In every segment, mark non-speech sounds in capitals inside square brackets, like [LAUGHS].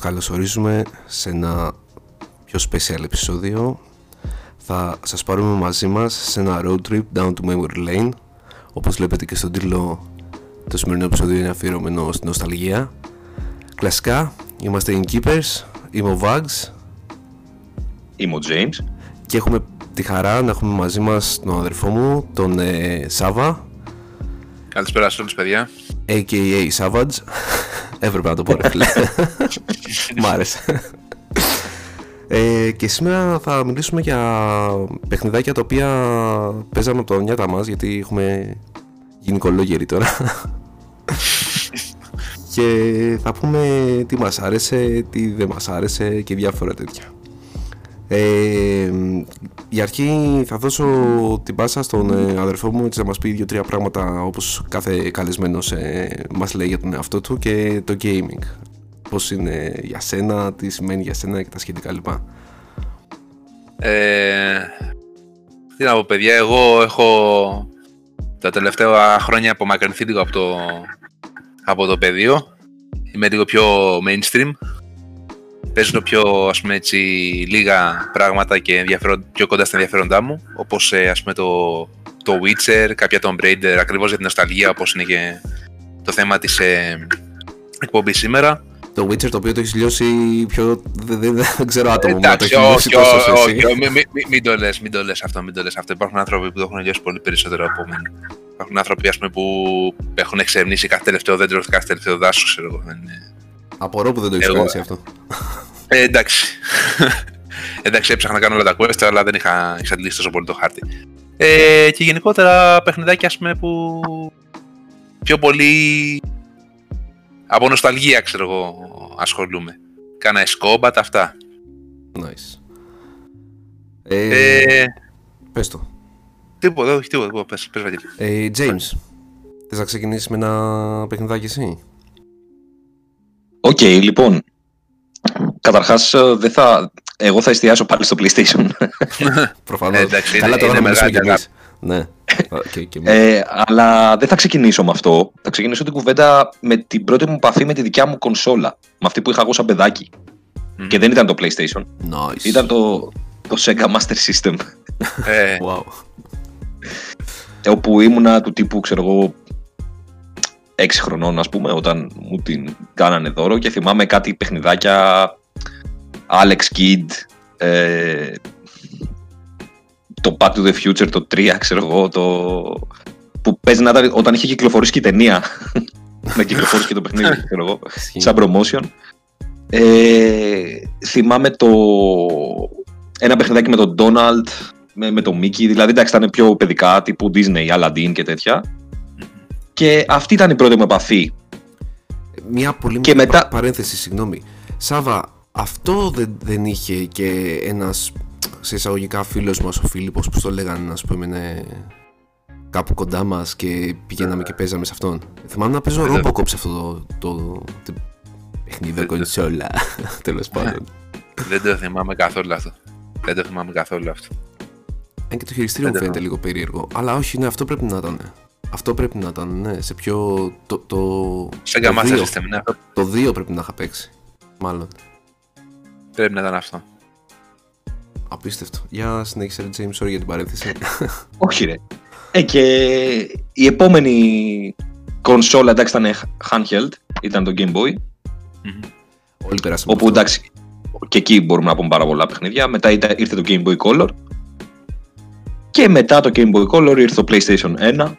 Σας καλωσορίζουμε σε ένα πιο special επεισόδιο. Θα σας πάρουμε μαζί μας σε ένα road trip down to memory lane. Όπως βλέπετε και στον τίτλο, το σημερινό επεισόδιο είναι αφιερωμένο στην νοσταλγία. Κλασικά, είμαστε οι Keepers, είμαι ο Vags Είμαι ο James. και έχουμε τη χαρά να έχουμε μαζί μας τον αδερφό μου, τον ε, Σάβα, Καλησπέρα σε όλους παιδιά. a.k.a. Savage. Έπρεπε να το πω ρε φίλε. Μ' άρεσε. Ε, και σήμερα θα μιλήσουμε για παιχνιδάκια τα οποία παίζαμε από τα νιάτα μας γιατί έχουμε γίνει κολόγεροι τώρα. [LAUGHS] και θα πούμε τι μας άρεσε, τι δεν μας άρεσε και διάφορα τέτοια. Ε, για αρχή θα δώσω την πάσα στον ε, αδερφό μου έτσι να μας πει δύο-τρία πράγματα όπως κάθε καλεσμένος ε, μας λέει για τον εαυτό του και το gaming. Πώς είναι για σένα, τι σημαίνει για σένα και τα σχετικά λοιπά. Ε, τι να πω παιδιά, εγώ έχω τα τελευταία χρόνια απομακρυνθεί λίγο από το, από το πεδίο. Είμαι λίγο πιο mainstream. Παίζω πιο ας πούμε έτσι λίγα πράγματα και ενδιαφέρον, πιο κοντά στα ενδιαφέροντά μου. Όπως ε, ας πούμε το, το Witcher, κάποια Tomb Raider, ακριβώς για την νοσταλγία όπως είναι και το θέμα της ε, εκπομπής σήμερα. Το Witcher το οποίο το έχεις λιώσει πιο... Δεν, δεν- δεν ξέρω άτομο που να το Εντάξει, έχεις λιώσει όχι, τόσο όχι, όσο όχι, εσύ. όχι, μη- μη- μη- μην το λες, μην το λες αυτό, μην το λες αυτό. Υπάρχουν άνθρωποι που το έχουν λιώσει πολύ περισσότερο από μένα. Υπάρχουν άνθρωποι ας πούμε, που έχουν εξερευνήσει κάθε τελευταίο δέντρο, κάθε τελευταίο δάσος, ξέρω εγώ. Δεν είναι- Απορώ που δεν το έχεις Εγώ- κάνει εσύ αυτό. Ε, εντάξει. [LAUGHS] εντάξει, έψαχνα να κάνω όλα τα quest, αλλά δεν είχα εξαντλήσει τόσο πολύ το χάρτη. Ε, και γενικότερα παιχνιδάκια ας πούμε, που πιο πολύ από νοσταλγία, ξέρω εγώ, ασχολούμαι. Κάνα εσκόμπατ, αυτά. Nice. Ε, Ε, Πες το. τίποτα, όχι τίποτα, πες, πες Βαγγέλη. Ε, James, θες να ξεκινήσεις με ένα παιχνιδάκι εσύ; Οκ, λοιπόν. Καταρχάς, ε, δεν θα... εγώ θα εστιάσω πάλι στο PlayStation. [LAUGHS] Προφανώς. Ε, εντάξει, Καλά είναι- τώρα είναι να μιλήσουμε κι μεγάλη εμείς. Ναι. και, και εμείς. ε, αλλά δεν θα ξεκινήσω με αυτό. Θα ξεκινήσω την κουβέντα με την πρώτη μου επαφή με τη δικιά μου κονσόλα. Με αυτή που είχα εγώ σαν παιδάκι. Μμμ. Και δεν ήταν το PlayStation. Nice. Ήταν το, το Sega Master System. Ε, Wow. όπου ήμουνα του τύπου, ξέρω εγώ, 6 χρονών, ας πούμε, όταν μου την κάνανε δώρο και θυμάμαι κάτι παιχνιδάκια Alex Kidd, ε, το Back to the Future, το 3, ξέρω εγώ, το... που παίζει να ήταν όταν είχε κυκλοφορήσει και η ταινία. [LAUGHS] να κυκλοφορήσει και το παιχνίδι, ξέρω εγώ, Ισχύει. σαν promotion. Ε, θυμάμαι το... ένα παιχνιδάκι με τον Donald, με, με τον Mickey, δηλαδή εντάξει ήταν πιο παιδικά, τύπου Disney, Aladdin και τέτοια. Και αυτή ήταν η πρώτη μου επαφή. Μια πολύ Και μικρή μετά- πα- παρένθεση, συγγνώμη. Σάβα, αυτό δεν, δεν είχε και ένας σε εισαγωγικά φίλος μας ο Φίλιππος που το λέγανε να πούμε είναι κάπου κοντά μας και πηγαίναμε και παίζαμε σε αυτόν. Θυμάμαι να παίζω Βέβαια. Robocop σε αυτό το, το, το παιχνίδι Δεν το- κονσόλα [LAUGHS] τέλος πάντων. δεν το θυμάμαι καθόλου αυτό. Δεν το θυμάμαι καθόλου αυτό. Αν και το χειριστήριο μου Δεν το φαίνεται λίγο περίεργο. Αλλά όχι, ναι, αυτό πρέπει να ήταν. Αυτό πρέπει να ήταν, ναι. Σε πιο. Το, το, Σαν το Master δύο. System, ναι, αυτό Το 2 πρέπει να είχα παίξει. Μάλλον. πρέπει να ήταν αυτό. Απίστευτο. Για συνέχισε, ρε James, sorry για την παρένθεση. [LAUGHS] Όχι ρε. Ε, και η επόμενη κονσόλα εντάξει ήταν handheld, ήταν το Game Boy. Μμμ. Όλοι περάσαμε. Όπου από αυτό. εντάξει και εκεί μπορούμε να πούμε πάρα πολλά παιχνίδια. Μετά ήταν- ήρθε το Game Boy Color. Και μετά το Game Boy Color ήρθε το PlayStation 1.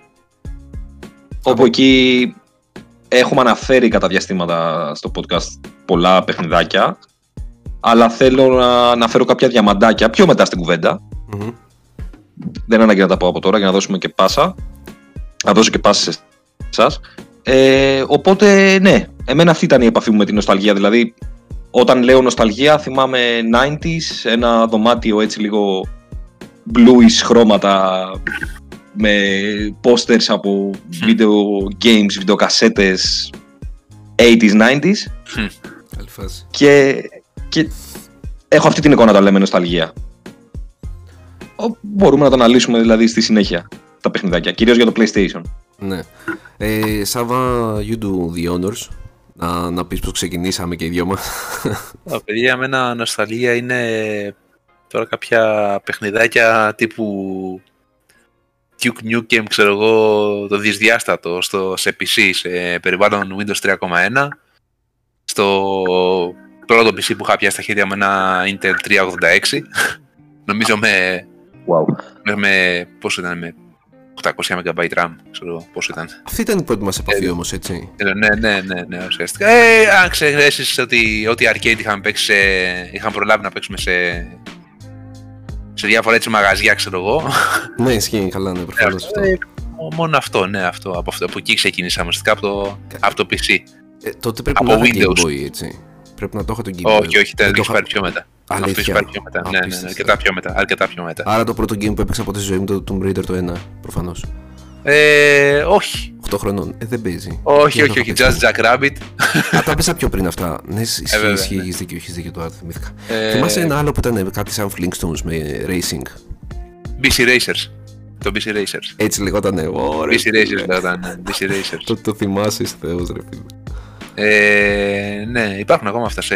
Όπου εκεί έχουμε αναφέρει κατά διαστήματα στο podcast πολλά παιχνιδάκια. Αλλά θέλω να αναφέρω κάποια διαμαντάκια πιο μετά στην κουβέντα. Μμμ. Δεν είναι ανάγκη να τα πω από τώρα για να δώσουμε και πάσα. Να δώσω και πάσα σε εσάς. Ε, οπότε, ναι, εμένα αυτή ήταν η επαφή μου με την νοσταλγία. Δηλαδή, όταν λέω νοσταλγία, θυμάμαι 90s, ένα δωμάτιο έτσι λίγο bluish χρώματα με posters από video games, βιντεοκασέτες 80s, 90s Καλή φάση. και, και έχω αυτή την εικόνα τα λέμε νοσταλγία. Ο- Μπορούμε να το αναλύσουμε δηλαδή στη συνέχεια τα παιχνιδάκια, κυρίως για το PlayStation. Ναι. Ε, Σάβα, you do the honors. να, να πεις πως ξεκινήσαμε και οι δυο μας. Ω, παιδιά, για μένα νοσταλγία είναι τώρα κάποια παιχνιδάκια τύπου Duke Nukem, ξέρω εγώ, το δυσδιάστατο στο, σε PC, σε περιβάλλον Windows 3.1. Στο πρώτο PC που είχα πιάσει στα χέρια με ένα Intel 386. [LAUGHS] Νομίζω με, Wow. με, με, πόσο ήταν, με 800 MB RAM, ξέρω εγώ, πόσο ήταν. Αυτή ήταν η πρώτη μας επαφή όμως, έτσι. Ε, Ναι, ναι, ναι, ναι, ουσιαστικά. Ε, αν ξεχάσει ότι ό,τι arcade είχαμε παίξει, σε, είχαμε προλάβει να παίξουμε σε, σε διάφορα έτσι μαγαζιά, ξέρω εγώ. ναι, ισχύει καλά, ναι, προφανώς αυτό. Ε, μόνο αυτό, ναι, αυτό. Από, αυτό, από εκεί ξεκινήσαμε, ουσιαστικά από το, από το PC. Ε, τότε πρέπει από να είχα Windows. Game Boy, έτσι. Πρέπει να το έχω τον Game Boy. όχι, όχι, τα Δεν το έχει είχα- πάρει πιο μετά. Αυτό έχει Αλήθεια. πάρει πιο μετά. Ναι, ναι, ναι, Απίστευτο. αρκετά πιο μετά. Αρκετά πιο μετά. Άρα το πρώτο game που έπαιξα από τη ζωή μου το Tomb Raider το 1, προφανώς. Ε, όχι, 8 χρονών. Ε, δεν παίζει. όχι, Δεν όχι, το όχι. είχα Just παίξει. Jack Rabbit. Α, τα πέσα πιο πριν αυτά. Ναι, ισχύει, βέβαια, ισχύει, ναι. έχεις δίκιο, έχεις δίκιο τώρα, θυμήθηκα. Ε, Θυμάσαι ένα άλλο που ήταν κάτι σαν Flintstones με racing. BC Racers. Το BC Racers. Έτσι λεγότανε. Ωραία. BC Racers λέγονταν. ναι, BC Racers. Το, το θυμάσαι, είσαι θεός ρε φίλε. Ε, ναι, υπάρχουν ακόμα αυτά σε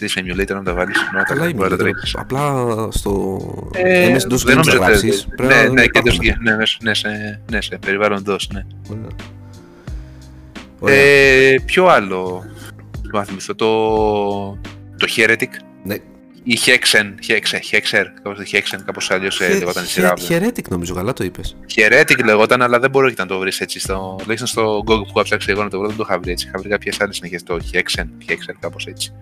3 Emulator να τα βάλεις. να τα Καλά είμαι. μπορεί να τα τώρα. τρέξεις. Απλά στο Ε, MS DOS δεν Games νομίζω θα ότι- γράψεις. Πρέπει Ναι, να ναι, και υπάρχουν. το- ναι, ναι, ναι, σε, ναι, σε περιβάλλον DOS, ναι. Ωραία. Ωραία. Ε, ποιο άλλο να θυμηθώ, το, το Heretic Ναι. Ή Hexen, Hexen, Hexer, κάπως το Hexen, κάπως αλλιώς ε, Χε- λεγόταν η χε- σειρά. του. Heretic νομίζω, καλά το είπες. Heretic λεγόταν, αλλά δεν μπορώ και να το βρεις έτσι, στο, τουλάχιστον στο Google που είχα ψάξει εγώ να το βρω, δεν το είχα βρει έτσι. Είχα βρει κάποιες άλλες συνεχές, το Hexen, Hexer, κάπως έτσι.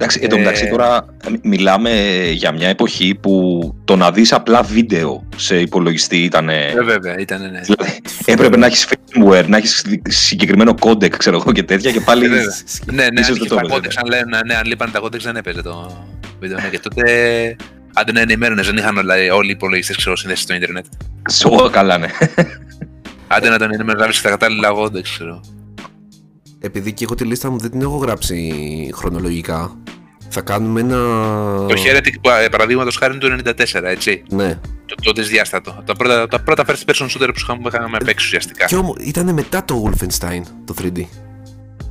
Εντάξει, εν τω Ε, μεταξύ τώρα μιλάμε για μια εποχή που το να δεις απλά βίντεο σε υπολογιστή ήταν... Ε, βέβαια, ήταν, ναι. Δηλαδή, έπρεπε να έχεις firmware, να έχεις συγκεκριμένο codec, ξέρω εγώ και τέτοια και πάλι... Ε, βέβαια. Ναι, ναι, Ίσως αν δεν είχε το τα έπαιζε, codecs, αν, λένε, ναι, αν λείπαν τα codecs δεν έπαιζε το βίντεο. Ναι, και τότε άντε να ενημέρωνες, δεν είχαν όλα, όλοι οι υπολογιστές ξέρω σύνδεση στο Ιντερνετ. Σω, καλά, ναι. Άντε να τον ενημέρωνε, να βρει τα κατάλληλα codecs, ξέρω. Επειδή και εγώ τη λίστα μου δεν την έχω γράψει χρονολογικά. Θα κάνουμε ένα. Το Heretic, ε, παραδείγματος χάρη είναι το 94, έτσι. Ναι. Το, το δυσδιάστατο. Τα πρώτα, τα πρώτα first person shooter που είχαμε, που είχαμε παίξει ουσιαστικά. Και όμως ήταν μετά το Wolfenstein το 3D.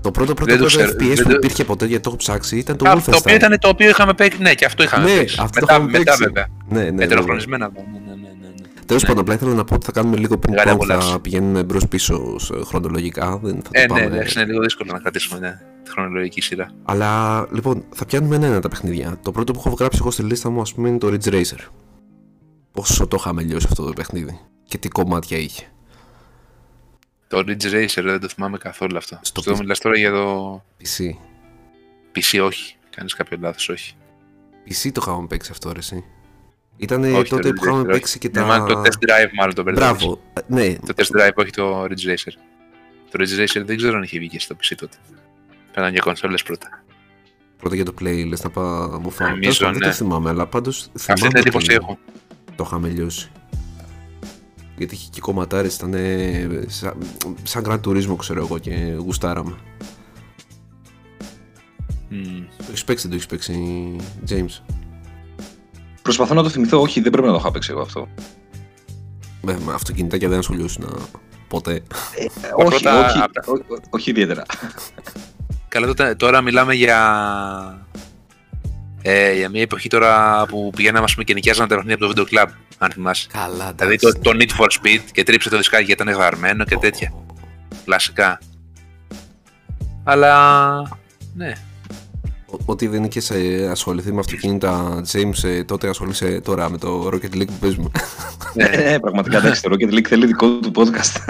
Το πρώτο πρώτο, Δεν το πρώτο ξέρω, FPS δεν που το- υπήρχε ποτέ γιατί το έχω ψάξει ήταν το Α, Wolfenstein. το οποίο ήταν το οποίο είχαμε παίξει. Ναι, και αυτό είχαμε Ναι, παίξει. αυτό το μετά, είχαμε μετά παίξει. βέβαια. Ναι, ναι, ναι. Ετεροχρονισμένα. Ναι, Τέλος πάντων, απλά ήθελα να πω ότι θα κάνουμε λίγο πριν Μεγάλη pong, θα απολαύση. πηγαίνουμε μπρος πίσω χρονολογικά. Δεν θα το Ε, ναι, πάμε. εντάξει, είναι λίγο δύσκολο να κρατήσουμε ναι, τη χρονολογική σειρά. Αλλά λοιπόν, θα πιάνουμε ένα-ένα τα παιχνίδια. Το πρώτο που έχω γράψει εγώ στη λίστα μου, ας πούμε, είναι το Ridge Racer. Πόσο το είχαμε λιώσει αυτό το παιχνίδι και τι κομμάτια είχε. Το Ridge Racer δεν το θυμάμαι καθόλου αυτό. Στο Στο PC. μιλάς τώρα για το PC. PC, όχι. Κάνεις κάποιο λάθος, όχι. PC το είχαμε παίξει αυτό, ρε, εσύ. Ήταν όχι Ε, τότε το που Ridge είχαμε Racer, παίξει και όχι. Ναι, τα. μάλλον το Test Drive μάλλον το μπερδεύεις. Μπράβο. Ε, Ναι, Το Test Drive, όχι το Ridge Racer. Το Ridge Racer δεν ξέρω αν είχε βγει και στο PC τότε. Πέραν για κονσόλες πρώτα. πρώτα για το play, λες να πάω μου φάω. Νομίζω, Τέλος πάντων, Δεν ναι. το θυμάμαι, αλλά πάντως. Αυτή την εντύπωση έχω. Το είχαμε λιώσει. Γιατί είχε και κομματάρες, ήταν σαν, σαν Grand Turismo, ξέρω εγώ, και γουστάραμε. Μμμ. Το έχεις παίξει, δεν το έχεις παίξει, James; Προσπαθώ να το θυμηθώ, όχι, δεν πρέπει να το είχα παίξει εγώ αυτό. Με, με αυτοκινητάκια δεν ασχολιούσουν ποτέ. Ε, Τα όχι, πρώτα- όχι, απ' τα- ό- ό- όχι ιδιαίτερα. Καλά, τότε, τώρα μιλάμε για... Ε, για μια εποχή τώρα που πηγαίναμε ας πούμε, και νοικιάζαμε τα παιχνίδια από το Video Club, αν θυμάσαι. Καλά, Δηλαδή το, το Need for Speed και τρίψε το δισκάκι γιατί ήταν γραμμένο και τέτοια. Κλασικά. Αλλά. Ναι. Ό,τι δεν είχε ε, ασχοληθεί με αυτοκίνητα, James, ε, τότε ασχολείσαι τώρα με το Rocket League που παίζουμε. ναι. Ναι, πραγματικά εντάξει, το Rocket League θέλει δικό του podcast.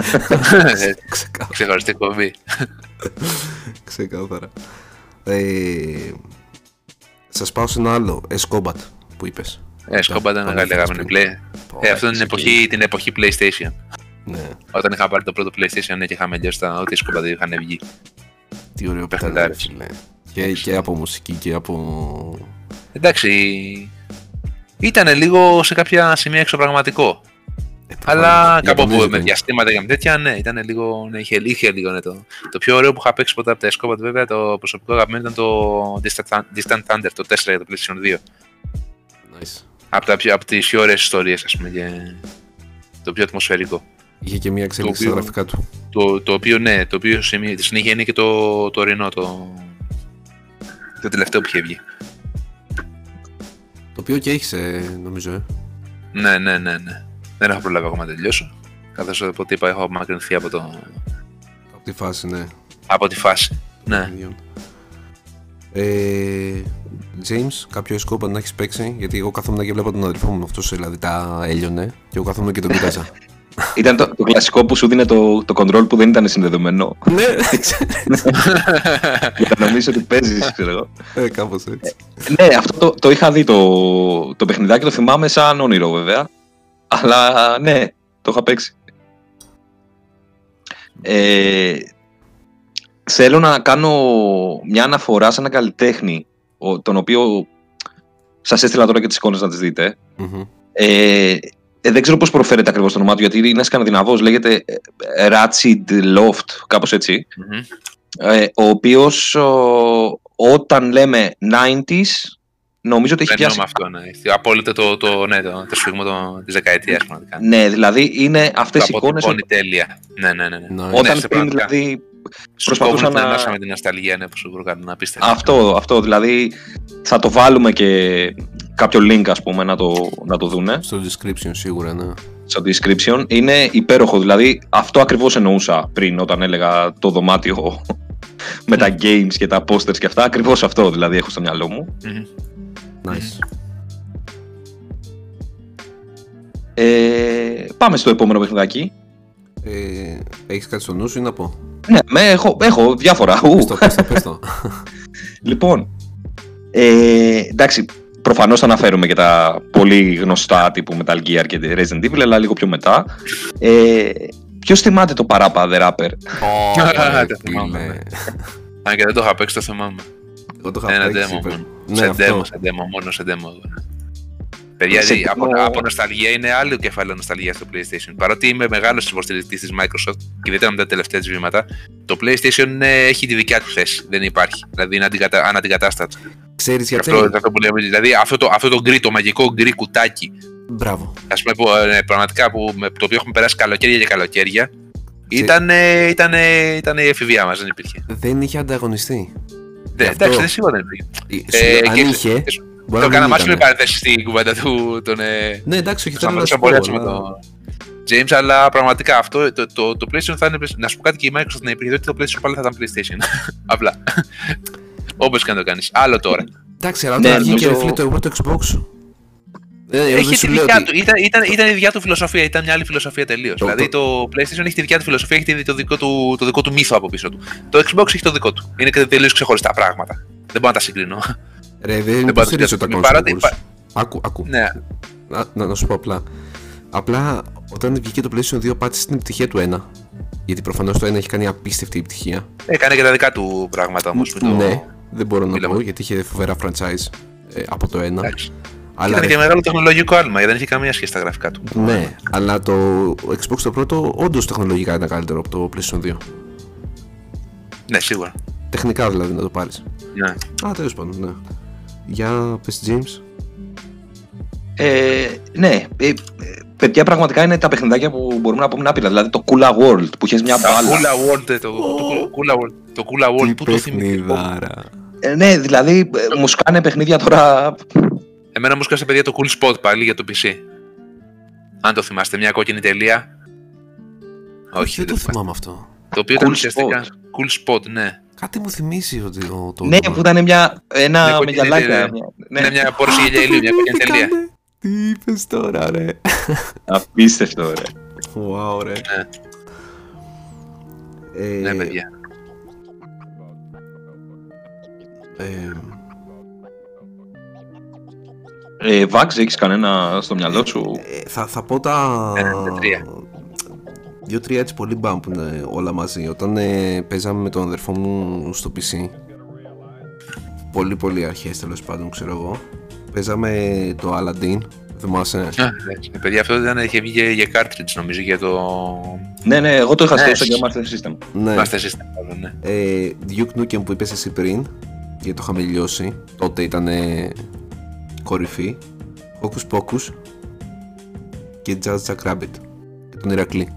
Ξεκάθαρα. Ξεχωριστή κομπή. Ξεκάθαρα. Ε, Σας πάω σε ένα άλλο, Escobat που είπες. Ε, σκόμπα ήταν μεγάλη αγαπημένη play. Ε, αυτό είναι την εποχή, την εποχή PlayStation. Ναι, Όταν είχα πάρει το πρώτο PlayStation ναι, και είχαμε λιώσει τα ό,τι σκόμπα δεν είχαν βγει. τι ωραίο Παιχνιδάρες. παιχνίδι, φίλε. Και, και από μουσική και από. Εντάξει. Ήταν λίγο σε κάποια σημεία εξωπραγματικό. Ε, Αλλά προφανώς, κάπου που Ιαπωνέζικο με είναι. διαστήματα και με τέτοια, ναι, ήταν λίγο. Ναι, είχε, είχε λίγο ναι, το. Το πιο ωραίο που είχα παίξει ποτέ από τα Escobat, βέβαια, το προσωπικό αγαπημένο ήταν το Distant, Distant Thunder, το 4 για το PlayStation 2. Nice. Από, τα, πιο- από τις πιο ωραίες ιστορίες, ας πούμε, και το πιο ατμοσφαιρικό. Είχε και μια εξέλιξη στα οποίο- γραφικά του. Το, το οποίο ναι, το οποίο σε μια- στη συνέχεια είναι και το, το ορεινό, το, το τελευταίο που είχε βγει. Το οποίο και έχεις, ε, νομίζω, ε. Ναι, ναι, ναι, ναι. Δεν έχω προλάβει ακόμα να τελειώσω. Καθώ από ό,τι είπα, έχω απομακρυνθεί από, το, Από τη φάση, ναι. από τη φάση. Ναι. παιχνιδιών. Ε, James, κάποιο σκόπο να έχεις παίξει, γιατί εγώ καθόμουν και βλέπω τον αδερφό μου αυτός δηλαδή τα έλειωνε και εγώ καθόμουν και τον κοίταζα. [LAUGHS] Ήταν το, το κλασικό που σου δίνει το, το control που δεν ήταν συνδεδεμένο. ναι, [LAUGHS] για να νομίζεις ότι παίζεις, ξέρω εγώ. ε, κάπως έτσι. Ναι, αυτό το, το είχα δει το, το παιχνιδάκι, το θυμάμαι σαν όνειρο βέβαια. Αλλά ναι, το είχα παίξει. Ε, θέλω να κάνω μια αναφορά σε ένα καλλιτέχνη, ο- τον οποίο σας έστειλα τώρα και τις εικόνες να τις δείτε. Μμμ. Ε, ε, δεν ξέρω πώς προφέρεται ακριβώς το όνομά του, γιατί είναι σκανδιναβός, λέγεται ε, Ratchet Loft, κάπως έτσι Μμμ. ε, ο οποίος ο, όταν λέμε 90s νομίζω ότι έχει Δεν πιάσει με αυτό, ναι. Απόλυτα το, το, ναι, το, το σφίγμο το, της δεκαετίας, πραγματικά. ναι δηλαδή είναι αυτές οι το εικόνες αποτυπώνει τέλεια. Ναι, ναι, ναι. ναι. Ναι. όταν ναι, σε πριν πραγματικά. δηλαδή Σου προσπαθούσα κόβουν την να- ανάσα με την νοσταλγία, ναι, που σου κάνουν απίστευτο. αυτό, αυτό δηλαδή θα το βάλουμε και κάποιο link ας πούμε να το, να το δούνε Στο description σίγουρα, ναι. στο description είναι υπέροχο δηλαδή αυτό ακριβώς εννοούσα πριν όταν έλεγα το δωμάτιο με τα games και τα posters και αυτά ακριβώς αυτό δηλαδή έχω στο μυαλό μου Μμμ. Nice. ε, πάμε στο επόμενο παιχνιδάκι Ε, έχεις κάτι στο νου σου ή να πω; ναι, με, έχω, έχω διάφορα Ου. Πες το, πες το, πες [LAUGHS] το. Λοιπόν, ε, εντάξει, προφανώς θα αναφέρουμε και τα πολύ γνωστά τύπου Metal Gear και Resident Evil, αλλά λίγο πιο μετά. Ε, Ποιος θυμάται το Parappa the Rapper, Ωραία, το φίλε. θυμάμαι. Αν και δεν το είχα παίξει, το θυμάμαι. Εγώ το είχα Ένα παίξει. demo παι- μόνο. Ναι, σε αυτό. demo, σε demo, μόνο σε demo. ναι. Παιδιά, Σε δι- από, demo- από νοσταλγία είναι άλλο κεφάλαιο νοσταλγίας στο PlayStation. Παρότι είμαι μεγάλος υποστηρικτής της Microsoft και ιδιαίτερα με τα τελευταία της βήματα, το PlayStation ε, έχει τη δικιά του θέση. Δεν υπάρχει. Δηλαδή είναι αντικατα... αναντικατάστατο. Ξέρεις Και γιατί; Αυτό, αυτό που λέμε. Δηλαδή αυτό το, αυτό το γκρι, το μαγικό γκρι κουτάκι, Μπράβο. ας πούμε, που, ε, πραγματικά που, με το οποίο έχουμε περάσει καλοκαίρια και καλοκαίρια, Ξέ- ήταν, ε, ήταν, ε, ήταν η εφηβεία μας, δεν υπήρχε. Δεν είχε ανταγωνιστεί. Δεν, αυτό- εντάξει, δεν σίγουρα δεν υπήρχε. Ε, σου λέω, Ε, αν και- είχε. ε, μπορεί Το να κάναμε μην άσχημη ήτανε. παρένθεση στην κουβέντα του. Τον, ε, Ναι, εντάξει, όχι, θέλω να σταματούσα σου πολύ πω. έτσι με αλλά- το James, αλλά πραγματικά αυτό το, το, το PlayStation θα είναι. Να σου πω κάτι και η Microsoft να υπήρχε, ότι το PlayStation πάλι θα ήταν PlayStation. [LAUGHS] Απλά. Όπω και να το κάνεις. Άλλο τώρα. Εντάξει, αλλά Ναι, όταν βγήκε ρε νομίζω- φίλε το πρώτο Xbox. Ε, εγώ Έχει δεν τη σου λέω δικιά ότι- του. Ήταν, ήταν, ήταν η δικιά του φιλοσοφία, ήταν μια άλλη φιλοσοφία τελείως. Το- Δηλαδή το PlayStation έχει τη δικιά του φιλοσοφία, έχει τη- το δικό του, το δικό του μύθο από πίσω του. Το Xbox έχει το δικό του. Είναι και τελείως ξεχωριστά πράγματα. Δεν μπορώ να τα συγκρίνω. Ρε, δεν μπορώ να υποστηρίζω τα συγκρίνω. Παρότι- consoles. Άκου, άκου. ναι, Να, να, να σου πω απλά. Απλά όταν βγήκε το PlayStation 2 πάτησε την επιτυχία του 1. Γιατί προφανώς το 1 έχει κάνει απίστευτη επιτυχία. έκανε και τα δικά του πράγματα όμως. Ναι, δεν μπορώ να Μιλάμε. πω γιατί είχε φοβερά franchise ε, από το 1. Εντάξει. Αλλά Ήταν ρε, και μεγάλο τεχνολογικό άλμα, γιατί δεν είχε καμία σχέση τα γραφικά του. ναι, αλλά το Xbox το πρώτο όντως τεχνολογικά ήταν καλύτερο από το PlayStation 2. Ναι, σίγουρα. Τεχνικά δηλαδή να το πάρεις. Ναι. Α, τέλος πάντων, ναι. Για πες James. Ε, ναι, ε, ε, παιδιά πραγματικά είναι τα παιχνιδάκια που μπορούμε να πούμε να πήρα. Δηλαδή το Kula World που είχες μια Τα μπάλα. Kula World, το, το, Kula World, το Kula World, πού το θυμηθώ. παιχνιδάρα. Ε, ναι, δηλαδή ε, μου σκάνε παιχνίδια τώρα. Εμένα μου σκάσε παιδιά το Cool Spot πάλι για το PC. Αν το θυμάστε, μια κόκκινη τελεία. Όχι, δεν το θυμάμαι. θυμάμαι αυτό. Το οποίο Cool ήταν ουσιαστικά. Spot. Cool Spot, ναι. Κάτι μου θυμίζει ότι το. το ναι, όνομα. που ήταν μια, Μια ένα με κόκκινη γυαλάκια. τελεία. μια- ναι, Είναι μια πόρωση γελιά ηλίου, μια κόκκινη Τι τελεία. Κάνε; Τι είπες τώρα, ρε; Απίστευτο, ρε. Wow, ρε. Ναι. Ε, Ναι, παιδιά. ε, Ε, Vax, έχεις κανένα στο μυαλό σου; ε, θα, θα πω τα. Ένα, τρία. Δύο-τρία έτσι πολύ μπαμ που είναι όλα μαζί. Όταν ε, παίζαμε με τον αδερφό μου στο PC. Πολύ πολύ αρχές τέλος πάντων, ξέρω εγώ. Παίζαμε το Aladdin. Θυμάσαι. Α, εντάξει. Ε, Παιδιά, αυτό ήταν, είχε βγει για, για cartridge νομίζω για το Ναι, ναι, εγώ το είχα Ναι, στο εσύ. για Master System. Ναι. Master System. μάλλον, ναι. Ε, Duke Nukem που είπες εσύ πριν, γιατί το είχαμε λιώσει, τότε ήταν κορυφή. Hocus Pocus και Jazz Jack Rabbit και τον Ηρακλή.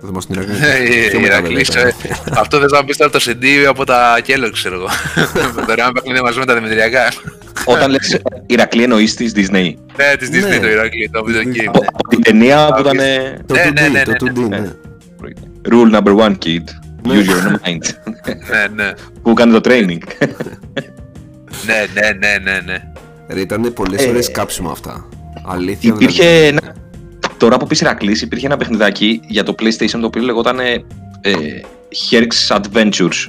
Το θυμάμαι στην Ηρακλή. Ε, Πιο η μετά Ηρακλής, βέβαια ε, ήταν. Αυτό δεν θα πει τώρα το CD από τα Kellogg, ξέρω εγώ. Με [LAUGHS] δωρεάν παιχνίδι μαζί με τα Δημητριακά. Όταν λες Ηρακλή εννοείς της Disney; Ναι, της Ναι. Disney το Ηρακλή, το video game. Από από την ταινία που ήταν ε, Το Ναι, 2D, ναι, ναι, το ναι, 2D, ναι. ναι. Rule number one, kid. Use your mind. [LAUGHS] Ναι, ναι. Που κάνει το training; Ναι, ναι, ναι, ναι, ναι. Ρε, ήταν πολλές Ε, ώρες κάψιμο αυτά. Αλήθεια. Υπήρχε δηλαδή. ένα... Τώρα που πεις Ηρακλής, υπήρχε ένα παιχνιδάκι για το PlayStation το οποίο λεγόταν ε, ε, Herx Adventures.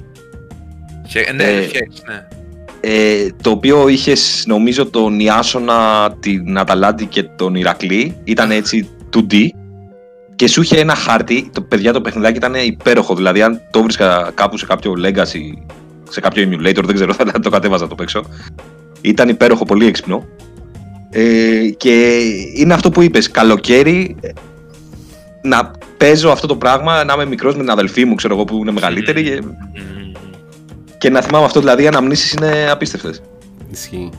Και- Ναι, Ε, χέξ, ναι. Ε, το οποίο είχες νομίζω τον Ιάσονα, την Αταλάντη και τον Ηρακλή. Ήταν έτσι 2D. Και σου είχε ένα χάρτη. Το, παιδιά, το παιχνιδάκι ήταν υπέροχο. Δηλαδή, αν το βρίσκα κάπου σε κάποιο Legacy, σε κάποιο emulator, δεν ξέρω, [LAUGHS] θα το κατέβαζα το παίξω. Ήταν υπέροχο, πολύ έξυπνο. Ε, και είναι αυτό που είπες, καλοκαίρι ε, να παίζω αυτό το πράγμα, να είμαι μικρός με την αδελφή μου, ξέρω εγώ που είναι μεγαλύτερη και, Μμμ. και να θυμάμαι αυτό, δηλαδή οι αναμνήσεις είναι απίστευτες. Ισχύει.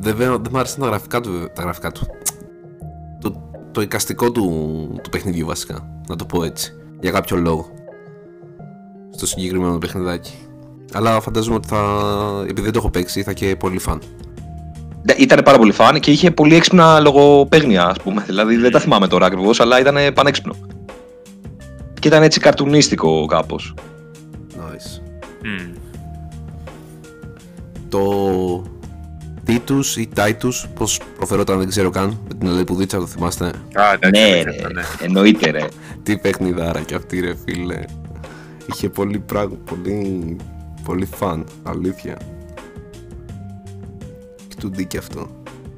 Βέβαια, δεν μου άρεσαν τα γραφικά του. Τα γραφικά του. Το, το εικαστικό του, του παιχνιδιού βασικά. Να το πω έτσι. Για κάποιο λόγο. Στο συγκεκριμένο παιχνιδάκι. Αλλά φαντάζομαι ότι θα. Επειδή δεν το έχω παίξει, θα και πολύ φαν. Ήταν πάρα πολύ φαν και είχε πολύ έξυπνα λογοπαίγνια, ας πούμε. Δηλαδή δεν τα θυμάμαι τώρα ακριβώς, αλλά ήταν πανέξυπνο. Και ήταν έτσι καρτουνίστικο κάπως. Nice. Μμ. Το Titus ή Titus, πώς προφερόταν δεν ξέρω καν. Με την Ολεπουδίτσα το θυμάστε; Α, εντάξει, Ναι, εντάξει, ρε. αυτό, ναι. Εννοείται, ρε. Τι παιχνιδάρα κι αυτή ρε φίλε. Είχε πολύ πράγμα, πολύ, πολύ φαν, αλήθεια. Και του και αυτό.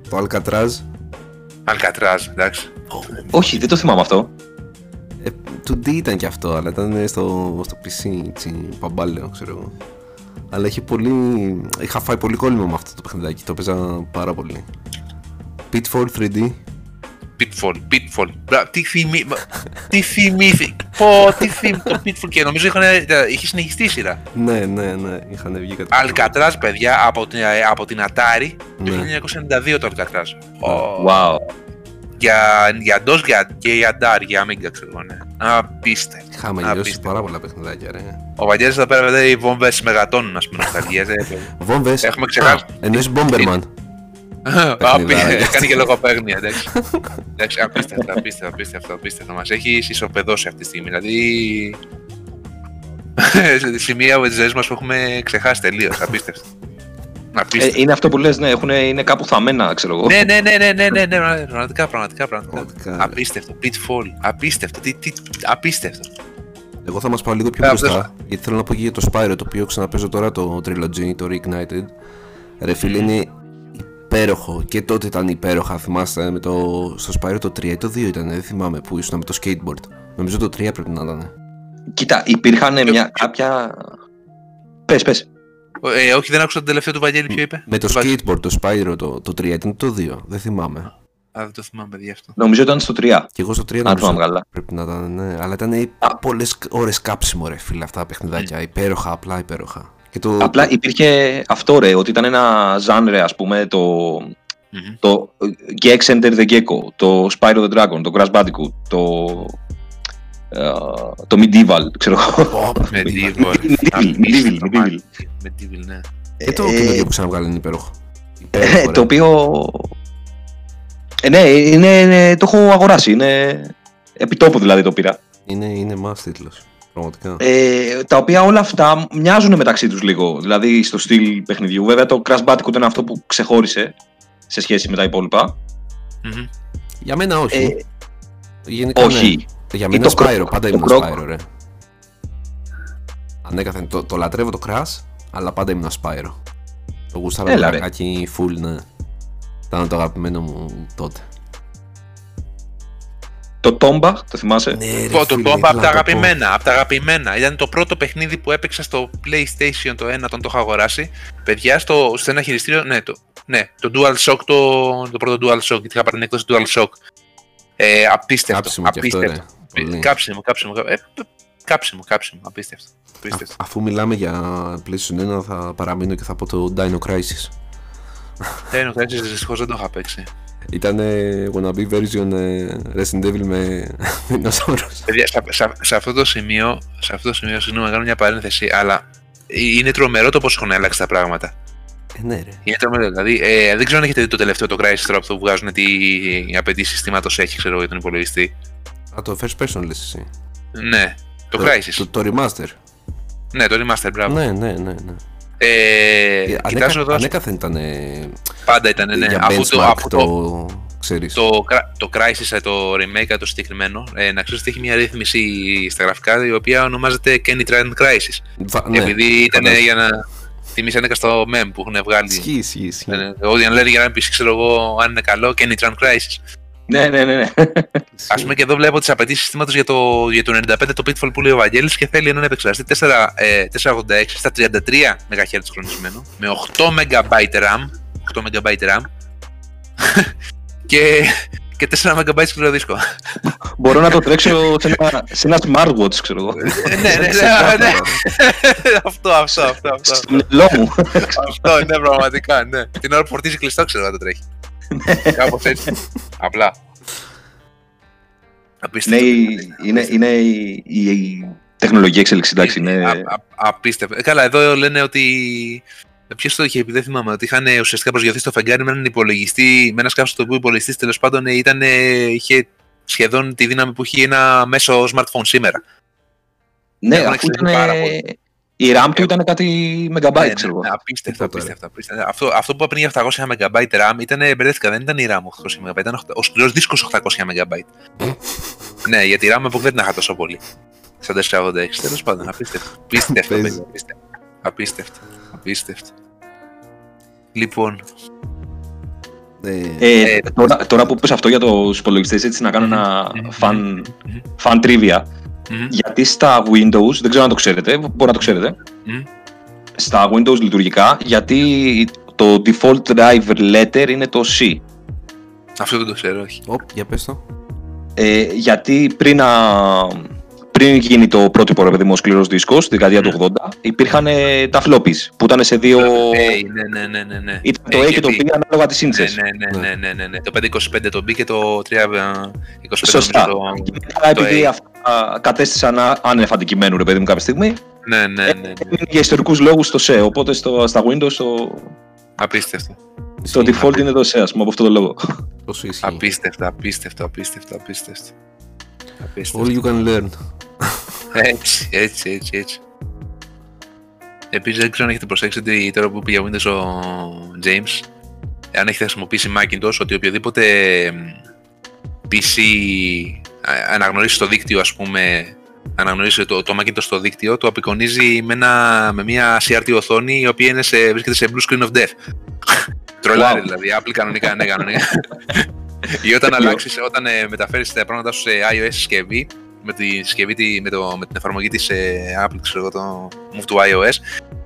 Το Alcatraz, Αλκατράζ, εντάξει. Όχι, δεν το θυμάμαι αυτό. ε, 2D ήταν κι αυτό, αλλά ήταν στο, στο PC, έτσι, παμπάλαιο, ξέρω εγώ. Αλλά είχε πολύ, είχα φάει πολύ κόλλημα με αυτό το παιχνιδάκι, το παίζα πάρα πολύ. Pitfall 3D, Pitfall, Pitfall. Μπρα, Τι θυμή... μα- Τι θυμήθη... Πω, τι θυμή... Το Pitfall και νομίζω είχαν... είχε συνεχιστεί η σειρά. ναι, ναι, ναι, είχαν βγει κάτι. Αλκατράζ, παιδιά, από την, από την Atari το Ναι. 1992 το Αλκατράζ. Wow. Για, για DOS για, και για DAR, για Amiga, ξέρω εγώ, ναι. Απίστευτο. Είχαμε λιώσει Απίστευτο. πάρα πολλά παιχνιδάκια, ρε. Ο Βαγγέλης εδώ πέρα βέβαια οι βόμβες μεγατόνουν, ας πούμε, νοσταλγίες. ε, Βόμβες. Έχουμε ξεχάσει. Α, Εννοείς Bomberman. Απίστευτο. [LAUGHS] Κάνει και λογοπαίγνια, εντάξει. [LAUGHS] Εντάξει, απίστευτο, απίστευτο, απίστευτο, απίστευτο. Μας έχει ισοπεδώσει αυτή τη στιγμή. Δηλαδή. σε [LAUGHS] σημεία με τις ζωές μας που έχουμε ξεχάσει τελείως. Απίστευτο. Ε, Απίστευτο. είναι αυτό που λες, ναι, έχουν, είναι κάπου θαμμένα, ξέρω εγώ. Ναι, ναι, ναι, ναι, ναι, ναι, ναι, πραγματικά, πραγματικά, πραγματικά. Πραγματικά, ρε. Απίστευτο, pitfall, απίστευτο, τι, τι, απίστευτο. Εγώ θα μας πάω λίγο πιο Ε, μπροστά, αυτός- γιατί θέλω να πω και για το Spyro, το οποίο ξαναπέζω τώρα το Trilogy, το Reignited. Ρε φίλε, είναι υπέροχο. Και τότε ήταν υπέροχα, θυμάστε, με το, στο Spyro το 3 ή το 2 ήταν, δεν θυμάμαι που ήσουν με το skateboard. Νομίζω το 3 πρέπει να ήταν. Κοίτα, υπήρχαν μια, κάποια... Πες, πες. Ε, όχι, δεν άκουσα το τελευταίο του Βαγγέλη, ποιο είπε. Με το Βάζ- skateboard, το Spyro το, το 3 ήταν το 2, δεν θυμάμαι. Α, δεν το θυμάμαι, παιδιά αυτό. Νομίζω ήταν στο 3. Και εγώ στο 3 Αν νομίζω θυμάμαι καλά. πρέπει να ήταν, ναι. Αλλά ήταν πολλές ώρες κάψιμο, ρε φίλε, αυτά τα παιχνιδάκια. Υπέροχα, απλά υπέροχα. Και το, Απλά υπήρχε αυτό, ρε, ότι ήταν ένα ζάνρε, ας πούμε, το, Μμμ. το Gex Enter the Gecko, το Spyro the Dragon, το Crash Bandicoot, το, ε, το Medieval, ξέρω εγώ. Medieval. Medieval, Medieval, Medieval. Medieval, ναι. και το Ε, καινούργιο που ξαναβγάλει είναι υπέροχο. Ε, Υπέροχο, ρε. το οποίο. Ε, ναι, είναι, είναι- το έχω αγοράσει. Είναι επιτόπου δηλαδή το πήρα. Είναι, είναι μας τίτλος, πραγματικά. Ε, τα οποία όλα αυτά μοιάζουν μεταξύ τους λίγο. Δηλαδή στο στυλ παιχνιδιού. Βέβαια το Crash Bandicoot είναι αυτό που ξεχώρισε σε σχέση με τα υπόλοιπα. Μμμ. Για μένα όχι. Ε, Γενικά, όχι. Ναι. Για Ή μένα το Spyro, Croc- πάντα το ήμουν Croc. Spyro, ρε. Ανέκαθεν, το, το λατρεύω το Crash, αλλά πάντα ήμουν Spyro. Το γούσταρα το Έλα, ρε. βρακάκι full, ναι. Ήταν το αγαπημένο μου τότε. Το Tomba, το θυμάσαι; Ναι, Πω, το Tomb από τα αγαπημένα, από τα αγαπημένα. Ήταν το πρώτο παιχνίδι που έπαιξα στο PlayStation το 1 όταν το είχα αγοράσει. Παιδιά, στο, στο ένα χειριστήριο, ναι, το, ναι, το DualShock, το, το πρώτο DualShock, γιατί είχα πάρει την έκδοση DualShock. Ε, απίστευτο, Κάψιμο κι αυτό, απίστευτο. ρε. Πολύ. Κάψιμο, κάψιμο, κα- ε, π- κάψιμο, κάψιμο, απίστευτο. απίστευτο. Α- αφού μιλάμε για PlayStation 1 θα παραμείνω και θα πω το Dino Crisis. Δεν είναι δυστυχώς δεν το είχα παίξει. Ήταν wannabe version ε, Resident Evil με [LAUGHS] δεινόσαυρους. Παιδιά, σε, σε, σε αυτό το σημείο, σε αυτό το σημείο, συγγνώμη, να κάνω μια παρένθεση, αλλά είναι τρομερό το πώς έχουν αλλάξει τα πράγματα. Ε, ναι ρε. Είναι τρομερό. Δηλαδή, ε, δεν ξέρω αν έχετε δει το τελευταίο το Crysis τώρα που βγάζουν τι απαιτήσεις συστήματος έχει, ξέρω για τον υπολογιστή. Α, το first person λες εσύ. Ναι, το, Crysis. Το, το remaster. Ναι, το Remaster, μπράβο. Ναι, ναι, ναι. ναι. Ε, Ε, κοιτάζω ανέκα, εδώ. ανέκαθεν ήταν ε, Πάντα ήταν, ναι. για Αφού το, benchmark αφού το, το, ξέρεις. το, Cry- το Crysis, ε, το remake το συγκεκριμένο, ε, να ξέρεις ότι έχει μια ρύθμιση στα γραφικά η οποία ονομάζεται Kenny Trend Crisis. Βα- ναι, Επειδή ήταν φαντάζομαι. για να θυμίσει ένα στο mem που έχουν βγάλει. Ισχύει, ισχύει, ισχύει. Ε, Ότι αν λένε για να πεις, ξέρω εγώ, αν είναι καλό, Kenny Trend Crisis. Ναι, ναι, ναι. ναι. Α πούμε και εδώ βλέπω τις απαιτήσεις συστήματος για το, για το 95 το Pitfall που λέει ο Βαγγέλης και θέλει έναν επεξεργαστή 4, ε, 486 στα 33 MHz χρονισμένο με 8 MB RAM, 8 MB RAM [LAUGHS] και, και 4 MB σκληρό δίσκο. Μπορώ να το τρέξω σε ένα, σε ένα smartwatch, ξέρω εγώ. ναι, ναι, ναι, ναι. [LAUGHS] αυτό, αυτό, αυτό, αυτό. Στο μυαλό μου. αυτό, ναι, πραγματικά, ναι. Την ώρα που φορτίζει κλειστό, ξέρω να το τρέχει. Κάπως έτσι. Απλά. Ναι, Απίστευτο. η- είναι, είναι η, η, η τεχνολογική εξέλιξη, εντάξει. Είναι Είναι... α- α- απίστευτο. Ε, Καλά, εδώ λένε ότι. Ποιος το είχε πει, δεν θυμάμαι. Ότι είχαν ε, ουσιαστικά προσγειωθεί στο φεγγάρι με έναν υπολογιστή, με ένας σκάφο το οποίο υπολογιστής τέλος πάντων ε, ήταν, ε, είχε σχεδόν τη δύναμη που έχει ένα μέσο smartphone σήμερα. Ναι, Έχουν αφού εξελιχθεί ήταν. Πάρα πολύ. Η RAM του ήταν κάτι megabyte, Ναι, ναι, ξέρω εγώ. ναι, απίστευτο, Τίποτα, απίστευτο, απίστευτο. Αυτό, αυτό που είπα πριν για 800 MB RAM ήταν, μπερδεύτηκα, δεν ήταν η RAM 800 MB, ήταν ο σκληρό δίσκος 800 MB. [LAUGHS] ναι, γιατί η RAM που δεν την είχα τόσο πολύ. Σαν 486. Τέλος πάντων, απίστευτο. [LAUGHS] Απίστευτο, Παίζει. παιδιά, απίστευτο. Απίστευτο. Απίστευτο. Λοιπόν, Ε, Ε, τώρα, τώρα που πες αυτό για τους υπολογιστές, έτσι να κάνω ένα Μμμ. fun, Μμμ. fun trivia. Μμμ, Γιατί στα Windows, δεν ξέρω αν το ξέρετε, μπορεί να το ξέρετε, μμμ. στα Windows λειτουργικά, γιατί το default driver letter είναι το C. αυτό δεν το ξέρω, όχι. οπ, για πες το. Ε, γιατί πριν, να, πριν γίνει το πρότυπο ρε παιδί μου ο σκληρός δίσκος, στη δεκαετία του 80, υπήρχαν ε, τα floppies που ήταν σε δύο... Ε, ναι, ναι, ναι, ναι, ναι. Ήταν το Ε, A και το B γιατί- ανάλογα τις Ναι, σύνθεσες. ναι, ναι, ναι, ναι, ναι, ναι. Το 525 το B και το 325 Σωστά. το... Και μετά, το επειδή A. αυτά κατέστησαν α- άνευ αντικειμένου ρε παιδί μου κάποια στιγμή, Ναι, ναι, ναι, ναι. είναι για ιστορικούς λόγους το C. Οπότε στο, στα Windows το, Απίστευτο. το default είναι το C, ας πούμε, από αυτό το λόγο. Τόσο ισχύει. Απίστευτο, απίστευτο, απίστευτο, απίστευτο. Απίστευτο. All you can learn. Έτσι, έτσι, έτσι, έτσι. Επίσης δεν ξέρω αν έχετε προσέξει ότι τώρα που πήγε Windows ο James, αν έχετε χρησιμοποιήσει Macintosh, ότι οποιοδήποτε μ, PC α- αναγνωρίσει το δίκτυο, ας πούμε, αναγνωρίσει το, το Macintosh στο δίκτυο, το απεικονίζει με, ένα, με μια CRT οθόνη η οποία είναι σε, βρίσκεται σε blue screen of death. [LAUGHS] Τρολάρι Wow. δηλαδή, Apple κανονικά, ναι, κανονικά. [LAUGHS] Ή όταν Τέλειο. αλλάξεις, όταν ε, μεταφέρεις τα πράγματα σου σε iOS συσκευή, με, τη συσκευή, τη- με, το, με την εφαρμογή της ε, Apple, ξέρω εγώ, το Move to iOS,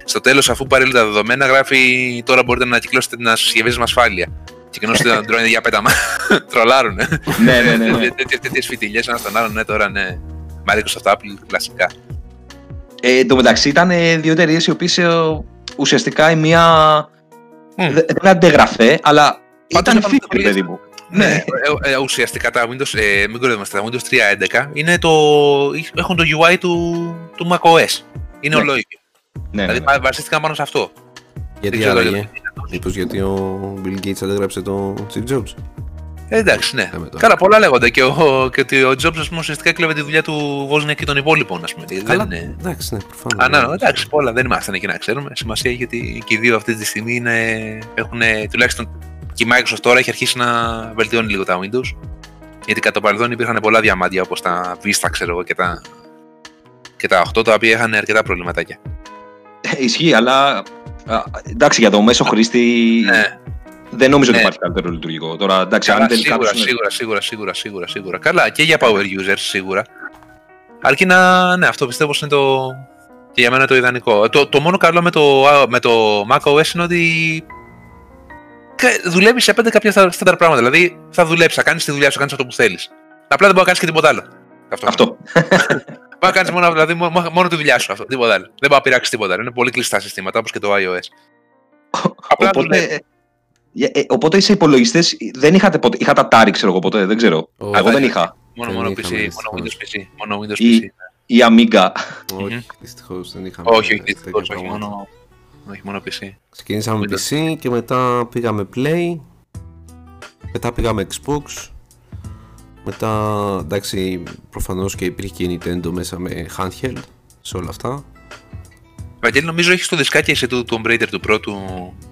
στο τέλος αφού πάρει όλα τα δεδομένα γράφει τώρα μπορείτε να ανακυκλώσετε την συσκευή σας με ασφάλεια. Και κοινώς την Android για πέταμα. [LAUGHS] Τρολάρουνε. ναι, ναι, ναι. ναι. [LAUGHS] Τέτοιες- Τέτοιες φιτιλιές ένα στον άλλον, ναι, τώρα ναι. Microsoft Apple, κλασικά. Ε, εν τω μεταξύ ήταν ε, δύο εταιρείες οι οποίες ουσιαστικά η μία Μμ. δε- δεν αντεγραφέ, αλλά Πάντως ήταν ήταν φίλοι, πολύ- παιδί μου. Ναι, ε, ε, ουσιαστικά τα Windows, ε, μην κοροϊδεύομαστε, τα Windows 3.11 είναι το, έχουν το UI του, του macOS. Είναι Ναι. ολόιδιο. Ναι, ναι, Δηλαδή ναι. βα- βασίστηκαν πάνω σε αυτό. Γιατί Δεν ξέρω άραγε. γιατί. Μήπως γιατί ο Bill Gates αντέγραψε το Steve Jobs. Ε, εντάξει, ναι. Λέμε τώρα. Καλά, πολλά λέγονται. Και, ο, και ότι ο Jobs ας πούμε, ουσιαστικά κλέβε τη δουλειά του Wozniak και των υπόλοιπων. Ας πούμε. Δηλαδή, Καλά, Δεν είναι... εντάξει, ναι, προφανώς. Α, ναι, ναι, εντάξει, πολλά δεν είμαστε εκεί να ξέρουμε. Σημασία έχει ότι και οι δύο αυτή τη στιγμή είναι, έχουν τουλάχιστον και η Microsoft τώρα έχει αρχίσει να βελτιώνει λίγο τα Windows. Γιατί κατά το παρελθόν υπήρχαν πολλά διαμάντια όπως τα Vista, ξέρω εγώ, και τα, και τα 8, τα οποία είχαν αρκετά προβληματάκια. Ε, Ισχύει, αλλά α, εντάξει, για το μέσο χρήστη Ναι, δεν νομίζω ότι Ναι. υπάρχει καλύτερο λειτουργικό. Τώρα, εντάξει, Καλά, αν τελικά. σίγουρα, τους είναι- σίγουρα, σίγουρα, σίγουρα, σίγουρα, σίγουρα. Καλά, και για power users σίγουρα. Αρκεί να. Ναι, αυτό πιστεύω πως είναι το. Και για μένα το ιδανικό. Το, το μόνο καλό με το, με το macOS είναι ότι. Κα- Δουλεύεις σε πέντε κάποια στα- στάνταρ πράγματα. Δηλαδή θα δουλέψεις, θα κάνεις τη δουλειά σου, θα κάνεις αυτό που θέλεις. Απλά δεν μπορείς να κάνεις και τίποτα άλλο. Αυτό. Αυτό. Μπορείς να κάνεις μόνο, δηλαδή, μόνο, μόνο τη δουλειά σου. Αυτό, τίποτα άλλο. Δεν μπορείς να πειράξεις τίποτα άλλο. Είναι πολύ κλειστά συστήματα όπως και το iOS. Απλά δουλεύεις. Οπότε, Ε, οπότε σε υπολογιστέ δεν είχατε ποτέ. Είχατε Atari, ξέρω εγώ ποτέ, δεν ξέρω. Όχι. Εγώ δεν είχα. Μόνο, Δεν μόνο είχαμε, PC, μόνο δυστυχώς. Windows PC. Μόνο Windows Ή- PC. Η Amiga. Όχι, δυστυχώς δεν είχαμε. Όχι, όχι, τέτοια δυστυχώς, όχι, πράγματα. μόνο, όχι, μόνο PC. Ξεκινήσαμε με Windows. PC και μετά πήγαμε Play. Μετά πήγαμε Xbox. Μετά, εντάξει, προφανώς και υπήρχε και η Nintendo μέσα με handheld σε όλα αυτά. Βαγγέλη, νομίζω έχεις το δισκάκι εσύ του Tomb Raider του πρώτου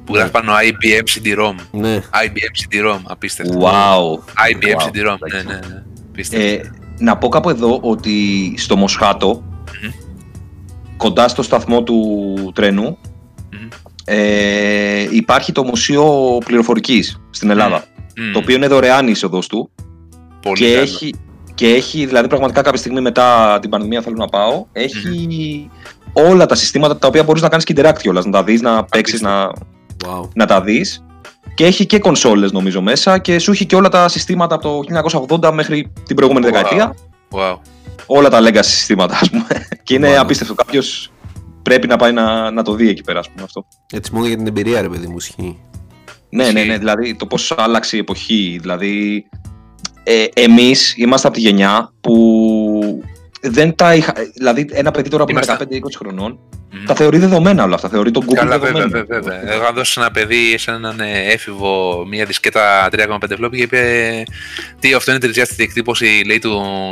που Ναι. γράφει πάνω IBM CD-ROM. Ναι, IBM CD-ROM, απίστευτο. Wow. IBM Wow. CD-ROM, ναι, Εντάξει. ναι, ναι. Απίστευτο. Ε, να πω κάπου εδώ ότι στο Μοσχάτο, Μμμ. κοντά στο σταθμό του τρένου, Μμμ. Ε, υπάρχει το Μουσείο Πληροφορικής στην Ελλάδα. Μμμ. Το οποίο είναι δωρεάν η είσοδος του Πολύ και καλό. έχει, και έχει, δηλαδή πραγματικά κάποια στιγμή μετά την πανδημία θέλω να πάω, έχει όλα τα συστήματα τα οποία μπορείς να κάνεις και interact κιόλας, να τα δεις, να παίξεις, να, wow. να τα δεις. Και έχει και κονσόλες νομίζω μέσα και σου έχει και όλα τα συστήματα από το 1980 μέχρι την προηγούμενη Wow. δεκαετία. Wow. Όλα τα legacy συστήματα, ας πούμε. [LAUGHS] και είναι Wow. απίστευτο. Κάποιος πρέπει να πάει να, να το δει εκεί πέρα, ας πούμε, αυτό. Έτσι μόνο για την εμπειρία, ρε παιδί μου, ισχύει. Ναι, ναι, ναι. Δηλαδή το πώς άλλαξε η εποχή. Δηλαδή, ε, εμείς είμαστε από τη γενιά που δεν τα είχα. Δηλαδή, ένα παιδί τώρα που είναι Είμαστε- 15-20 χρονών Μμμ. τα θεωρεί δεδομένα όλα αυτά. Θεωρεί τον Google Καλά, βέβαια, δεδομένο. βέβαια, βέβαια. Εγώ αν δώσει ένα παιδί σε έναν ε, έφηβο μία δισκέτα 3,5 φλόπι και είπε Τι αυτό είναι τριζιάστητη εκτύπωση λέει του,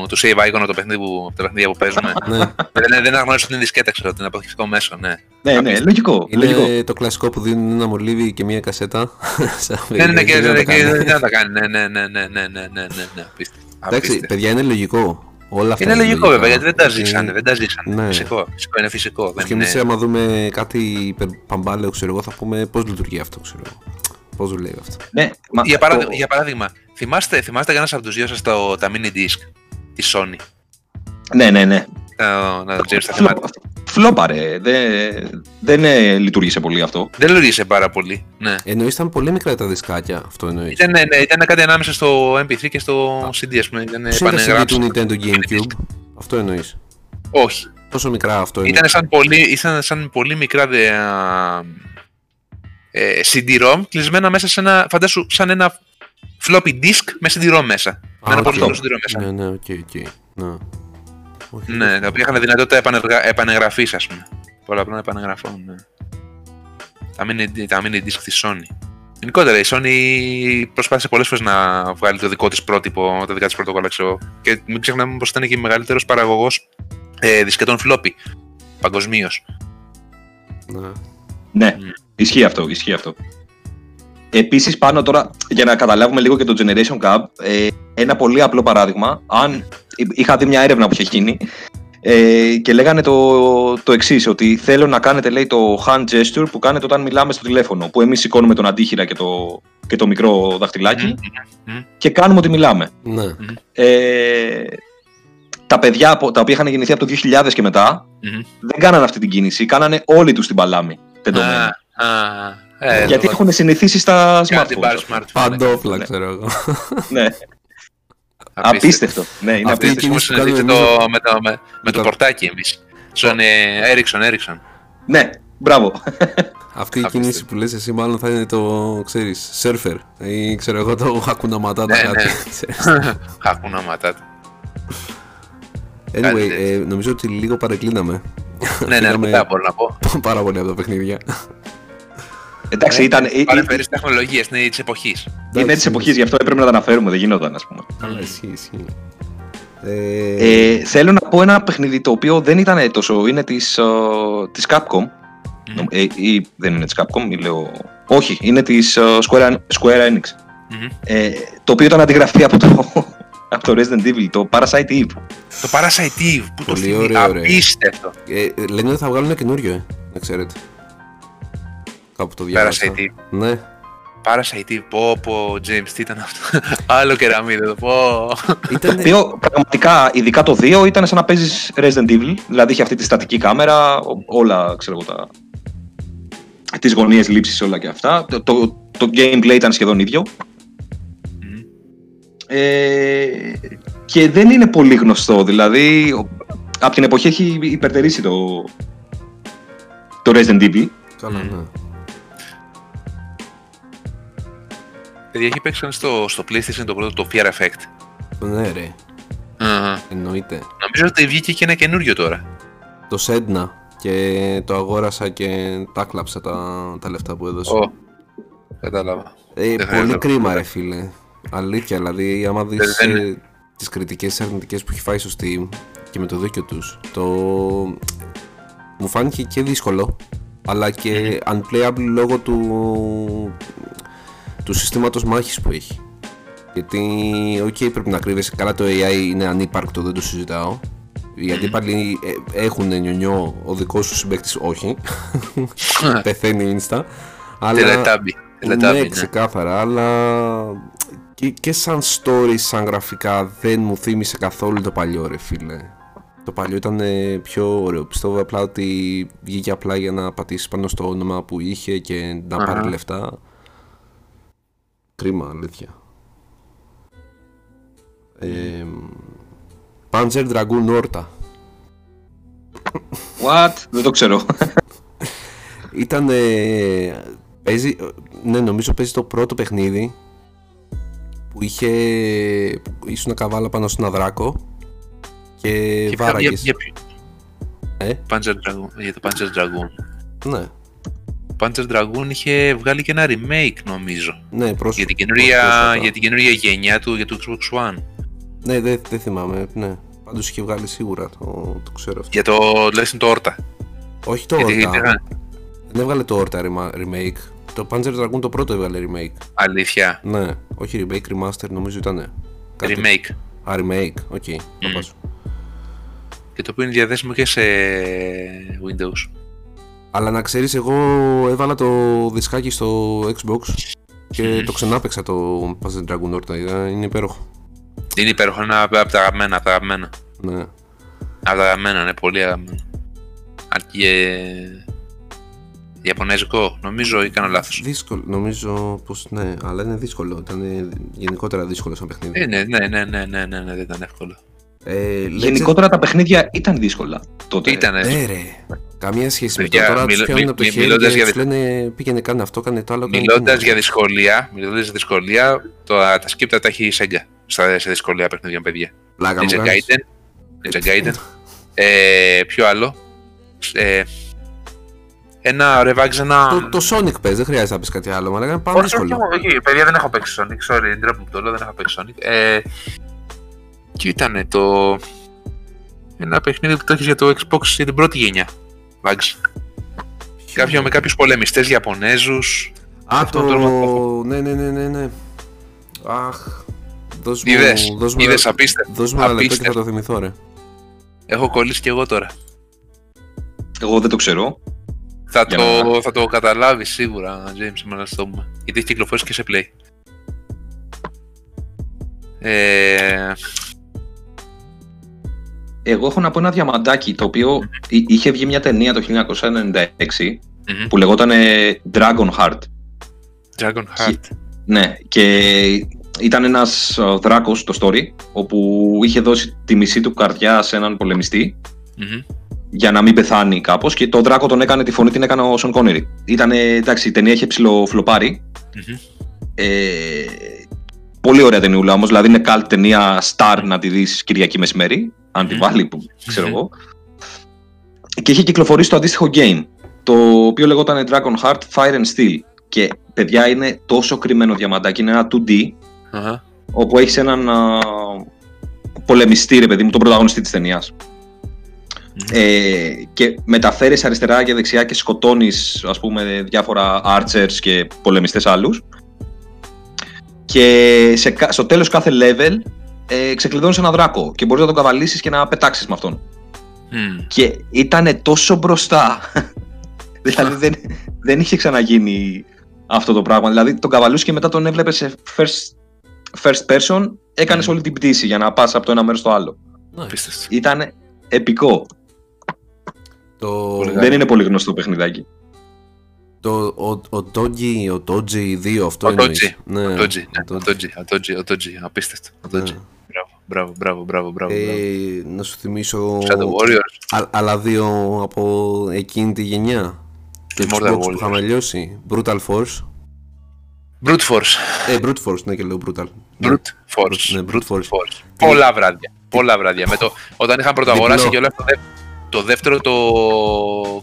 του save icon το παιχνίδι που, τα παιχνίδια που παίζουμε. ναι. δεν, δεν αναγνώρισε ότι είναι δισκέτα, ξέρω, ότι είναι αποθηκευτικό μέσο, ναι. Ναι, ναι, λογικό. Είναι λογικό. το κλασικό που δίνουν ένα μολύβι και μία κασέτα. Σαν Ναι, ναι, ναι, και δεν το δεν κάνει. να τα κάνει. Ναι, ναι, ναι, ναι, ναι, ναι, ναι, ναι, ναι, απίστευτο. Εντάξει, Απίστευτο. παιδιά, είναι λογικό. Όλα αυτά Είναι λογικό λογικά. βέβαια, γιατί δεν τα Γιατί- ζήσανε, δεν τα ζήσανε. Ναι. Φυσικό, φυσικό, είναι φυσικό. δεν Και εμείς, είναι- άμα δούμε κάτι υπερπαμπάλαιο, ξέρω εγώ, θα πούμε πώς λειτουργεί αυτό, ξέρω εγώ. Πώς δουλεύει αυτό. Ναι, μα Για το- παράδειγμα, για παράδειγμα θυμάστε, θυμάστε κανένας από τους δύο σας το, τα mini disc της Sony; Ναι, ναι, ναι. Να, να James τα Φλο- θυμάται. Φλόπαρε. Δεν, δεν ε, λειτουργήσε πολύ αυτό. Δεν λογίσε πάρα πολύ. Ναι. Εννοείς ήταν πολύ μικρά τα δισκάκια, αυτό εννοείς. Ήταν, ναι, ήταν κάτι ανάμεσα στο MP3 και στο CD, ας πούμε. Ήταν Πώ είναι τα CD του επανεγράψιμο. Nintendo Gamecube, αυτό εννοείς; Όχι. Πόσο μικρά αυτό είναι; Ήταν σαν πολύ, ήταν σαν πολύ μικρά δε, α, ε, CD-ROM κλεισμένα μέσα σε ένα, φαντάσου, σαν ένα floppy disk με CD-ROM μέσα. με ένα οκ. πολύ μικρό CD-ROM μέσα. Ναι, ναι, OK, OK. Ναι. Όχι, Ναι, τα οποία είχαν δυνατότητα επανεργα... επανεγραφής, ας πούμε. Πολλαπλών επανεγραφών. Ναι. Τα mini, τα mini disc της Sony. Γενικότερα η Sony προσπάθησε πολλές φορές να βγάλει το δικό της πρότυπο, τα δικά της πρωτόκολλα, ξέρω. Και μην ξεχνάμε πως ήταν και μεγαλύτερος παραγωγός ε, δισκετών floppy παγκοσμίως. Ναι. Ναι, Μμ. ισχύει αυτό, ισχύει αυτό. Επίσης πάνω τώρα, για να καταλάβουμε λίγο και το Generation Gap, ε, ένα πολύ απλό παράδειγμα, αν είχα δει μια έρευνα που είχε γίνει ε, και λέγανε το, το εξής, ότι θέλω να κάνετε λέει το hand gesture που κάνετε όταν μιλάμε στο τηλέφωνο, που εμείς σηκώνουμε τον αντίχειρα και το, και το μικρό δαχτυλάκι Μμμ. και κάνουμε ότι μιλάμε. Ναι. Ε, τα παιδιά από- τα οποία είχαν γεννηθεί από το 2000 και μετά Μμμ. δεν κάνανε αυτή την κίνηση, κάνανε όλοι τους την παλάμη. τεντωμένη. Α, α, ε, Γιατί το- έχουν συνηθίσει στα κάτι smartphones. πάρει smartphone. Παντόφλα, Ναι. ξέρω εγώ. Ναι, απίστευτο. Ναι, είναι Αυτή η απίστευτο. Έχουμε κίνηση που κάνουμε συνηθίσει το, εμείς- με, το, με, με το το- πορτάκι εμείς. Στον ε, Ericsson, Ericsson. Ναι, μπράβο. Αυτή η Απίστευτο. κίνηση που λες εσύ μάλλον θα είναι το, ξέρεις, surfer ή ξέρω εγώ το [LAUGHS] Hakuna Matata Ναι, κάτι. ναι. ξέρεις. [LAUGHS] Χάκουνα ματάτα. Anyway, Κάτι ε, νομίζω ότι λίγο παρεκκλίναμε. ναι, ναι, Φύγαμε αρκετά μπορώ να πω. πάρα πολύ από τα παιχνίδια. Εντάξει, ήταν, ε, ε, Παρεμφερείς τεχνολογίες, είναι της εποχής. είναι της εποχής, γι' αυτό έπρεπε να τα αναφέρουμε, δεν γινόταν, ας πούμε. Καλά, ισχύει, ισχύει. Ε, Ε, θέλω να πω ένα παιχνίδι το οποίο δεν ήταν τόσο, είναι της, ε, της Capcom. Νομ- ε, ή δεν είναι της Capcom, ή λέω... Όχι, είναι της ε, Square, Square Enix. Ε, το οποίο ήταν αντιγραφή από το, [LAUGHS] από το Resident Evil, το Parasite Eve. Το Parasite Eve που το Πολύ θυμεί. ωραίο, ρε. Απίστευτο. ε, ε, λένε ότι θα βγάλουν ένα καινούριο, ε, να ξέρετε. Κάπου το διάβασα. Parasite Eve. Ναι. Parasite Eve. Πω, πω, James, τι ήταν αυτό; [LAUGHS] Άλλο κεραμίδι, πω. Το Ήταν, οποίο πραγματικά, ειδικά το 2, ήταν σαν να παίζεις Resident Evil. Δηλαδή είχε αυτή τη στατική κάμερα, ο- όλα ξέρω εγώ τα. Τις γωνίες λήψης, όλα και αυτά. Το, το, το gameplay ήταν σχεδόν ίδιο. Μμμ. Ε, και δεν είναι πολύ γνωστό. Δηλαδή, από την εποχή έχει υπερτερήσει το, το Resident Evil. καλά, Μμ. ναι. Παιδιά, έχει παίξει κανείς στο, στο PlayStation το πρώτο, το Fear Effect. Ναι, ρε. Αχα. Εννοείται. Νομίζω ότι βγήκε και ένα καινούριο τώρα. Το Σέντνα και το αγόρασα και τα έκλαψα τα, τα λεφτά που έδωσε. Ω, κατάλαβα. Ε, δεν πολύ χρειάζεται. κρίμα, ρε φίλε. Αλήθεια, δηλαδή, άμα δεις Δεν- δεν- τις κριτικές αρνητικές που έχει φάει στο Steam και με το δίκιο τους, το. μου φάνηκε και δύσκολο, αλλά και unplayable λόγω του. Του συστήματος μάχης που έχει. Γιατί, οκ, πρέπει να κρύβεσαι. Καλά, το AI είναι ανύπαρκτο, δεν το συζητάω. Οι αντίπαλοι ε, έχουν νιονιό, ο δικός σου συμπαίκτης όχι. [LAUGHS] Πεθαίνει insta. Αλλά... Τελετάμπι. Ναι, Τελετάμπι, ναι. ξεκάθαρα, αλλά και, και σαν story, σαν γραφικά δεν μου θύμισε καθόλου το παλιό ρε φίλε. Το παλιό ήταν ε, πιο ωραίο. Πιστεύω απλά ότι βγήκε απλά για να πατήσεις πάνω στο όνομα που είχε και να πάρει Αχα. λεφτά. Κρίμα, αλήθεια. Ε, Panzer Dragoon Orta. What? Δεν το ξέρω. Ήταν. παίζει, ναι, νομίζω παίζει το πρώτο παιχνίδι που είχε. που ήσουν καβάλα πάνω στον αδράκο και, Και ποια- βάραγες. για- για ποιο- Ε, Panzer Dragoon, για το Panzer Dragoon. ναι, Panzer Dragoon είχε βγάλει και ένα remake νομίζω. ναι, πρόσφατα. Για την καινούργια, πρόσφατα. για την καινούργια γενιά του για το Xbox One. Ναι, δεν δεν θυμάμαι. Ναι. Πάντως είχε βγάλει σίγουρα, το, το ξέρω αυτό. Για το τουλάχιστον το Orta. Όχι το Γιατί Orta. ήταν Δεν έβγαλε το Orta rema- remake. Το Panzer Dragoon το πρώτο έβγαλε remake. αλήθεια. Ναι, όχι remake, remaster νομίζω ήταν. Remake. Α, remake, OK. να Μμμ. πας. Και το οποίο είναι διαθέσιμο και σε Windows. Αλλά να ξέρεις, εγώ έβαλα το δισκάκι στο Xbox και το ξανάπαιξα το Panzer Dragoon Orta. ε, Είναι υπέροχο. Είναι υπέροχο, είναι από τα αγαπημένα, από τα αγαπημένα. Ναι. Από τα αγαπημένα, είναι πολύ αγαπημένο. Αρκεί ε, Ιαπωνέζικο, νομίζω ή κάνω λάθος. Δύσκολο, νομίζω πως ναι, αλλά είναι δύσκολο. Ήταν γενικότερα δύσκολο σαν παιχνίδι. Ε, ναι, ναι, ναι, ναι, ναι, ναι, ναι, δεν ήταν εύκολο. Ε, Legend- Γενικότερα τα παιχνίδια ήταν δύσκολα τότε. Ήταν, Ναι, ρε. Καμία σχέση με το Παιδιά, τώρα τους μιλώ- πιάνουν μι- από το μι- χέρι μιλώντας και για τους δι- λένε πήγαινε κάνε αυτό, κάνε το άλλο. κάνε Μιλώντας εκείνο». για δυσκολία, μιλώντας για δυσκολία, το, τα σκύπτα τα έχει η Sega στα, σε δυσκολία παιχνιδιών, παιδιά. Πλάκα μου Ninja κάνεις. Gaiden. Ninja Gaiden. ε, ποιο άλλο; Ε, ένα ρεβάκι ένα. Το, το Sonic πες, δεν χρειάζεται να πεις κάτι άλλο, αλλά είναι πάρα Όχι, όχι, δύσκολο. όχι, όχι, παιδιά δεν έχω παίξει Sonic. Sorry, ντρέπω που το λέω, δεν έχω παίξει Sonic. Ε, τι ήταν το. Ένα παιχνίδι που το έχεις για το Xbox για την πρώτη γενιά. Bugs. Κάποιο με κάποιους πολεμιστές Ιαπωνέζους. Α, Αυτό το... το όνομα Ναι, ναι, ναι, ναι, ναι. Αχ. Δώσ' μου, Είδες, δώσ' μου είδες, ένα- απίστευτο. Δώσ' μου ένα λεπτό και θα Απίστευτο. το θυμηθώ, ρε. Έχω κολλήσει κι εγώ τώρα. Εγώ δεν το ξέρω. Θα Για το, να- θα το καταλάβεις σίγουρα, James, με να στο πούμε. Γιατί έχει κυκλοφορήσει και σε play. Ε, Εγώ έχω να πω ένα διαμαντάκι το οποίο εί- είχε βγει μια ταινία το 1996 μμμ. που λεγόταν Dragon Heart. Dragon Heart. Ναι, και ήταν ένας ε, δράκος το story όπου είχε δώσει τη μισή του καρδιά σε έναν πολεμιστή Μμμ. για να μην πεθάνει κάπως και το δράκο τον έκανε, τη φωνή την έκανε ο Σον Κόνερι. Ήτανε, εντάξει, η ταινία είχε ψηλοφλοπάρει. Μμμ. Ε, πολύ ωραία ταινιούλα όμως, δηλαδή είναι καλ ταινία star να τη δεις Κυριακή μεσημέρι, αν τη Μμμ. βάλει, που ξέρω Μμμ. εγώ. Και είχε κυκλοφορήσει το αντίστοιχο game, το οποίο λεγόταν Dragon Heart Fire and Steel. Και παιδιά είναι τόσο κρυμμένο διαμαντάκι, είναι ένα 2D, Αχα. όπου έχεις έναν α, πολεμιστή, ρε παιδί μου, τον πρωταγωνιστή της ταινίας. Ε, και μεταφέρεις αριστερά και δεξιά και σκοτώνεις ας πούμε διάφορα archers και πολεμιστές άλλους και σε, κα- στο τέλος κάθε level ε, ξεκλειδώνεις ένα δράκο και μπορείς να τον καβαλήσεις και να πετάξεις με αυτόν. Μμ. και ήταν τόσο μπροστά. [LAUGHS] Δηλαδή δεν, δεν είχε ξαναγίνει αυτό το πράγμα. Δηλαδή τον καβαλούς και μετά τον έβλεπες σε first, first person έκανες Μμμ. όλη την πτήση για να πας από το ένα μέρος στο άλλο. Απίστευτο. ήταν επικό. Το, Πολύ δεν είναι πολύ γνωστό παιχνιδάκι το, ο, ο Doggy, ο Dodgy 2 αυτό Ο εννοείς; Dodgy, Ναι, Ο Τότζι, ο ναι, ο Dodgy. Τότζι, ο Τότζι, ο Τότζι, απίστευτο. Ο Τότζι. Ναι. Μπράβο, μπράβο, μπράβο, μπράβο, μπράβο. Ε, να σου θυμίσω Shadow Warriors. α- άλλα δύο από εκείνη τη γενιά. Το Immortal Xbox που Warriors. είχαμε λιώσει. Brutal Force. Brute Force. Ε, brute force, ναι και λέω brutal. Ναι. Brute Force. Ναι, brute force. Πολλά βράδια. Πολλά βράδια. Με το, όταν είχαν πρωταγοράσει Διπλό. και όλα το, δε- το δεύτερο το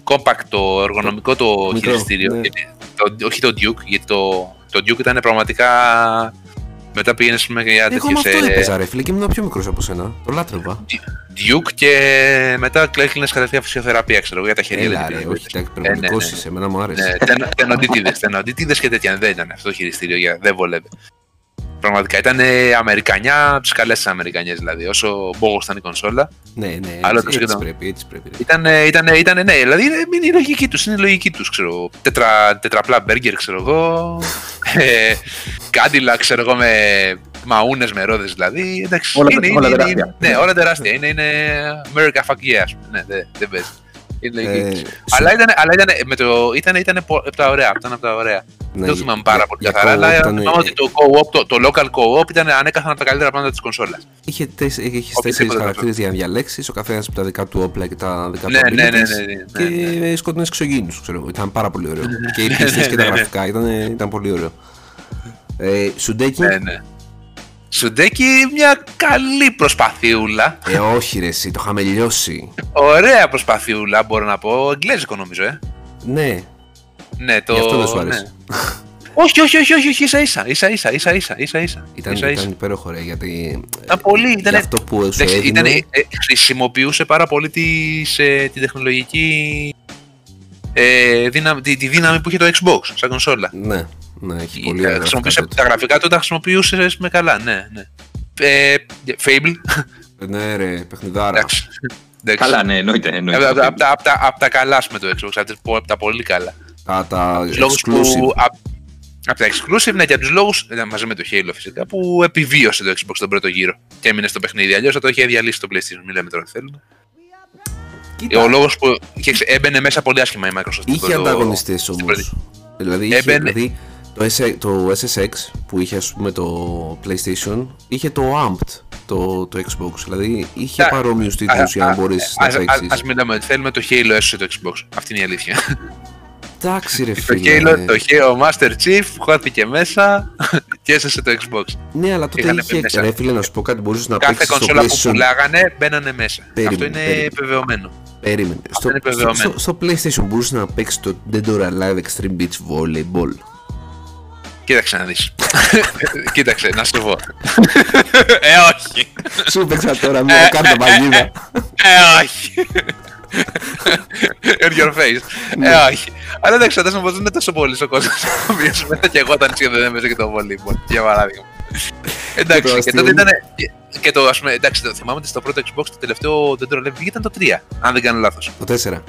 compact, το εργονομικό το Μικρό, χειριστήριο. ναι. γιατί το, όχι το Duke, γιατί το, το Duke ήταν πραγματικά. Μετά πήγαινε πούμε, για Εγώ με αυτό τέτοιες, ε, έπαιζα ρε φίλε και ήμουν πιο μικρός από σένα. Το λάτρευα. Duke και μετά έκλεινες κατευθείαν φυσιοθεραπεία, ξέρω εγώ, για τα χέρια. Έλα δεν ρε, πήγαινε. όχι, εντάξει, Ε, ναι, υπερβολικός ναι. είσαι, εμένα μου άρεσε. Ναι, τενοντίτιδε, τενοντίτιδε και τέτοια. Δεν ήταν αυτό το χειριστήριο, για- δεν βολεύει. Πραγματικά ήταν ε, Αμερικανιά, από τι καλέ Αμερικανιές δηλαδή. Όσο μπόγο ήταν η κονσόλα, Ναι, ναι, Άλλο έτσι, το έτσι σχεδόν. πρέπει, έτσι πρέπει. ρε. ήταν, ήταν, ήταν ναι, δηλαδή είναι, είναι η λογική τους, είναι η λογική τους, ξέρω. Τετρα, τετραπλά μπέργκερ, ξέρω εγώ. [LAUGHS] Ε, Κάντιλα, ξέρω εγώ, με μαούνες με ρόδες δηλαδή. Εντάξει, Όλα- είναι, όλα είναι, τεράστια. είναι, ναι, όλα τεράστια. Είναι, είναι America fuck yeah, ας πούμε. Ναι, δεν, δεν παίζει. Είναι λογική. Ε, σου- Αλλά ήταν, αλλά ήταν, με το, ήταν, ήταν πο- από τα ωραία. Ήταν από τα ωραία. ναι, δεν θυμάμαι πάρα για- πολύ για καθαρά, co-op αλλά ήταν- θυμάμαι ότι το, co-op, το, το local co-op ήταν ανέκαθεν από τα καλύτερα πράγματα της κονσόλας. Είχε τέσσερις, έχεις Οποιοδήποτε τέσσερις αυτό. χαρακτήρες για να διαλέξεις, ο καθένας από τα δικά του όπλα και τα δικά του Ναι, ναι, ναι, ναι, abilities ναι, ναι, και σκοτεινές εξωγήινους, ξέρω εγώ. Ήταν πάρα πολύ ωραίο. Και οι πίστες και τα ναι, ναι. γραφικά ήταν, ήταν πολύ ωραίο. Ε, Σουντέκι, Ναι, ναι. Σουντέκι μια καλή προσπαθιούλα. ε, όχι ρε εσύ, το είχαμε λιώσει. Ωραία προσπαθιούλα, μπορώ να πω. Εγγλέζικο νομίζω, ε. Ναι, Ναι, το. γι' αυτό δεν σου άρεσε. ναι. όχι, [LAUGHS] όχι, όχι, όχι, όχι, ίσα ίσα, ίσα ίσα, ίσα ίσα, ίσα ίσα. Ήταν, ίσα, ίσα. ήταν υπέροχο ρε, γιατί Ήταν πολύ, για ήταν, αυτό που σου εντάξει, έδινε, ήταν, ε, χρησιμοποιούσε πάρα πολύ τις, ε, την τεχνολογική ε, δύναμη, τη, τη δύναμη που είχε το Xbox σαν κονσόλα. ναι, ναι, έχει πολύ Ε, ωραία χρησιμοποιούσε- γραφικά τα γραφικά του τα χρησιμοποιούσες με καλά, ναι, ναι. Ε, Fable, τότε. Ναι ρε, παιχνιδάρα. εντάξει. Εντάξει. Καλά, ναι, εννοείται. εννοείται. Από τα, απ' τα, απ' τα, απ' τα καλά με το Xbox, από τα, απ' τα πολύ καλά. Τα, τα Τους λόγους που, exclusive. απ' απ' τα exclusive, ναι, και από τους λόγους, μαζί με το Halo φυσικά, που επιβίωσε το Xbox τον πρώτο γύρο και έμεινε στο παιχνίδι. Αλλιώς θα το είχε διαλύσει το PlayStation. Μην λέμε τώρα τι θέλουμε. Κοίτα, Ο λόγος που είχε, ξε- έμπαινε μέσα πολύ άσχημα η Microsoft. στην Είχε πρώτο- ανταγωνιστές στην όμως. πρώτη- Δηλαδή, είχε, Έμπαινε. δηλαδή το, S- το SSX που είχε ας πούμε το PlayStation είχε το Amped το, το Xbox. Δηλαδή είχε Α, παρόμοιους τίτλους για να μπορέσεις να Ας- ας- παίξεις. Ας μιλάμε ότι θέλουμε το Halo έσωσε το Xbox. Αυτή είναι η αλήθεια. Εντάξει ρε το φίλε. Halo, το Halo, ο Master Chief χώθηκε μέσα [LAUGHS] και έσωσε το Xbox. Ναι, αλλά τότε Είχαν είχε. μπει μέσα. Ρε φίλε, να σου πω κάτι, μπορούσες να Κάθε παίξεις στο κονσόλα που PlayStation. πουλάγανε μπαίνανε μέσα. Περίμενε, Αυτό είναι περίμενε. επιβεβαιωμένο. Περίμενε. Στο, είναι στο, επιβεβαιωμένο. στο, στο PlayStation μπορούσες να παίξεις το Dead or Alive Extreme Beach Volleyball. Κοίταξε να δεις. [LAUGHS] Κοίταξε, να σου πω. ε, όχι. Σου παίξα τώρα μια κάρτα παγίδα. Ε, όχι. In your face. Ε, όχι. Αλλά εντάξει, φαντάζομαι πως δεν είναι τόσο πολύ ο κόσμος ο οποίος μετά και εγώ όταν σχεδόν δεν και το volleyball, για παράδειγμα. Και το Εντάξει, και αστείο τότε είναι- ήταν. και- Και το, ας πούμε, εντάξει, το, θυμάμαι ότι στο πρώτο Xbox το τελευταίο Dead or Alive βγήκε ήταν το 3, αν δεν κάνω λάθος. Το 4.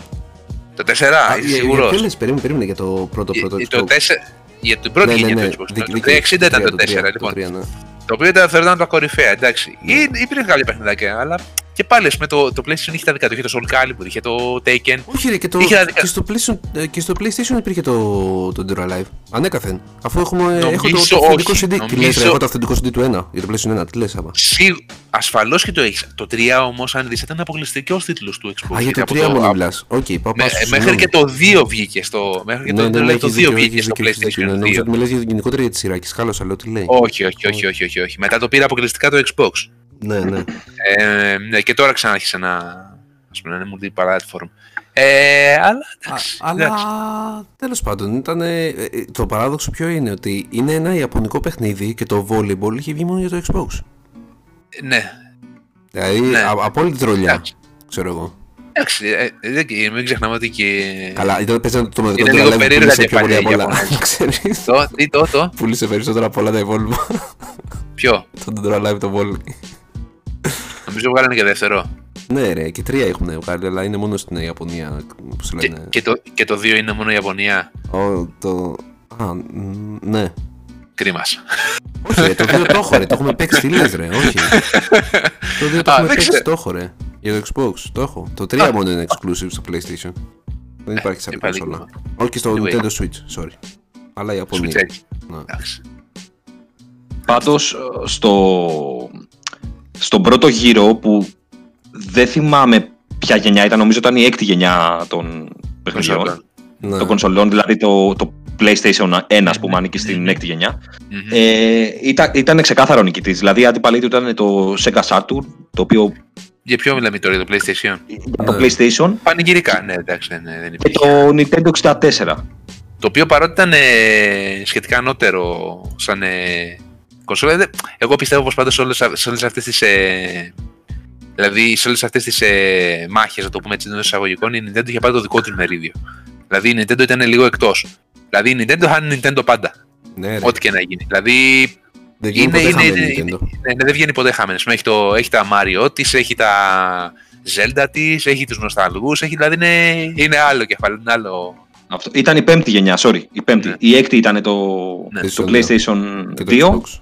Το 4, είσαι σίγουρος. ποιο λες, περίμενε, περίμενε για το πρώτο πρώτο Ε, Το Xbox. 4, για την πρώτη Ναι, ναι, γενιά ναι, του Xbox. δίκ- Το δίκιο, 360 ήταν το 4, τρία, λοιπόν. τρία, ναι. Το οποίο ήταν, θεωρώ ήταν τα κορυφαία, εντάξει. Ή, υπήρχαν κάποια παιχνιδάκια, αλλά και πάλι ας πούμε, το, το PlayStation είχε τα δικά του. Είχε το Soul Calibur, είχε το Taken. Όχι ρε, και, το, Είχε δικά- και, στο PlayStation, ε, και στο PlayStation υπήρχε το, το Dead or Alive. Ανέκαθεν. Αφού έχουμε, έχω το, Νομίζω το αυθεντικό όχι, CD. Τι λες ρε, νομίζω- έχω το αυθεντικό CD του 1, για το PlayStation 1. Τι λες άμα. Σίγου... Ασφαλώς και το έχεις. Το 3 όμως, αν δεις, ήταν αποκλειστικό τίτλος του Xbox. Α, για το από 3 μόνο από- μιλάς. Οκ, πάω Ναι, πάω στο μέχρι συγγνώμη. και το 2 βγήκε στο. Μέχρι και Ναι, το, ναι, το, ναι, το έχεις 2 δίκιο, βγήκε έχεις στο δίκιο, έχεις δίκιο. Ναι, PlayStation Νόμιζα 2. ότι μιλάς για γενικότερα για τη σειρά και σκάλωσα, λέω τι λέει. Όχι, όχι, όχι, όχι, όχι, όχι. Μετά το πήρα αποκλειστικά το Xbox. Ναι, ναι. Ε, ναι, και τώρα ξανάρχισε να. Ας πούμε, να είναι multi-platform. Ε, αλλά εντάξει. Α, αλλά εντάξει. τέλος πάντων, ήταν, ε, ε, το παράδοξο ποιο είναι ότι είναι ένα ιαπωνικό παιχνίδι και το volleyball είχε βγει μόνο για το Xbox. Ναι, Δηλαδή Ναι. α, απόλυτη τρολιά, Εντάξει. ξέρω εγώ. Εντάξει. Ε, δεν- και μην ξεχνάμε ότι και. Καλά, ήταν παίζανε το μοναδικό Είναι Dead or λίγο Alive που περίεργα πούλησε και πιο πολύ παλιά απ' οι όλα. Ιαπωνέζοι. [LAUGHS] Ξέρεις, Το, τι, το, το. πούλησε περισσότερα από όλα τα υπόλοιπα. Ποιο; Το Dead or Alive το volley. Νομίζω βγάλανε και δεύτερο. Ναι, ρε, και τρία έχουν βγάλει, αλλά είναι μόνο στην Ιαπωνία. Πώ Και, λένε. και, το, και το 2 είναι μόνο η Ιαπωνία. Ο, το... Α, μ, ναι. Κρίμα. Όχι, ρε, το 2 το έχω, ρε. Το έχουμε παίξει. Τι λες, ρε, όχι. Το 2 το Α, έχουμε δεν παίξει, ξέρω. το έχω, ρε. Για το Xbox, το έχω. Το 3 μόνο είναι exclusive στο PlayStation. Δεν υπάρχει σε άλλη υπάρχει κονσόλα. λίγο. Όχι και στο Anyway. Nintendo Switch, sorry. Αλλά η Ιαπωνία. Σουιτσάκι. Ναι. Εντάξει. Πάντως στο, στον πρώτο γύρο που δεν θυμάμαι ποια γενιά ήταν, νομίζω ήταν η έκτη γενιά των παιχνιδιών, Κονσόλα. Ναι. των κονσολών, δηλαδή το, το PlayStation 1, ας πούμε, ανήκει στην έκτη γενιά. Ε, ήταν, ήταν ξεκάθαρο νικητής. Δηλαδή, η αντίπαλή του ήταν το Sega Saturn, το οποίο. Για ποιο μιλάμε τώρα, για το PlayStation; Για το PlayStation. Πανηγυρικά, ναι, εντάξει, ναι, δεν Και το Nintendo 64. Το οποίο παρότι ήταν ε, σχετικά ανώτερο σαν ε, κονσόλα, εγώ πιστεύω πως πάντα σε όλες, σε όλες αυτές τις ε, Δηλαδή, σε όλες αυτές τις ε, μάχες, να το πούμε έτσι εντός εισαγωγικών, η Nintendo είχε πάντα το δικό του μερίδιο. Δηλαδή, η Nintendo ήταν λίγο εκτός. Δηλαδή, η Nintendo χάνει Nintendo πάντα. Ναι, ρε. Ό,τι και να γίνει. Δηλαδή, Δεν βγαίνει ποτέ χαμένη η Nintendo. ναι, ναι, δεν βγαίνει ποτέ χαμένη. Έχει, το, έχει τα Mario της, έχει τα Zelda της, έχει τους νοσταλγούς, έχει, δηλαδή είναι, είναι άλλο κεφάλαιο, είναι άλλο. Αυτό. Ήταν η πέμπτη γενιά, sorry. Η, πέμπτη. Ναι. η έκτη ήταν το, Ναι. το PlayStation PlayStation Και 2 το Xbox.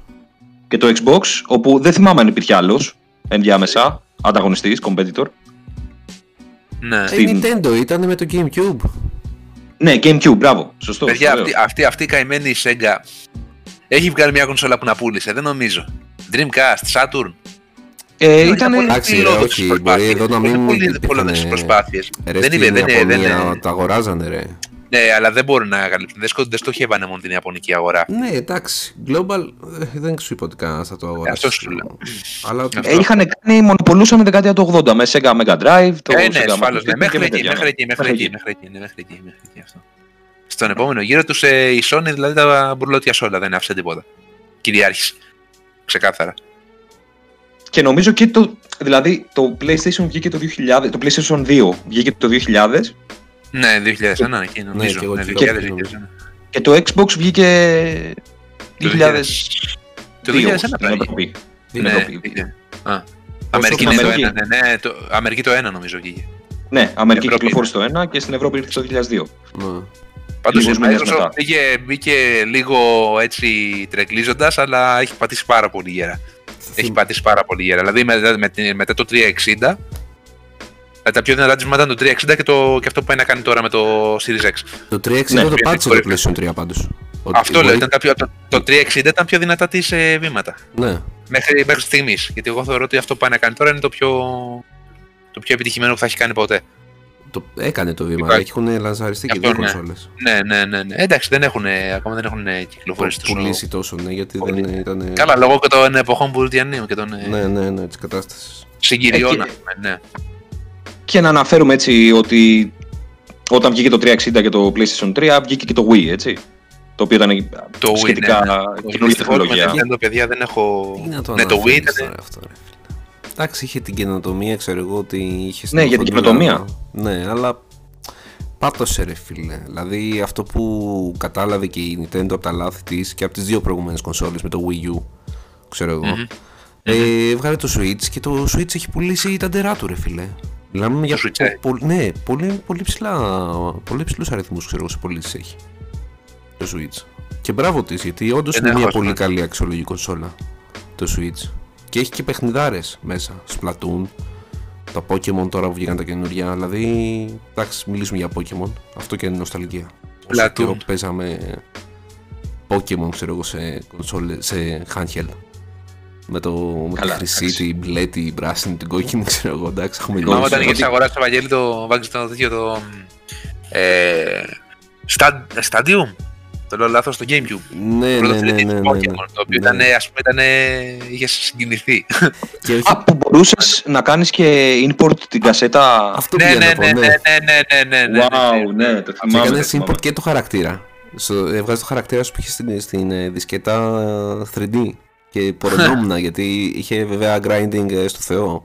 και το Xbox, όπου δεν θυμάμαι αν υπήρχε άλλος ενδιάμεσα, ανταγωνιστής, competitor. Ναι. Ε, Η Στην- Nintendo ήταν με το GameCube. Ναι, GameCube, μπράβο. Σωστό. Παιδιά, ωραίο. αυτή, αυτή, αυτή η καημένη η Sega έχει βγάλει μια κονσόλα που να πούλησε, δεν νομίζω. Dreamcast, Saturn. Ε, Είναι ήταν. πολύ Εντάξει, ρε, φιλόδοξες όχι, προσπάθειες. μπορεί εδώ να Είναι μην πολύ υπήρχαν, φιλόδοξες ε, προσπάθειες. Ρε, Δεν στην είναι, δεν είναι, δεν Ιαπωνία είναι. τα αγοράζανε, ρε. Ναι, αλλά δεν μπορούν να καλύψουν. Δεν, σκο- δεν στοχεύανε μόνο την Ιαπωνική αγορά. Ναι, εντάξει. Global ε, δεν σου είπα ότι κανένα θα το αγοράσει. αυτό σου λέω. Αλλά Αυτό. Ε, είχαν κάνει, μονοπολούσαν δεκαετία του 80 με Sega Mega Drive. Το ε, ναι, Sega ασφαλώς, ναι. Master System Μέχρι και εκεί, τέτοια, μέχρι ναι. εκεί, μέχρι εκεί, μέχρι εκεί, ναι, μέχρι εκεί, μέχρι εκεί αυτό. Στον επόμενο γύρο τους ε, η Sony δηλαδή τα μπουρλότια σε όλα, δεν άφησε τίποτα. Κυριάρχησε. Ξεκάθαρα. Και νομίζω και το. Δηλαδή το PlayStation βγήκε το 2000. Το PlayStation 2 βγήκε το 2000 Ναι, 2001 εκεί νομίζω. και εγώ Ναι, τι 2000, λέω, 2001. και το Xbox βγήκε. Το 2000. Το 2001 στην πρέπει. Ευρωπή. Στην Ναι, Ευρώπη. βγήκε. Α. Αμερική στην είναι το Αμερική. ένα, ναι, ναι, το, Αμερική το ένα νομίζω βγήκε. Ναι, Αμερική Ευρώπη. κυκλοφόρησε το 1 και στην Ευρώπη ήρθε το 2002. ναι. Πάντως η Λίγους μήνες Microsoft μετά. μπήκε, μπήκε λίγο έτσι τρεκλίζοντας, αλλά έχει πατήσει πάρα πολύ γέρα. Έχει πατήσει πάρα πολύ γέρα. Δηλαδή μετά, με την- μετά το 360, ε, τα πιο δυνατά της ήταν το 360 και, το, και αυτό που πάει να κάνει τώρα με το Series X. Το 360 Ναι, το είναι πάτησε το κορυφή. PlayStation 3 πάντως. Ότι αυτό λέω, μπορεί- ήταν τα πιο, το, το 360 ήταν πιο δυνατά της ε, βήματα. Ναι. Μέχρι, μέχρι στιγμής. Γιατί εγώ θεωρώ ότι αυτό που πάει να κάνει τώρα είναι το πιο, το πιο επιτυχημένο που θα έχει κάνει ποτέ. Το έκανε το βήμα. Υπάρχει. Έχουν λανσαριστεί και Αυτό, δύο ναι. κονσόλες. Ναι, ναι, ναι. ναι. Εντάξει, δεν έχουν, ακόμα δεν έχουν κυκλοφορήσει τόσο. Πουλήσει τόσο, ναι, γιατί Πολύ. δεν ήταν. Καλά, λόγω και των εποχών που διανύουμε και των ε, Ναι, ναι, ναι, της κατάστασης. συγκυριών, Ε, και- ας πούμε, ναι. Και να αναφέρουμε έτσι ότι όταν βγήκε το 360 και το PlayStation 3 βγήκε και το Wii, έτσι. Το οποίο ήταν Το Wii, σχετικά ναι, ναι. καινούργια Δυστυχώς με τεχνολογία. Nintendo, παιδιά, δεν έχω... Τι να το ναι, το Wii αναφέρεις ήταν... τώρα αυτό, ρε φίλε. Εντάξει, είχε την καινοτομία, ξέρω εγώ ότι είχε στην Ναι, για την οθόνη καινοτομία. να- Ναι, αλλά πάτωσε ρε φίλε. Δηλαδή αυτό που κατάλαβε και η Nintendo από τα λάθη της και από τις δύο προηγούμενες κονσόλες με το Wii U, ξέρω εγώ. Ε, βγάλε το Switch και το Switch έχει πουλήσει τα ντερά του, ρε φίλε. Μιλάμε για Switch, ε. πο- ναι, πολύ, πολύ, ψηλά, πολύ ψηλούς αριθμούς ξέρω εγώ σε πωλήσεις έχει το Switch. Και μπράβο της, γιατί όντως Δεν είναι μια έχω πολύ ασχοληθεί. καλή αξιολογική κονσόλα το Switch. Και έχει και παιχνιδάρες μέσα, Splatoon, τα Pokemon τώρα που βγήκαν τα καινούργια, δηλαδή, εντάξει, μιλήσουμε για Pokemon, αυτό και είναι νοσταλγία. Όσο Splatoon. καιρό παίζαμε Pokemon, ξέρω εγώ, σε, κονσόλες, σε handheld. Με, το, με τη Καλά, χρυσή, εντάξει. την μπλε, την πράσινη, την κόκκινη, [LAUGHS] ξέρω εγώ, εντάξει, έχουμε Θυμάμαι γνώρισει. όταν είχες αγοράσει το Βαγγέλη το βάγγιζε το τέτοιο το... Ε, Stad- Stadium, το λέω λάθος, το Gamecube. Ναι, Πρώτο ναι, ναι, 3D ναι, ναι, ναι. Pokemon, το οποίο Ναι. ήταν, ας πούμε, ήταν, είχες συγκινηθεί. [LAUGHS] Και όχι, Α, που μπορούσες να κάνεις και import την κασέτα. αυτό ναι, πήγα ναι, να πω, ναι, ναι. ναι, ναι, ναι, ναι, ναι, ναι. Wow, ναι, το Και θυμάμαι. έκανε το θυμάμαι. import και το χαρακτήρα. Στο, έβγαζε το χαρακτήρα σου που είχε στην, στην ε, δισκέτα ε, 3D. Και πορευόμουν [LAUGHS] γιατί είχε βέβαια grinding ε, στο Θεό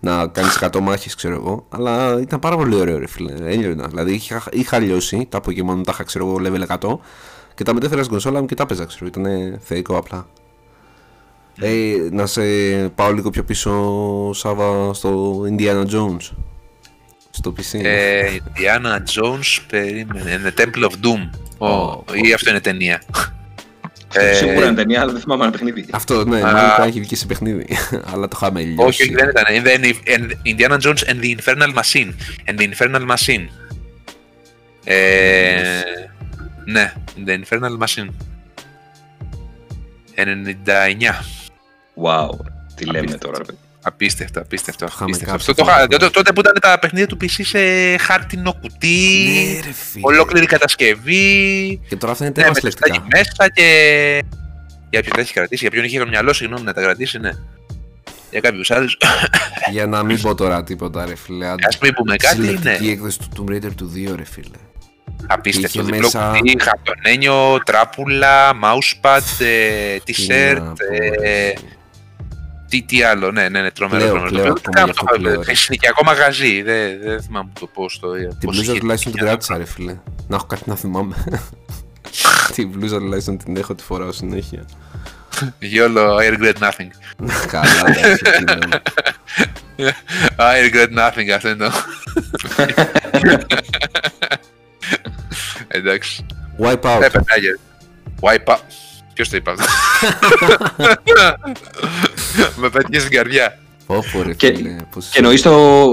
να κάνεις 100 μάχες, ξέρω εγώ. Αλλά ήταν πάρα πολύ ωραίο, ρε φίλε. Έλειωνα. Δηλαδή είχα, είχα λιώσει τα Pokemon, τα είχα, ξέρω εγώ, level 100 και τα μετέφερα στην κονσόλα μου και τα παίζα, ξέρω. Ήταν θεϊκό απλά. Ε, να σε πάω λίγο πιο πίσω, Σάβα, στο Indiana Jones. Στο PC. Ε, Diana Jones, περίμενε, είναι Temple of Doom. Ω, Ή αυτό είναι ταινία. Ε, Σίγουρα είναι ταινία, αλλά δεν θυμάμαι ένα παιχνίδι. Αυτό, ναι, Α. μάλιστα έχει βγει σε παιχνίδι. [LAUGHS] Αλλά το είχαμε λιώσει. Όχι, όχι, δεν ήταν. Είναι and Indiana Jones and the Infernal Machine. And the Infernal Machine. Ε, ναι, The Infernal Machine. 99. Wow, τι λέμε τώρα, ρε παιδί. Απίστευτο, απίστευτο. Είχαμε απίστευτο. κάψει Αυτό το, αυτό. είχα- τότε- τότε που ήταν τα παιχνίδια του PC σε χάρτινο κουτί, Ναι, ρε φίλε. ολόκληρη κατασκευή, Και τώρα αυτά είναι ναι, τέρμα με το στάκι συλλεκτικά. μέσα και... Για ποιον τα έχει κρατήσει, για ποιον είχε το μυαλό, συγγνώμη, να τα κρατήσει, ναι. Για κάποιους άλλους, [LAUGHS] Για να μην πω τώρα τίποτα, ρε φίλε. άντε. ας μην πούμε κάτι, Συλλεκτική ναι. έκδοση του Tomb Raider του 2, ρε φίλε. Απίστευτο, είχε διπλό μέσα- κουτί, χαρτονένιο, τράπουλα, mousepad, ε, Τι t-shirt, να πω, ε, ρε. Τι, τι άλλο, ναι, ναι, ναι, τρομερό, Κλαίω, τρομερό. κλαίω τρομερό. ακόμα γι' Αυτό αυτό κλαίω, ρε. σε συνοικιακό μαγαζί, δεν, δεν θυμάμαι το πώς το Την πώς μπλούζα είχε τουλάχιστον την γίνει. κράτησα, ρε φίλε. Να έχω κάτι να θυμάμαι. [LAUGHS] Την μπλούζα τουλάχιστον την έχω, τη φοράω συνέχεια. Γιόλο, I regret nothing. Καλά, εντάξει, τι λέμε. [LAUGHS] I regret nothing, αυτό είναι το. [LAUGHS] Εντάξει. Wipe out. Ε, περνάγε. Wipe out. Ποιος το είπε αυτό; Με πέτυχες στην καρδιά. Πω, πω, ρε Και- φίλε. πώς- Και εννοείς το,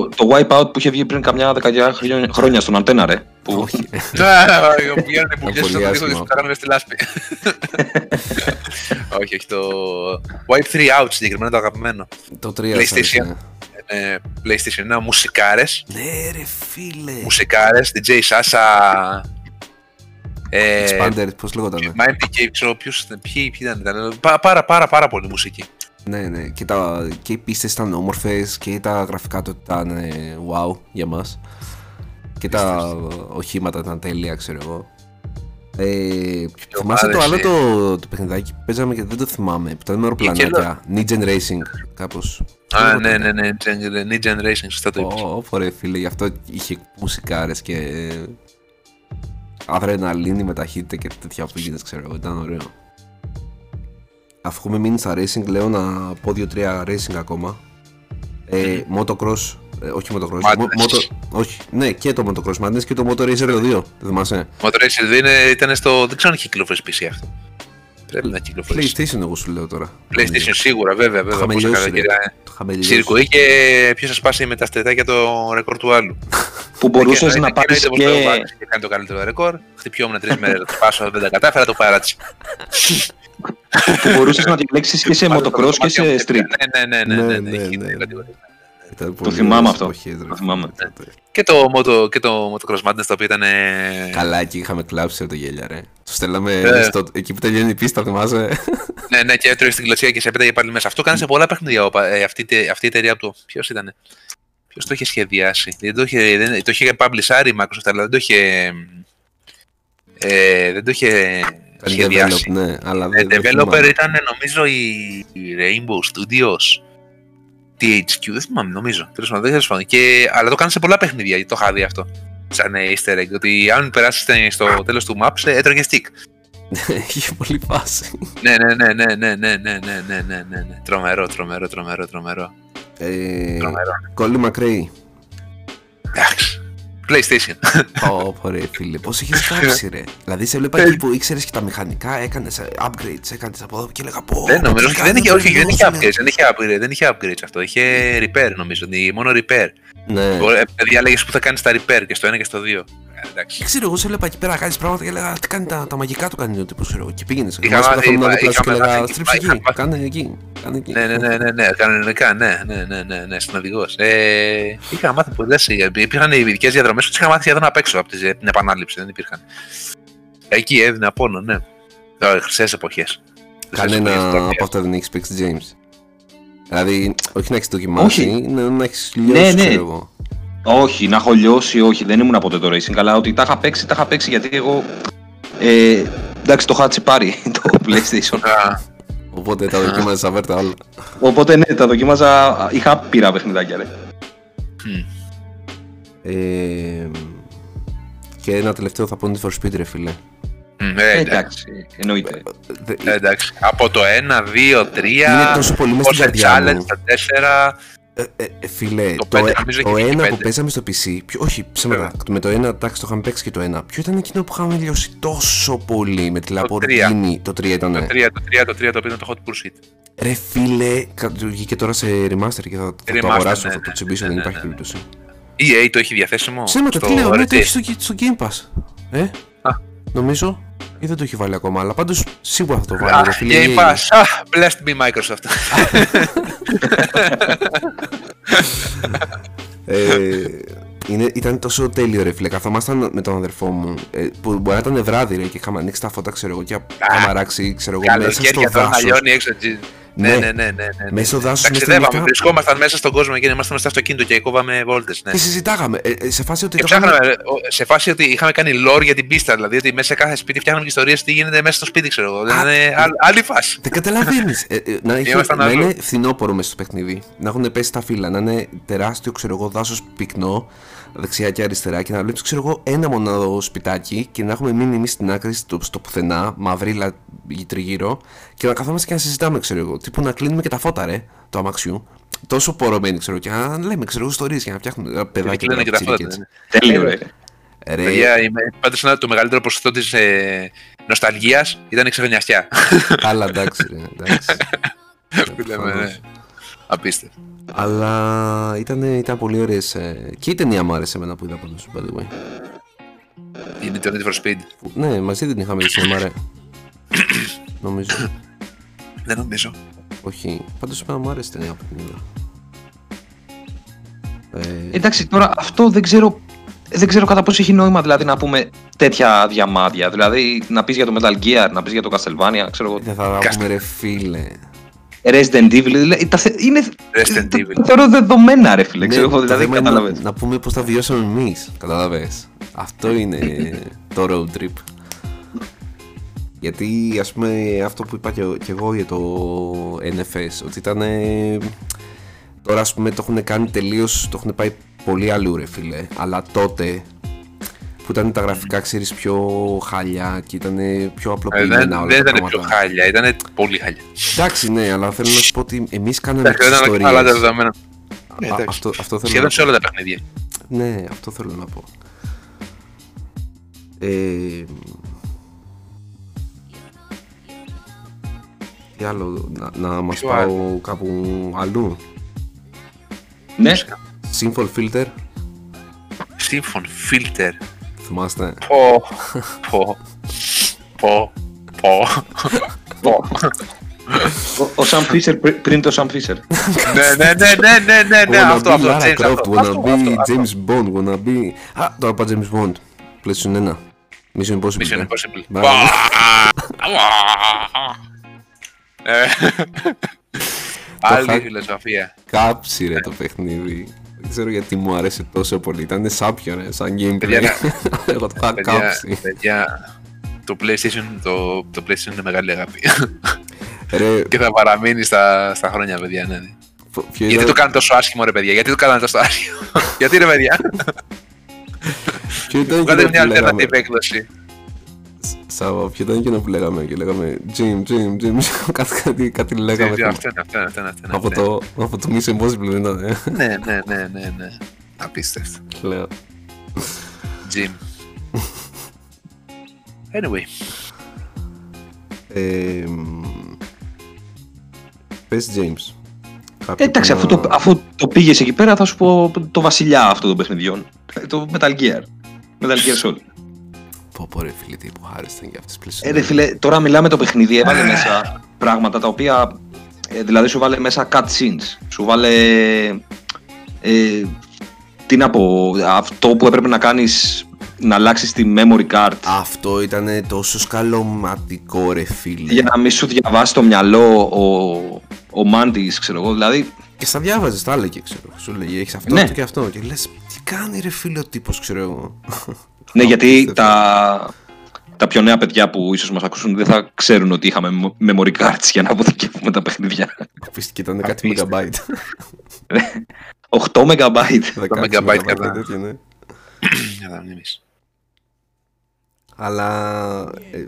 το Wipeout που είχε βγει πριν καμιά δεκαετία χρόνια- χρόνια στον Αντένα, ρε. Που Όχι. Που πηγαίνουν οι πουλιές Πολύ στον τοίχο και άσχημα. σου κάνουν στη λάσπη. Όχι, όχι, το Wipe 3 Out συγκεκριμένα το αγαπημένο. Το 3 PlayStation. Ε, PlayStation 1, μουσικάρες. Ναι, ρε φίλε. Μουσικάρες, DJ Sasa. Ε, Expander, πώς λεγότανε. Μα MPK, ξέρω ποιος ήταν, ποιοι, ποιοι ήταν, ήταν πά- πάρα, πάρα, πάρα πολύ μουσική. Ναι, ναι. Και, τα, και οι πίστες ήταν όμορφες και τα γραφικά του ήταν ε, wow για μας. Και τα οχήματα ήταν τέλεια, ξέρω εγώ. Ε, θυμάσαι το ομάδες, άλλο ε. το, το παιχνιδάκι που παίζαμε και δεν το θυμάμαι. Που ήταν με αεροπλανάκια. Negen Racing, κάπως. Α, Πώς ναι, λεγότανε. ναι, ναι, Gen- New Generation, σωστά το είπες. Ω, ω, ρε φίλε, γι' αυτό είχε μουσικάρες και ε, αδρεναλίνη με ταχύτητα και τέτοια πήγαινες, ξέρω εγώ, ήταν ωραίο. Αφού έχουμε μείνει στα racing, λέω να πω 2-3 racing ακόμα. Ε, motocross, ε, όχι motocross, Madness. μο- moto- όχι, ναι και το motocross Madness και το Motor Racer το 2, δεν θυμάσαι. Motor Racer 2 είναι, ήταν στο, δεν ξέρω αν έχει κυκλοφορήσει PC αυτό. Πρέπει να κυκλοφορήσει. PlayStation, εγώ σου λέω τώρα. PlayStation σίγουρα, βέβαια. βέβαια το χαμηλώσει. Το Σύρκο είχε ποιος σας πάσει με τα στετάκια το ρεκόρ του άλλου. Που μπορούσες να, να πάρεις. Και... και κάνει το καλύτερο ρεκόρ. Χτυπιόμουν τρεις μέρες να το πάσω, δεν τα κατάφερα, το παράτσα. Που μπορούσες να την πλέξει και σε motocross και σε street. Ναι, ναι, ναι. ναι, ναι, ναι ναι, ναι, Ναι, ναι, ναι, είχε ναι. την κατηγορία. Ήταν Το πολύ θυμάμαι ωραίες αυτό. εποχές, ρε Το θυμάμαι. φίλε, τότε. Και το, moto, και το Motocross Madness το οποίο ήταν. ε, Καλά, εκεί είχαμε κλάψει από το γέλια, ρε. Του στέλναμε Ε. στο, εκεί που τελειώνει η πίστα, θυμάσαι; [LAUGHS] Ναι, ναι, και έτρωγε στην κλωτσία και σε πέταγε πάλι μέσα. Αυτό κάνει σε πολλά παιχνίδια ο πα- ε, αυτή, τε- αυτή η εταιρεία από το. Ποιος ήταν. Ποιος το είχε σχεδιάσει; Δεν το είχε, δεν, το είχε publishάρει η Microsoft, αλλά δεν το είχε. Ε, δεν το είχε Κάνει σχεδιάσει. develop, ναι, αλλά Ε, δεν δεν developer θυμάμαι. ήταν νομίζω η, η Rainbow Studios. THQ, δεν θυμάμαι, νομίζω. Τέλος πάντων, τέλος πάντων. Και, αλλά το κάνει σε πολλά παιχνίδια, το είχα δει αυτό. Σαν ε, easter egg, ότι αν περάσει στο τέλο του maps, ε, έτρωγε stick. Είχε πολύ φάση. Ναι, ναι, ναι, ναι, ναι, ναι, ναι, ναι, ναι, ναι, ναι, ναι. Τρομερό, τρομερό, τρομερό, τρομερό. Ε, Τρομερό. Κόλλη Μακρέι. Εντάξει. PlayStation. Ω, πω ρε φίλε, πώς είχες κάψει ρε. Δηλαδή σε βλέπα εκεί που ήξερες και τα μηχανικά, έκανες ε, upgrades, έκανες από εδώ και έλεγα πω. δεν πω, νομίζω, τι όχι, κάνει, δεν είχε, όχι, δεν είχε τελειώσουνε. upgrades, δεν είχε upgrades, δεν είχε upgrades αυτό. Είχε repair νομίζω, ότι μόνο repair. Ναι. Ε, Παιδιά λέγες που θα κάνεις τα repair και στο ένα και στο δύο. Ε, Εντάξει. Δεν ξέρω, εγώ σε βλέπα εκεί πέρα να κάνεις πράγματα και έλεγα τι κάνει τα, τα μαγικά του κάνει ο τύπος, ξέρω εγώ. Και πήγαινες. Είχα Θυμάσαι που μάθει, καθόμουν μα- δίπλα σου και είχαμε έλεγα μάθει, στρίψε είχα εκεί, μάθει. κάνε εκεί, κάνε εκεί. Ναι, ναι, ναι, ναι, ναι, κανονικά, ναι, ναι, ναι, ναι, ναι, στην οδηγός. Ε, είχα μάθει πολλές, ε, υπήρχαν οι ειδικές διαδρομές που τις είχα μάθει σχεδόν απ' έξω από τις- την επανάληψη, δεν υπήρχαν. Εκεί έδινε πόνο, ναι. Ε, Χρυσές εποχές. Χρυσές Κανένα εποχές, τώρα, από αυτά δεν έχεις παίξει James. Δηλαδή, όχι να έχεις δοκιμάσει, Όχι. να, να έχεις Ναι, λιώσει, ναι. ξέρω εγώ. Όχι, να έχω λιώσει, όχι, δεν ήμουν ποτέ το racing, αλλά ότι τα είχα παίξει, τα είχα παίξει γιατί εγώ. Ε, εντάξει, το είχα τσιπάρει [LAUGHS] το PlayStation. Α, Οπότε τα δοκίμαζε σαν βέρτα όλα. Οπότε ναι, τα δοκίμαζα. Είχα άπειρα παιχνιδάκια, ρε. μ. Ε, και ένα τελευταίο θα πω Need for Speed, ρε φίλε. Μ, ε, Ε, εντάξει. εντάξει, εννοείται. Δε- Ε, εντάξει. Από το 1, 2, 3. Είναι τόσο πολύ μες στην καρδιά challenge, μου. τα 4. Ε, ε, ε, φίλε, Το το, πέντε, ε- νομίζω το έχει βγει ένα πέντε. που παίζαμε στο PC, ποιο, όχι ψέματα, με το ένα, εντάξει το είχαμε παίξει και το ένα. Ποιο ήταν εκείνο που είχαμε λιώσει τόσο πολύ με τη τρία. Lamborghini, το 3 ήταν. Το 3, το 3, το 3 το οποίο ήταν το Hot Pursuit. Ρε φίλε, κα- βγήκε τώρα σε remaster και θα, θα το Remaster, αγοράσω, ναι, θα το ναι, τσιμπήσω, ναι, δεν ναι, υπάρχει ναι. περίπτωση. EA το έχει διαθέσιμο. Ψέματα, στο τι λέω, ναι, Reddit. το έχει στο, στο Game Pass. Ε, Α. νομίζω. Ή δεν το έχει βάλει ακόμα, αλλά πάντως σίγουρα θα το βάλει. ρε Ah, φίλε, Game EA. Pass. Ah, blessed be Microsoft. [LAUGHS] Ε, είναι, ήταν τόσο τέλειο ρε φίλε. Καθόμασταν με τον αδερφό μου. Ε, που μπορεί να ήταν βράδυ ρε και είχαμε ανοίξει τα φώτα, ξέρω εγώ, και είχαμε αράξει, ξέρω εγώ, μέσα στο Καλοκαίρια τώρα να δάσος. λιώνει έξω. Τζι. Ναι. Ναι, ναι, ναι. ναι, ναι. Μέσα στο δάσος, μέσα στη Ταξιδεύαμε, νύχτα. βρισκόμασταν μέσα στον κόσμο και ήμασταν στο αυτοκίνητο και κόβαμε βόλτες. Ναι. Και συζητάγαμε. Ε, ε, σε φάση ότι. Και το κάναμε- ψάχναμε, ε, σε φάση ότι είχαμε κάνει lore για την πίστα. Δηλαδή ότι μέσα σε κάθε σπίτι φτιάχναμε και ιστορίες τι γίνεται μέσα στο σπίτι, ξέρω εγώ. Α, Είναι άλλη- άλλη φάση. Δεν καταλαβαίνεις. Ε, ε, να, έχει- Ήμασταν να αλλού. είναι φθινόπωρο μέσα στο παιχνίδι. Να έχουν πέσει τα φύλλα. Να είναι τεράστιο, ξέρω εγώ, δάσος πυκνό. Δεξιά και αριστερά. Και να βλέπει, ξέρω εγώ, ένα μοναδό σπιτάκι. Και να έχουμε μείνει εμείς στην άκρη στο, στο πουθενά. Μαυρίλα τριγύρω. Και να καθόμαστε και να συζητάμε, ξέρω εγώ. Τύπου να κλείνουμε και τα φώτα, ρε. Το αμαξιού. Τόσο πορωμένοι, ξέρω. Και να λέμε, ξέρω εγώ, ιστορίε και να φτιάχνουμε ε, παιδάκια. κλείνουν και τα πιτσίρικα, φώτα, έτσι. Τέλειο, ρε. Ρε, Παιδιά, είμαι- πάντως είναι το μεγαλύτερο ποσοστό της ε, νοσταλγίας ήταν η ξεφενιαστιά. Αλλά εντάξει, ρε, εντάξει. [LAUGHS] Που λέμε, ναι. Απίστευτο. Αλλά ήταν, ήταν πολύ ωραίες. Και η ταινία μου άρεσε εμένα που είδα πάντω. By the way. Είναι το Need for Speed. Που- Ναι, μαζί δεν είχαμε δει σινεμά, ρε. [COUGHS] Νομίζω. Δεν νομίζω. Όχι. Πάντως εμένα μου άρεσε η ταινία που την είδα. Ε, Εντάξει, τώρα αυτό δεν ξέρω, δεν ξέρω κατά πόσο έχει νόημα δηλαδή να πούμε τέτοια διαμάδια. Δηλαδή να πεις για το Metal Gear, να πεις για το Castlevania, ξέρω εγώ. δεν θα τα πούμε, ρε φίλε. Resident Evil, δηλαδή, τα, θε- είναι. Resident τα- Evil. τα θεωρώ δεδομένα, ρε φίλε. Ναι, Ξέρω εγώ, το δηλαδή, θέμα είναι κατάλαβες. να, να πούμε πώς τα βιώσαμε εμείς. Κατάλαβες. Αυτό είναι το road trip. Γιατί ας πούμε αυτό που είπα και, και εγώ για το NFS ότι ήταν τώρα ας πούμε το έχουν κάνει τελείως το έχουν πάει πολύ αλλού ρε φίλε αλλά τότε που ήταν τα γραφικά ξέρεις πιο χαλιά και ήταν πιο Ε, απλοποιημένα δεν όλα δεν τα ήταν πιο πράγματα. χάλια, ήταν πολύ χάλια. Εντάξει ναι αλλά θέλω να σου πω ότι εμείς κάναμε Εντάξει, τις ήταν καλά τα ιστορίες δεδομένα. Ναι, Α, εντάξει. αυτό, αυτό θέλω να Σχεδόν σε πω. όλα τα παιχνίδια. Ναι, αυτό θέλω να πω. Ε, τι άλλο, να, να μας πάω αλλο; Ναι. Simple filter. Simple filter. Θυμάστε. Πω, πω, πω, πω, πω. Ο Σαμ Φίσερ πριν το Σαμ Φίσερ. Ναι, ναι, ναι, ναι, ναι, ναι, ναι αυτό, αυτό, James Bond. Wanna be James Bond, wanna be... Α, τώρα πάει James Bond. Πλαίσιο είναι ένα. Mission Impossible. Mission ναι. Impossible. Μπράβο. Ε, Άλλη χα- φιλοσοφία. Κάψει ρε το παιχνίδι. Δεν ξέρω γιατί μου άρεσε τόσο πολύ. Ήταν σάπιο ρε, σαν gameplay. Παιδιά, [LAUGHS] Εγώ το είχα Παιδιά, κάψει. παιδιά, το PlayStation, το, το PlayStation είναι μεγάλη αγάπη. Ρε, και θα παραμείνει στα, στα χρόνια, παιδιά. Ναι, ναι. ποιο Γιατί ήταν- το κάνουν τόσο άσχημο, ρε παιδιά, γιατί το κάνουν τόσο άσχημο. [LAUGHS] γιατί ρε παιδιά, Ποιο ήταν βγάλετε εκείνο μια που λέγαμε, alternative έκδοση. Σάβα, ποιο ήταν εκείνο που λέγαμε και λέγαμε Jim, Jim, Jim, [LAUGHS] κάτι, κάτι, κάτι λέγαμε. Ναι, θυμάμαι. Αυτό είναι, αυτό είναι, αυτό είναι, αυτό είναι, Από αυτό είναι. το, από το Mission Impossible δεν ήταν, ε. Ναι, ναι, ναι, ναι, ναι. Απίστευτο. Λέω. Jim. Anyway, Ε, μ, Πες James. Κάποιο Ε, εντάξει, που αφού να- το, αφού το πήγες εκεί πέρα, θα σου πω το βασιλιά αυτών των παιχνιδιών. Ε, Το Metal Gear. Metal Gear Solid. Πω πω ρε φίλε, τι υποχάριστα για αυτές τις πλαίσιες. Ε, ρε φίλε, τώρα μιλάμε το παιχνίδι, έβαλε [LAUGHS] μέσα πράγματα τα οποία. ε, δηλαδή σου βάλε μέσα cutscenes. Σου βάλε. Ε, τι να πω, αυτό που έπρεπε να κάνεις να αλλάξεις τη memory card Αυτό ήταν τόσο σκαλωματικό ρε φίλε. για να μην σου διαβάσει το μυαλό ο, ο Μάντης, ξέρω εγώ. Δηλαδή, Και στα διάβαζες, τα έλεγε, ξέρω. Σου λέγε, έχεις αυτό, Ναι. αυτό και αυτό. Και λες, τι κάνει ρε φίλε ο τύπος, ξέρω εγώ. Ναι, γιατί Απίστευτο. τα, τα πιο νέα παιδιά που ίσως μας ακούσουν δεν θα ξέρουν ότι είχαμε memory cards για να αποθηκεύουμε τα παιχνίδια. Απίστευτο, ήταν κάτι Απίστευτο. megabyte. 8 MB. 16 megabyte κατά. τέτοιο, ναι. [CLEARS THROAT] για να μνήμεις. Αλλά ε,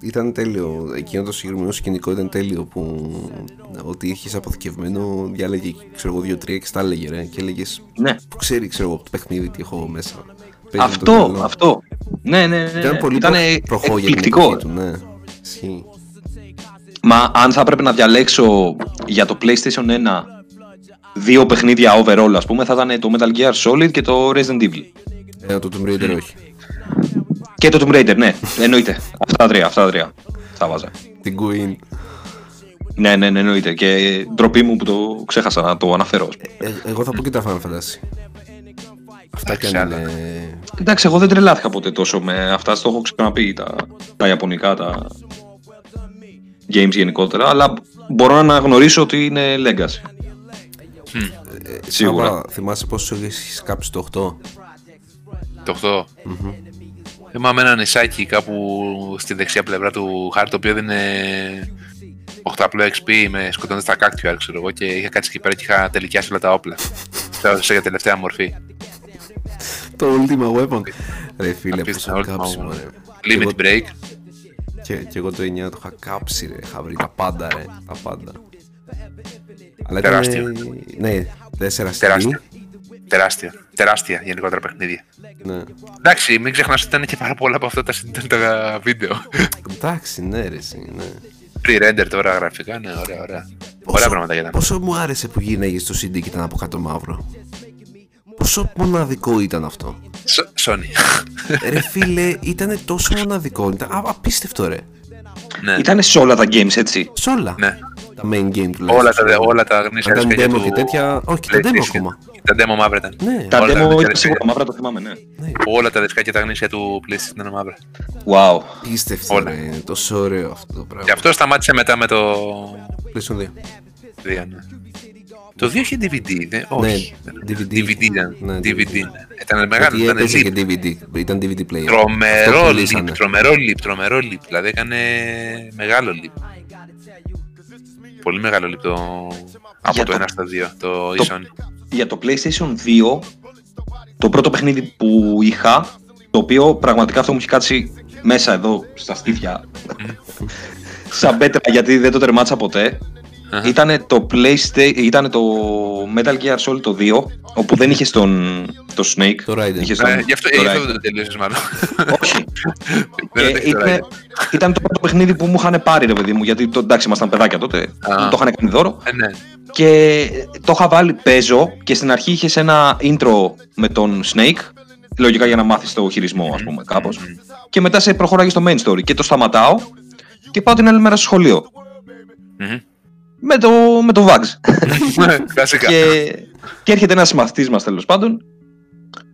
ήταν τέλειο. Εκείνο το συγκεκριμένο σκηνικό ήταν τέλειο που ότι είχε αποθηκευμένο διάλεγε ξέρω εγώ δύο-τρία και στα έλεγε ρε, και έλεγες ναι, που ξέρει ξέρω εγώ από το παιχνίδι τι έχω μέσα. Παίζει με το αυτό, μυαλό. αυτό. Ναι, ναι, ναι. Ήταν πολύ Ήταν προ- προχώ για την εκπληκτικό. εποχή του, ναι. Ισχύει. Μα αν θα έπρεπε να διαλέξω για το PlayStation 1 δύο παιχνίδια overall, ας πούμε, θα ήταν το Metal Gear Solid και το Resident Evil. Ε, το Tomb Raider όχι. Και το Tomb Raider, ναι, εννοείται. Αυτά τα τρία, αυτά τα τρία θα βάζα. Την Queen. Ναι, ναι, ναι, εννοείται. Και ντροπή μου που το ξέχασα να το αναφέρω. ας πούμε. Ε, εγώ θα πω και τα Final Fantasy. Αυτά Και και αν άλλα. είναι- Εντάξει, εγώ δεν τρελάθηκα ποτέ τόσο με αυτά. Το έχω ξαναπεί τα, τα Ιαπωνικά, τα games γενικότερα. Αλλά μπορώ να αναγνωρίσω ότι είναι legacy. Σίγουρα. Σάβα, θυμάσαι πόσο έχεις κάψει το 8. Το 8. Θυμάμαι ένα νησάκι κάπου στη δεξιά πλευρά του χάρτη το οποίο δεν είναι 8 απλό XP με σκοτώνοντας τα κάκτια, ξέρω εγώ, και είχα κάτσει εκεί πέρα και είχα τελικιάσει όλα τα όπλα. Τα έδωσα για τελευταία μορφή. Το Ultima Weapon. Ρε φίλε, Απίστευτα, πόσο Ultima κάψιμο, Weapon. ρε. Limit Εγώ- break. Και, και εγώ το 9 το είχα κάψει, ρε. Είχα βρει τα πάντα, ρε. Τα πάντα. Αλλά ήταν, Τεράστιο. Ναι, 4 Τεράστια. Τεράστια. Τεράστια γενικότερα παιχνίδια. Ναι. Εντάξει, μην ξεχνάς ότι ήταν και πάρα πολλά από αυτά τα συνδέοντα βίντεο. Εντάξει, ναι, ρε, εσύ, ναι. Pre-render τώρα γραφικά, ναι, ωραία, ωραία. Ωραία πράγματα ήταν. Πόσο μου άρεσε που γίναγε στο CD και ήταν από κάτω μαύρο. Πόσο μοναδικό ήταν αυτό; Σ- Sony. ρε φίλε, ήταν τόσο μοναδικό. Ήταν α- απίστευτο, ρε. ναι, Ήταν σε όλα τα games, έτσι. Σε όλα. ναι. Τα main game τουλάχιστον. Όλα τα, όλα τα γνήσια Αν ήταν δισκάκια demo και τέτοια- όχι, και τα demo PlayStation. ακόμα. Και Τα demo μαύρα ήταν. Ναι. Τα Όλα demo τα ήταν δισκάκια. σίγουρα μαύρα, το θυμάμαι, ναι. Όλα τα δισκάκια τα γνήσια του PlayStation ήταν μαύρα. Wow. Απίστευτο, Όλα. ρε. Είναι τόσο ωραίο αυτό το πράγμα. Και αυτό σταμάτησε μετά με το PlayStation 2. 2. Ναι. Το 2 είχε DVD, δεν, όχι. DVD. DVD ήταν. Ναι, DVD. ναι. Ήταν μεγάλο, Γιατί ήταν έπαιζε leap. και DVD. Ήταν DVD player. Τρομερό Αυτό leap, πουλήσανε. τρομερό leap, τρομερό leap. Δηλαδή έκανε μεγάλο leap. Πολύ μεγάλο leap το... από Για το το- 1 στα 2, το το- Sony. Για το PlayStation 2, το πρώτο παιχνίδι που είχα, το οποίο πραγματικά αυτό μου έχει κάτσει μέσα εδώ στα στήθια, σαν πέτρα γιατί δεν το τερμάτισα ποτέ, Αχα. ήταν το PlayStation, ήταν το Metal Gear Solid το 2, όπου δεν είχε τον, το Snake. Το Raiden. Είχες τον- Ε, Γι' αυτό το γι' αυτό Raiden. δεν το τελείωσες μάλλον. Όχι. [LAUGHS] Δεν Ε, αντέχει το ήταν, Raiden. ήταν το πρώτο παιχνίδι που μου είχαν πάρει, ρε παιδί μου, γιατί το, εντάξει, ήμασταν παιδάκια τότε. Μου το είχαν κάνει δώρο. Ε, ναι. Και το είχα βάλει παίζω και στην αρχή είχες ένα intro με τον Snake. Λογικά για να μάθεις το χειρισμό, ας πούμε, κάπως. Και μετά σε προχωράει στο main story. Και το σταματάω και πάω την άλλη μέρα στο σχολείο. Μμμ. Με το, με το Vags. Κλασικά. και, και έρχεται ένας μαθητής μας τέλος πάντων.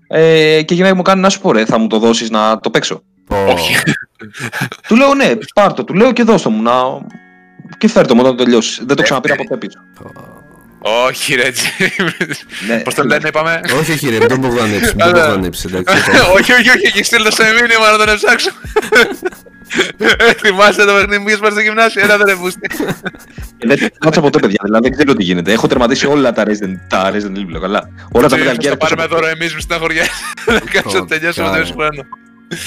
Ε, και γυρνάει και μου κάνει να σου πω, ρε, θα μου το δώσεις να το παίξω. Πω. Όχι. Του λέω, ναι, πάρ το. Του λέω και δώσ' το μου να. Και φέρ το μου όταν το τελειώσεις. Δεν το ξαναπήρα ποτέ πίσω. Όχι ρε Ναι. Πώς το λένε είπαμε; Όχι, όχι, ρε, μην τον Μπογδανέψει. Μην τον Καλά. Μπογδανέψει, [LAUGHS] εντάξει. Όχι, όχι, όχι, και στείλτε σε μήνυμα να τον ψάξω. Ε, [LAUGHS] Θυμάστε το παιχνίδι που είχες πάρει στο γυμνάσιο, ένα δεν εβούστη. Ε, Δεν το ποτέ, παιδιά. Δηλαδή δεν ξέρω τι γίνεται. Έχω τερματίσει όλα τα Resident, τα Resident Evil. Καλά. Όλα τα Metal Θα Gear. πάρουμε δώρο εμείς μες στεναχωριά. [LAUGHS] Κάτσε να τελειώσουμε το χρόνο.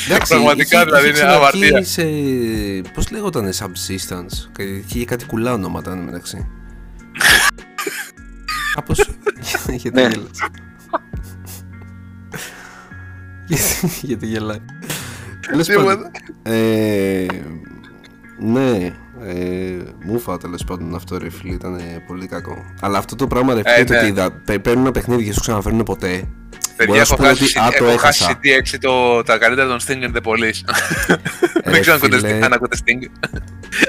Εντάξει, Πραγματικά είχε- δηλαδή είχε είναι αμαρτία. ξεκινήσει σε... Πώς λέγονταν Subsistence και είχε κάτι κουλά ονόματα εν μεταξύ. Κάπως... γιατί Ναι. γελάς. Γιατί- γιατί γελάει. Τέλος Τίποτα. πάντων, ε, Ναι, ε, μούφα τέλος πάντων αυτό ρε φίλε ήταν πολύ κακό. Αλλά αυτό το πράγμα ρε Ε, φίλε το ναι. ότι είδα, παί- παίρνουν ένα παιχνίδι και σου ξαναφέρουν ποτέ. Μπορώ Παιδιά, να σου έχω πω ότι, χάσει, α, το έχω χάσει έχασα. CT6 το, τα καλύτερα των Sting and the Police. Ρε Δεν ξέρω αν φίλε. ακούτε- αν ακούτε Sting.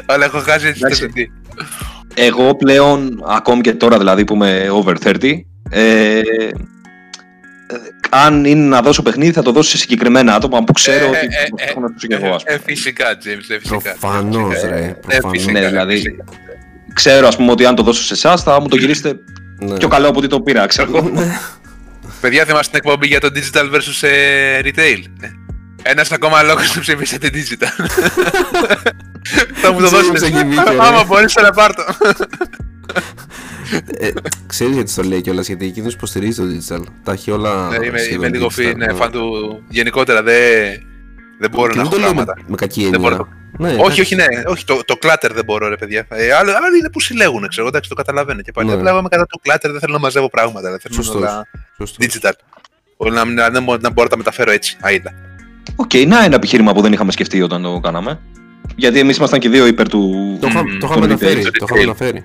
Αλλά έχω χάσει έτσι το Εντάξει. CD. Εγώ πλέον, ακόμη και τώρα δηλαδή που είμαι over 30, ε, ε, αν είναι να δώσω παιχνίδι θα το δώσω σε συγκεκριμένα άτομα που ξέρω Ε, ότι ε, ε, το έχω να τους και εγώ, ας ε, πούμε. φυσικά, James, ε, φυσικά. Προφανώς, Ε, ρε, ε, προφανώς. φυσικά, Ναι, ρε, δηλαδή, φυσικά. Ξέρω ας πούμε ότι αν το δώσω σε εσάς θα μου το γυρίσετε Ναι. πιο καλό από ότι το πήρα, ξέρω εγώ. Παιδιά, θυμάστε την εκπομπή για το digital versus ε, retail; Ένας ακόμα λόγος να ψηφίσετε digital. Θα μου το Ξέρουμε δώσετε. σε γυμίκιο, ρε. Άμα μπορείς να πάρ' το. Ε, ξέρεις γιατί στο λέει κιόλας, γιατί εκείνος υποστηρίζει το digital. Τα έχει όλα Ναι, Είμαι σχεδόν είμαι λίγο digital, φι- ναι, ναι. φαν του. Γενικότερα δεν δεν μπορώ Και να δεν έχω το λέω με, πράγματα. με κακή Δεν μπορώ έννοια. Να Ναι, Όχι, εντάξει. όχι, ναι. Όχι, το, το clutter δεν μπορώ, ρε παιδιά. Ε, άλλο, άλλο είναι που συλλέγουν, ξέρω. Εντάξει, το καταλαβαίνω και πάλι. Ναι. Απλά εγώ είμαι κατά του clutter, δεν θέλω να μαζεύω πράγματα. Δεν θέλω Σωστός. όλα Σωστός. digital. Όλα να, να, να, να μπορώ να τα μεταφέρω έτσι, αίδα. Οκ, να ένα επιχείρημα που δεν είχαμε σκεφτεί όταν το κάναμε. Γιατί εμείς ήμασταν και δύο υπέρ του. Το, είχα- Μμμ, το είχαμε το αναφέρει. retail. Το είχαμε αναφέρει.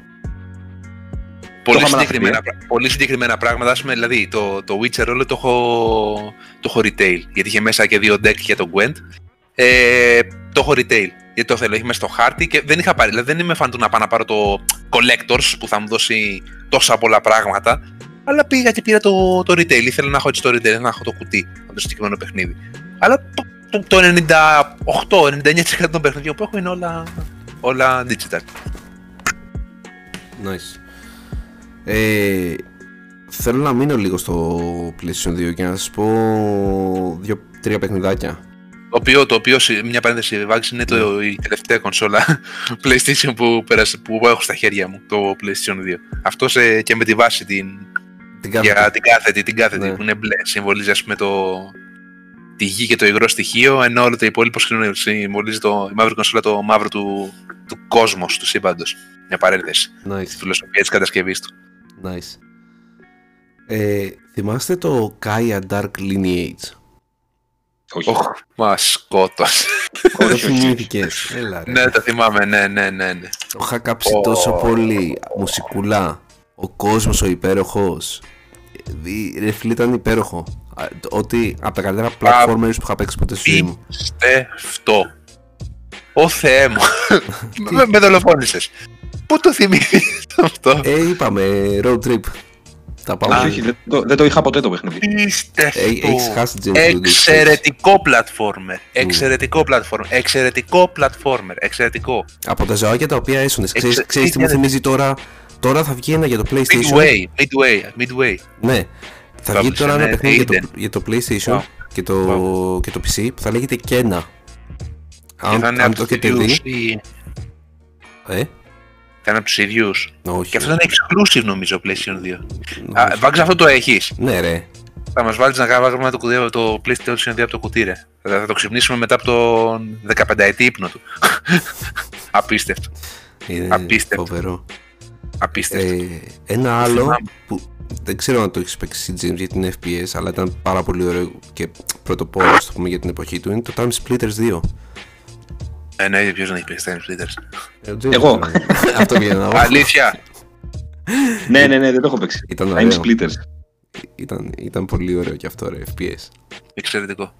Πολύ είχαμε συγκεκριμένα, αναφέρει, πρά- πολύ συγκεκριμένα πράγματα. Ας πούμε, δηλαδή, το, το Witcher όλο το έχω, το έχω retail. Γιατί είχε μέσα και δύο deck για τον Gwent. Ε, το έχω retail. Γιατί το θέλω, έχει μέσα στο χάρτη και δεν είχα πάρει. Δηλαδή δεν είμαι φαν του να πάω να πάρω το collectors που θα μου δώσει τόσα πολλά πράγματα. Αλλά πήγα και πήρα το, το retail. Ήθελα να έχω έτσι το retail, να έχω το κουτί από το συγκεκριμένο παιχνίδι. Αλλά το, το 98-99% των παιχνιδιών που έχω είναι όλα, όλα digital. Nice. Ε, θέλω να μείνω λίγο στο PlayStation 2 και να σας πω δύο-τρία παιχνιδάκια. Το οποίο, το οποίο, μια παρένθεση, Vax, είναι το, η τελευταία κονσόλα [LAUGHS] PlayStation που, πέρασε, που έχω στα χέρια μου, το PlayStation 2. Αυτός και με τη βάση την, Την για κάθετη. την κάθετη, την κάθετη Ναι. που είναι μπλε. Συμβολίζει, ας πούμε, το, τη γη και το υγρό στοιχείο, ενώ όλο το υπόλοιπο σχεδόν συμβολίζει το, η μαύρη κονσόλα το μαύρο του, του κόσμου, τους σύμπαντο. Μια παρένθεση. Τη Nice, φιλοσοφία της κατασκευής του. nice. Ε, θυμάστε το Kaya Dark Lineage; Όχι. Οχ, μα σκότωσε. Δεν όχι, όχι. θυμήθηκες. Έλα ρε. ναι, το θυμάμαι, ναι, ναι, ναι. ναι. Το είχα κάψει Ω. τόσο πολύ. Μουσικουλά. Ο κόσμος ο υπέροχος. Δι- Ρε φίλε ήταν υπέροχο. Α, το- Ότι από τα καλύτερα platformers που είχα παίξει ποτέ στη ζωή μου. Πιστευτό. Ω Θεέ μου. [LAUGHS] με, με δολοφόνησες. Πού το θυμήθηκες αυτό; Ε, είπαμε, road trip. Τα πάμε. Όχι, όχι, δεν το, δεν το είχα ποτέ το παιχνίδι. Πιστευτό. Ε, έχεις χάσει, James, το Εξαιρετικό platformer. Εξαιρετικό platformer. Εξαιρετικό platformer. Εξαιρετικό. Από τα ζωάκια τα οποία έσωνες. Ξέρεις, Εξε- ξέρεις τι μου ήταν- θυμίζει τώρα; Τώρα θα βγει ένα για το PlayStation. Midway. Midway. Midway. Ναι. Θα Θα βγει έπαιξε, τώρα ένα ναι, παιχνίδι για το, Aiden. για το PlayStation Wow. και, το, και το PC που θα λέγεται Kena. Και Αν, θα είναι αν από το τους έχετε ίδιους δει. ή- Ε, Θα είναι από τους ίδιους. όχι. Και αυτό είναι exclusive νομίζω PlayStation 2. όχι. Α, Βάγκς αυτό το έχεις. Ναι, ρε. Θα μας βάλεις να κάνουμε το, κουτί, το PlayStation 2 από το κουτί ρε. Θα, θα το ξυπνήσουμε μετά από τον 15 ετή ύπνο του. [LAUGHS] Απίστευτο. Είναι Απίστευτο. φοβερό. Απίστευτο. Ε, ένα άλλο θυμάμαι. που δεν ξέρω αν το έχεις παίξει James γιατί είναι FPS, αλλά ήταν πάρα πολύ ωραίο και πρωτοπόρο, ας το πούμε, για την εποχή του. Είναι το Time Splitters 2. Ε, ναι, ποιος δεν έχει παίξει Time Splitters. Ε, ο James Εγώ. ήταν. [LAUGHS] Αυτό πήγα να πω. Αλήθεια. ναι, ναι, ναι, δεν το έχω παίξει. Ήταν Time ωραίο. Splitters. Ήταν, ήταν πολύ ωραίο και αυτό, ρε, FPS. Εξαιρετικό.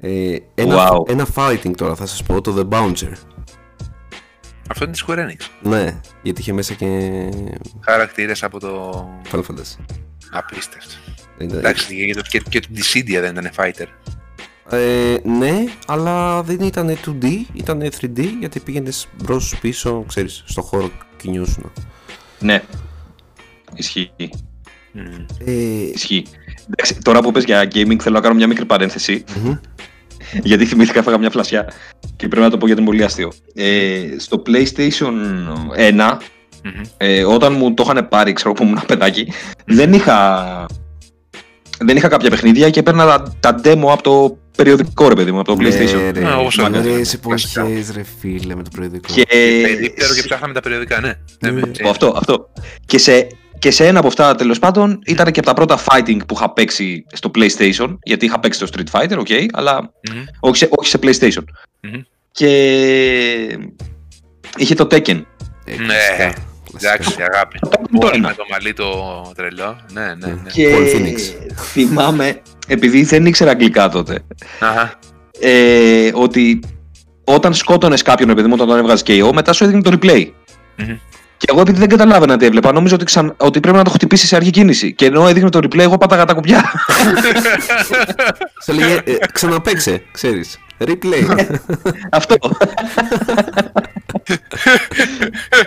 Ε, ένα, Wow. ένα fighting τώρα θα σας πω, το The Bouncer. Αυτό είναι της Square Enix. Ναι, γιατί είχε μέσα και Χαρακτήρες από το... Final Fantasy. Απίστευτο. Δεν ήταν- Εντάξει, και, το- και, και το Dissidia δεν ήταν fighter. Ε, ναι, αλλά δεν ήταν 2D, ήταν 3D γιατί πήγαινες μπρος πίσω, ξέρεις, στο χώρο κινιούσουν. Ναι. Ισχύει. Μμμ. Ε, Ισχύει. Εντάξει, τώρα που πες για gaming θέλω να κάνω μια μικρή παρένθεση. μμμ. γιατί θυμήθηκα, έφαγα μια φλασιά και πρέπει να το πω γιατί είναι πολύ αστείο. Ε, στο PlayStation 1, Μμμ. ε, όταν μου το είχαν πάρει, ξέρω που ήμουν παιδάκι, δεν είχα, δεν είχα κάποια παιχνίδια και παίρνα τα, τα demo από το περιοδικό ρε παιδί μου, από το PlayStation. Ναι, ρε, Ναι, όπως ωραίες όλες. εποχές ρε φίλε με το περιοδικό. Και, Περίπτερο και ψάχναμε τα περιοδικά, ναι. Ναι, Ναι. έτσι. Ω, αυτό, αυτό. Και σε, και σε ένα από αυτά τέλος πάντων ήταν και από τα πρώτα fighting που είχα παίξει στο PlayStation. Γιατί είχα παίξει το Street Fighter, ok, αλλά Μμμ. όχι σε, όχι σε PlayStation. Μμμ. Και είχε το Tekken. Ε, Ναι, κλασικά, κλασικά. Εντάξει, αγάπη. Το Tekken το Όλοι ένα. με το μαλλί το τρελό. Ναι, ναι, ναι. Και Paul Phoenix. θυμάμαι, επειδή δεν ήξερα αγγλικά τότε, Αχα. ε, ότι όταν σκότωνες κάποιον, επειδή μου όταν τον έβγαζες KO, μετά σου έδινε το replay. Μμμ. Και εγώ επειδή δεν καταλάβαινα τι έβλεπα, νόμιζα ότι, ξαν... ότι πρέπει να το χτυπήσεις σε αρχή κίνηση. Και ενώ έδειχνε το replay, εγώ πάταγα τα κουμπιά. Σε λέγε, ε, ξαναπαίξε, ξέρεις. Replay. Αυτό.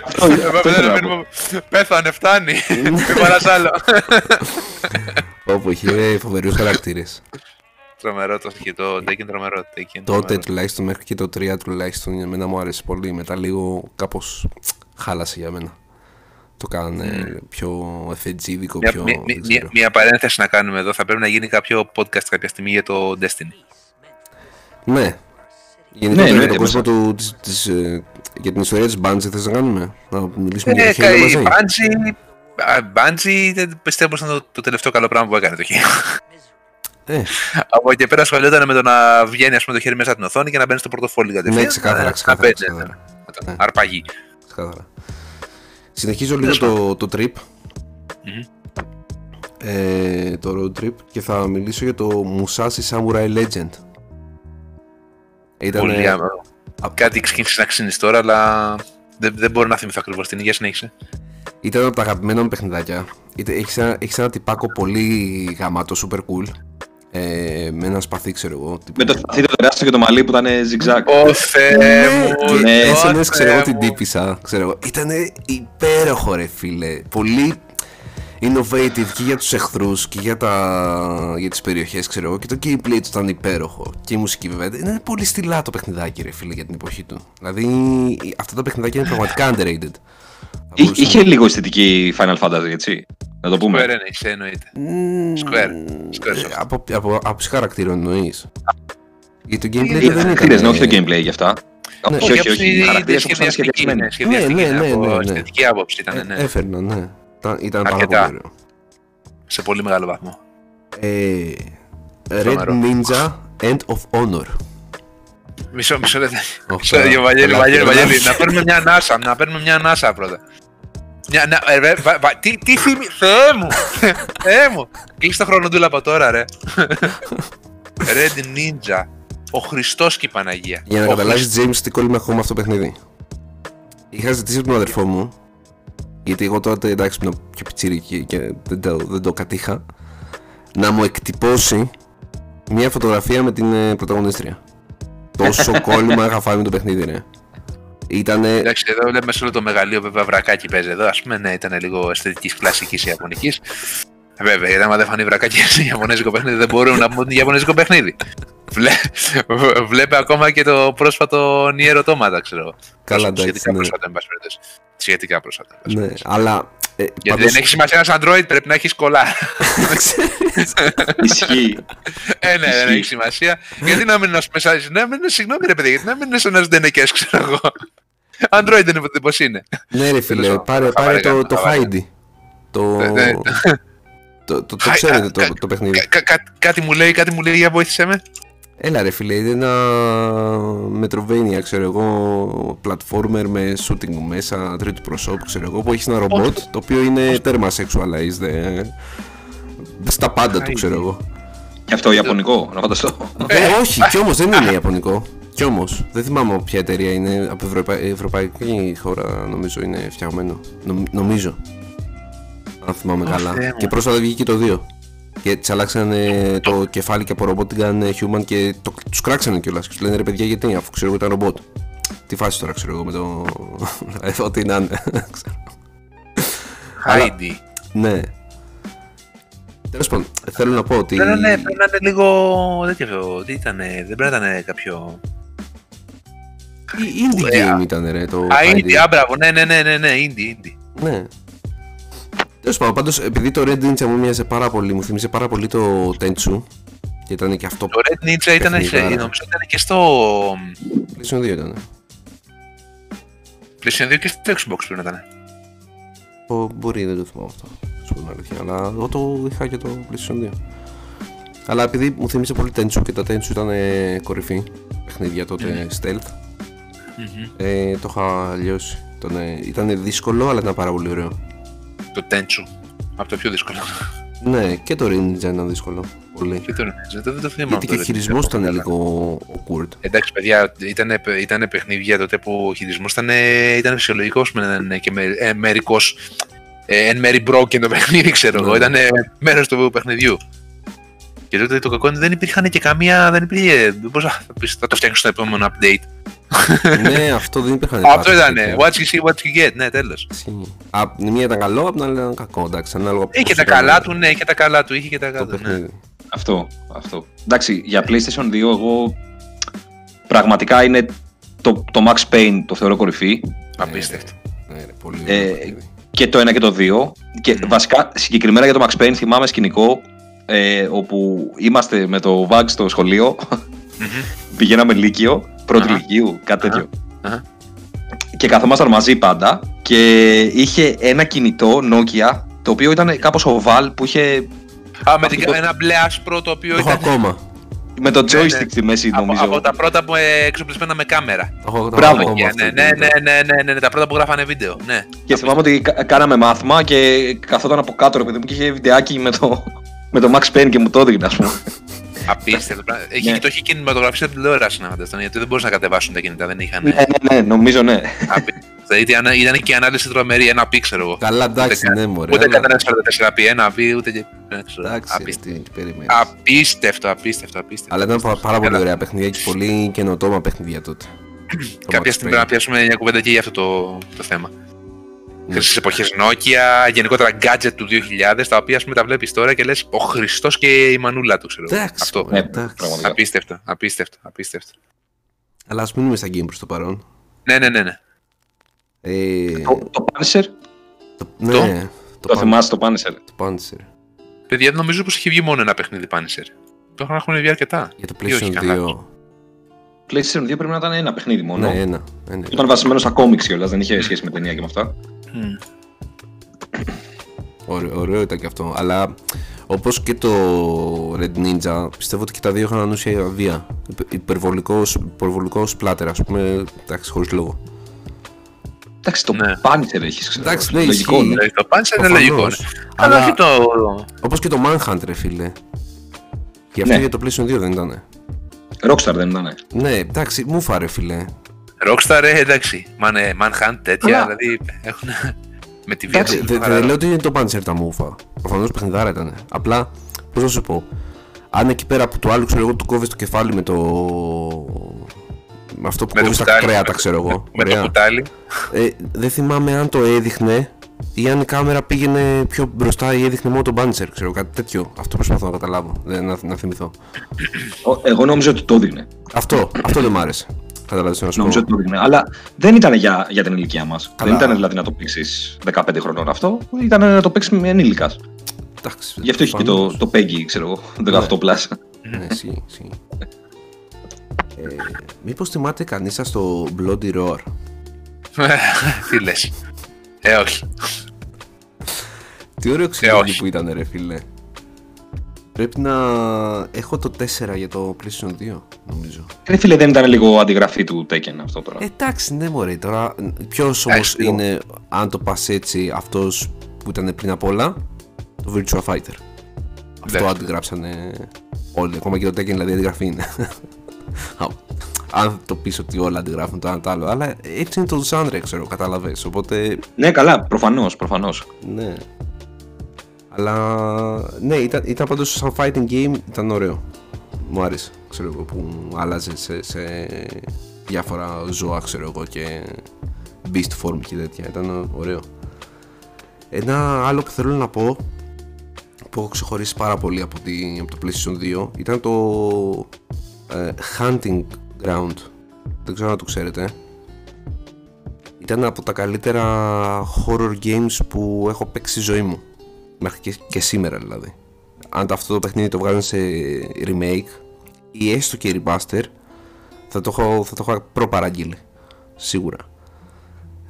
Αυτό Ε, αυτό βέβαια, ήθελα να να πω. μείνουμε- Πέθανε, φτάνει. Μην παράς άλλο. Όπου είχε φοβερούς χαρακτήρες. Τρομερό το και το Tekken, τρομερό Tekken. Τότε τρομερό. τουλάχιστον μέχρι και το 3 τουλάχιστον εμένα μου άρεσε πολύ. Μετά λίγο κάπως χάλασε για μένα. Το κάνανε πιο εφετζίδικο, Μια, πιο... μια, δεν μια, ξέρω. μια παρένθεση να κάνουμε εδώ. Θα πρέπει να γίνει κάποιο podcast κάποια στιγμή για το Destiny. Ναι. Γενικά Ναι, για ναι, τον κόσμο έμεσα. του, της, της, ε, για την ιστορία της Bungie θες να κάνουμε; Να μιλήσουμε για Ε, το Halo η μαζί. Bungie, α, Bungie δεν πιστεύω πως ήταν το, το τελευταίο καλό πράγμα που έκανε το Halo. Ε, Από εκεί πέρα ασχολιόταν με το να βγαίνει ας πούμε, το χέρι μέσα από την οθόνη και να μπαίνει στο πορτοφόλι κατευθείαν. Ναι, ξεκάθαρα, να- ξεκάθαρα, να μπαίνει, ξεκάθαρα. με το Ναι. Αρπαγή. ξεκάθαρα. Συνεχίζω λίγο το, το trip. Μμμ. Ε, το road trip και θα μιλήσω για το Musashi Samurai Legend. Ήταν, Πολύ άμεσο. Κάτι ξεκίνησε να ξύνεις τώρα, αλλά δεν, δεν μπορώ να θυμηθώ ακριβώς την ίδια συνέχισε. Ήταν από τα αγαπημένα μου παιχνιδάκια. Είτε- Έχεις ένα, έχεις ένα τυπάκο πολύ γαμάτο, super cool. Ε, με ένα σπαθί, ξέρω εγώ. τύπου- Με το σπαθί το τεράστιο και το μαλλί που ήταν zigzag. Ω Θεέ μου! και ναι, ω έσαινες, ξέρω εγώ, Θεέ την μου. τύπησα. Ξέρω εγώ. Ήταν υπέροχο, ρε φίλε. Πολύ innovative και για τους εχθρούς και για, τα... για τις περιοχές, ξέρω εγώ. Και το gameplay του ήταν υπέροχο. Και η μουσική βέβαια. Είναι πολύ στυλά το παιχνιδάκι, ρε φίλε, για την εποχή του. Δηλαδή, αυτά τα παιχνιδάκια είναι πραγματικά underrated. Θα Εί- μπορούσαμε- Είχε λίγο αισθητική Final Fantasy, έτσι. Να το Square πούμε. Enix, εννοείται. Μμμ, Square. Square ε, Soft. Από, από, από τους χαρακτήρων εννοείς. Γιατί το gameplay Είναι δεν ήταν. Χαρακτήρες, ναι, όχι το gameplay γι' αυτά. Ναι. Όχι, όχι, από όχι. Οι τη χαρακτήρες όπως ήταν σχεδιαστική, σχεδιασμένοι. ναι, σχεδιαστική, Ναι, ναι, ναι, από ναι, ναι. αισθητική άποψη ήταν, Ε, ναι. Έφερνα, ναι. Ήταν, ήταν πάρα Αρκετά. πολύ ωραίο. Σε πολύ μεγάλο βαθμό. Ε, Red Τρομερό. Ninja End of Honor. Μισό, μισό λεπτό. Όχι, Μισό καλά. λεπτό, Βαγγέλη, Καλά, Βαγγέλη, καλά. Βαγγέλη. Να παίρνουμε μια ανάσα, να παίρνουμε μια ανάσα πρώτα. Μια, να, ε, ρε, βα, βα, τι, τι θυμί... Θεέ μου! Θεέ μου! Κλείς το χρόνο από τώρα, ρε. Red Ninja. Ο Χριστός και η Παναγία. Για να Ο καταλάβεις, James, τι κόλλημα έχω με αυτό το παιχνίδι. Είχα ζητήσει από τον αδερφό μου, γιατί εγώ τότε εντάξει ήμουν πιο πιτσίρικη και δεν το, δεν το κατήχα, να μου εκτυπώσει μια φωτογραφία με την ε, πρωταγωνίστρια. Τόσο [LAUGHS] κόλλημα είχα φάει με το παιχνίδι, ρε. Ήτανε. Εντάξει, εδώ βλέπουμε σε όλο το μεγαλείο βέβαια βρακάκι παίζει εδώ. Α πούμε, ναι, ήταν λίγο αισθητικής κλασικής Ιαπωνικής. Βέβαια, γιατί άμα δεν φανεί βρακάκι σε Ιαπωνέζικο παιχνίδι, δεν μπορούν να πούν Ιαπωνέζικο παιχνίδι. Βλέ, βλέπε ακόμα και το πρόσφατο Nier Automata, ξέρω εγώ. Καλά, Σχετικά εντάξει, ναι. πρόσφατα, εν πάση περιπτώσει. Σχετικά πρόσφατα. εν πάση Ναι, περιπτώσει. αλλά. Ε, Γιατί πάντως- δεν έχει σημασία ένας Android, πρέπει να έχεις κολλά. [LAUGHS] Ισχύει. ε, ναι, δεν Ισχύει. έχει σημασία. γιατί να μην είναι μέσα. Ναι, μην είναι, συγγνώμη ρε παιδί, γιατί να μην είναι σε ένας ντενεκέ, ξέρω εγώ. Android δεν είναι πώς είναι. Ναι, ρε φίλε, Τέλος πάρε, πάντων, πάρε το, χαβαλέ το κάνω, Heidi. Το, Ναι, ναι. το, το, το Χα- ξέρετε κα- το, κα- το παιχνίδι. Κα- κα- κάτι μου λέει, κάτι μου λέει, για βοήθησέ με. Έλα ρε φίλε, είναι ένα Metrovania, ξέρω εγώ, platformer με shooting μέσα, τρίτου προσώπου, ξέρω εγώ, που έχει ένα ρομπότ, το οποίο είναι τέρμα sexualized, ε, στα πάντα του, ξέρω εγώ. Και αυτό Ιαπωνικό, να φανταστώ. Ε, όχι, κι όμως δεν είναι Ιαπωνικό. Κι όμως, δεν θυμάμαι από ποια εταιρεία είναι, από Ευρωπα... ευρωπαϊκή χώρα νομίζω είναι φτιαγμένο. Νομ- νομίζω. Αν θυμάμαι Ω, καλά. Θεέ μου. Και πρόσφατα βγήκε το 2. Και τη αλλάξανε το κεφάλι και από ρομπότ την κάνανε human και το, τους κράξανε κιόλας. Και τους λένε ρε παιδιά γιατί, αφού ξέρω εγώ ήταν ρομπότ. Τι φάση τώρα ξέρω εγώ με το... [LAUGHS] Ε, Ό,τι να είναι. [LAUGHS] Ξέρω. Αλλά- Heidi. ναι. Τέλος πάντων, θέλω να πω ότι. Πρέπει να είναι, πρέπει να είναι λίγο τέτοιο. Τι ήταν, δεν πρέπει να ήταν κάποιο. Η indie Ε, game ήταν ρε το. Α, Heidi. indie, α, μπράβο, ναι, ναι, ναι, ναι, ναι, indie, indie. Ναι. Τέλος πάντων, πάντως επειδή το Red Ninja μου μοιάζε πάρα πολύ, μου θυμίσε πάρα πολύ το Tenchu. Και ήταν και αυτό Το Red Ninja ήταν, σε, Παιχνιδάρα. νομίζω ήταν και στο PlayStation 2 ήταν. PlayStation 2 και στο Xbox πρέπει να ήταν. Ο, μπορεί, δεν το θυμάμαι αυτό. Σου πω την αλήθεια. Αλλά εγώ το είχα και το PlayStation 2. Αλλά επειδή μου θύμισε πολύ Tenchu και τα Tenchu ήταν ε, κορυφή παιχνίδια τότε stealth, ε, το είχα λιώσει. Ήταν, ε, ήταν δύσκολο, αλλά ήταν πάρα πολύ ωραίο. Το Tenchu. Από το πιο δύσκολο. Ναι, και το Red Ninja ήταν δύσκολο. Πολύ. Και το Ninja, δεν το θυμάμαι. Γιατί και ο αυτό, χειρισμός δεν ήταν θυμάμαι. λίγο awkward. Εντάξει, παιδιά, ήταν, ήταν παιχνίδια τότε που ο χειρισμός ήταν, ήταν φυσιολογικός και με, ε, μερικός. Ε, εν μέρη broken το παιχνίδι, ξέρω εγώ. Ναι. Ήταν μέρος του παιχνιδιού. Και τότε το κακό είναι ότι δεν υπήρχαν και καμία. Δεν υπήρχε. Πώς θα, πεις, θα το φτιάξει στο επόμενο update. Ναι, αυτό δεν υπήρχαν. Αυτό patches ήταν. τέτοια. What you see, what you get. Ναι, τέλος. Ισχύει. Απ' την μία ήταν καλό, απ' την άλλη ήταν κακό. Εντάξει, ανάλογα από Είχε και πώς τα ήταν καλά του, ναι, είχε τα καλά του. Είχε και τα Το καλά του. Ναι. παιχνίδι. Αυτό, αυτό. Εντάξει, για PlayStation 2 εγώ πραγματικά είναι το, το Max Payne το θεωρώ κορυφή Απίστευτο. Ναι, ρε, πολύ Ε, ωραίο παιχνίδι. και το 1 και το 2 και βασικά συγκεκριμένα για το Max Payne θυμάμαι σκηνικό ε, όπου είμαστε με το VAG στο σχολείο Μμμ. πηγαίναμε Λύκειο, πρώτη Αχα. Λυκείου, κάτι τέτοιο Αχα. και καθόμασταν μαζί πάντα και είχε ένα κινητό Nokia το οποίο ήταν κάπως οβάλ που είχε Α, με την, Αυτό το- ένα μπλε άσπρο το οποίο Το έχω ήταν ακόμα. με το Ναι, joystick ναι. στη μέση από, νομίζω από τα πρώτα που ε, εξοπλισμένα με κάμερα. Το έχω, το Μπράβο. έχω ακόμα Yeah, αυτό ναι, το ναι, κινητό. ναι, ναι, ναι, ναι, ναι, τα πρώτα που γράφανε βίντεο. Ναι. Και θυμάμαι ότι κα- κάναμε μάθημα και καθόταν από κάτω ρε παιδί μου και είχε βιντεάκι με το, με το Max Payne και μου το έδινε, ας πούμε. Απίστευτο. πράγμα. Έχει, Ναι. Το έχει κινηματογραφήσει από τηλεόραση να φανταστούν, γιατί δεν μπορούσαν να κατεβάσουν τα κινητά, δεν είχαν. Ναι, ναι, ναι, νομίζω ναι. Απίστευτο. Δηλαδή ήταν, ήταν και η ανάλυση τρομερή, ένα πι, ξέρω εγώ. Καλά, εντάξει, Ούτε ναι, μωρέ. Ούτε αλλά- κανένας 44p, ένα p, ούτε και. δεν ξέρω. Εντάξει, ρε, Απίστευτο. τι περιμένεις. Απίστευτο, απίστευτο, απίστευτο. Αλλά ήταν πα- πάρα πολύ Καλά. ωραία παιχνίδια και πολύ καινοτόμα παιχνίδια τότε. Το Κάποια Max στιγμή Payne. πρέπει να πιάσουμε μια κουβέντα και για αυτό το, το θέμα. Ναι. Χρυσές εποχές Nokia, γενικότερα gadget του 2000, τα οποία ας πούμε τα βλέπεις τώρα και λες ο Χριστός και η μανούλα του, ξέρω. εγώ». Εντάξει, Αυτό. μωρέ, Ναι, εντάξει. πραγματικά. Απίστευτο, απίστευτο, απίστευτο. Αλλά ας μείνουμε στα game προς το παρόν. Ναι, ναι, ναι, ναι. Ε, Το, το Punisher, το- ναι, το; Pan- θυμάσαι το Punisher; το Panzer. Παιδιά, νομίζω πως έχει βγει μόνο ένα παιχνίδι Punisher. Το έχουν βγει αρκετά. Για το Ή όχι, PlayStation καλά. 2. PlayStation 2 πρέπει να ήταν ένα παιχνίδι μόνο. Ναι, ένα. ένα. Ήταν βασισμένο στα κόμιξ κιόλας, δεν είχε σχέση με ταινία και με αυτά. Μμ. Ωραίο, ωραίο ήταν και αυτό. Αλλά όπως και το Red Ninja, πιστεύω ότι και τα δύο είχαν ανούσια βία. Υπε- Υπερβολικός, υπερβολικός πλάτερα, ας πούμε, εντάξει, χωρίς λόγο. Εντάξει, το Ναι. Punisher έχεις ξέρω. Εντάξει, ναι, λογικό, ισχύει. ναι. Δηλαδή, Το Punisher είναι Προφανώς. λογικός. ναι. Αλλά- Αλλά όχι το. Όπως και το Manhunt, ρε φίλε. Και αυτό Ναι. για το PlayStation 2 δεν ήταν. Rockstar δεν ήταν. Ναι, εντάξει, μου φάρε φίλε. Rockstar, ε, εντάξει. Man, ε, Manhunt, τέτοια, Αλλά- δηλαδή έχουν. Με τη βία Εντάξει, τους, Δεν παρά- λέω ότι είναι το Panzer τα μούφα. Προφανώς παιχνιδάρα ήταν. Απλά, πώς να σου πω, αν εκεί πέρα από του άλλου ξέρω εγώ του κόβεις το κεφάλι με το. Με αυτό που με το κόβεις τα κουτάλι, κρέατα, με- ξέρω εγώ. Με το Ωραία. κουτάλι. Ε, δεν θυμάμαι αν το έδειχνε ή αν η κάμερα πήγαινε πιο μπροστά ή έδειχνε μόνο τον Panzer, ξέρω κάτι τέτοιο. Αυτό προσπαθώ να καταλάβω, δεν- να, να θυμηθώ. Ο- Εγώ νόμιζα ότι το έδειχνε. Αυτό, αυτό δεν μ' άρεσε. Καταλάβεις τι να σου Νόμιζα πω. ότι το έδειχνε. Αλλά δεν ήταν για, για την ηλικία μας. Καλά. Δεν ήταν δηλαδή να το παίξεις 15 χρονών αυτό. Ήταν να το παίξεις με ενήλικας. Εντάξει, Γι' αυτό έχει και το, προφανώς. το PEGI, ξέρω εγώ. 18 πλάσ. Ναι, ισχύει, ισχύει. Ε, μήπως θυμάται κανείς σας το Bloody Roar; [LAUGHS] Τι λες. Ε, όχι. Τι ωραίο ξυλίδι όχι. που ήταν ρε φίλε. Πρέπει να έχω το 4 για το PlayStation 2 νομίζω. Ρε φίλε, δεν ήταν λίγο αντιγραφή του Tekken αυτό τώρα. Ε, Εντάξει, ναι μωρέ, τώρα ποιος όμως Εντάξει, λίγο. είναι, αν το πας έτσι, αυτός που ήταν πριν απ' όλα, το Virtua Fighter. Αυτό Εντάξει. αντιγράψανε όλοι, ακόμα και το Tekken δηλαδή αντιγραφή είναι. [LAUGHS] Α, αν το πεις ότι όλα αντιγράφουν το ένα το άλλο, αλλά έτσι είναι το genre, ξέρω, κατάλαβες, οπότε Ναι, καλά, προφανώς, προφανώς. ναι. Αλλά ναι, ήταν, ήταν πάντως σαν fighting game, ήταν ωραίο. Μου άρεσε, ξέρω εγώ, που άλλαζε σε, σε διάφορα ζώα, ξέρω εγώ, και beast form και τέτοια. Ήταν ωραίο. Ένα άλλο που θέλω να πω, που έχω ξεχωρίσει πάρα πολύ από, τη, από το PlayStation 2, ήταν το ε, Hunting Ground. Δεν ξέρω αν το ξέρετε. Ήταν από τα καλύτερα horror games που έχω παίξει στη ζωή μου. Μέχρι και, και σήμερα δηλαδή. Αν το- αυτό το παιχνίδι το βγάλουν σε remake ή έστω και remaster, θα το έχω, θα το έχω προπαραγγείλει. Σίγουρα.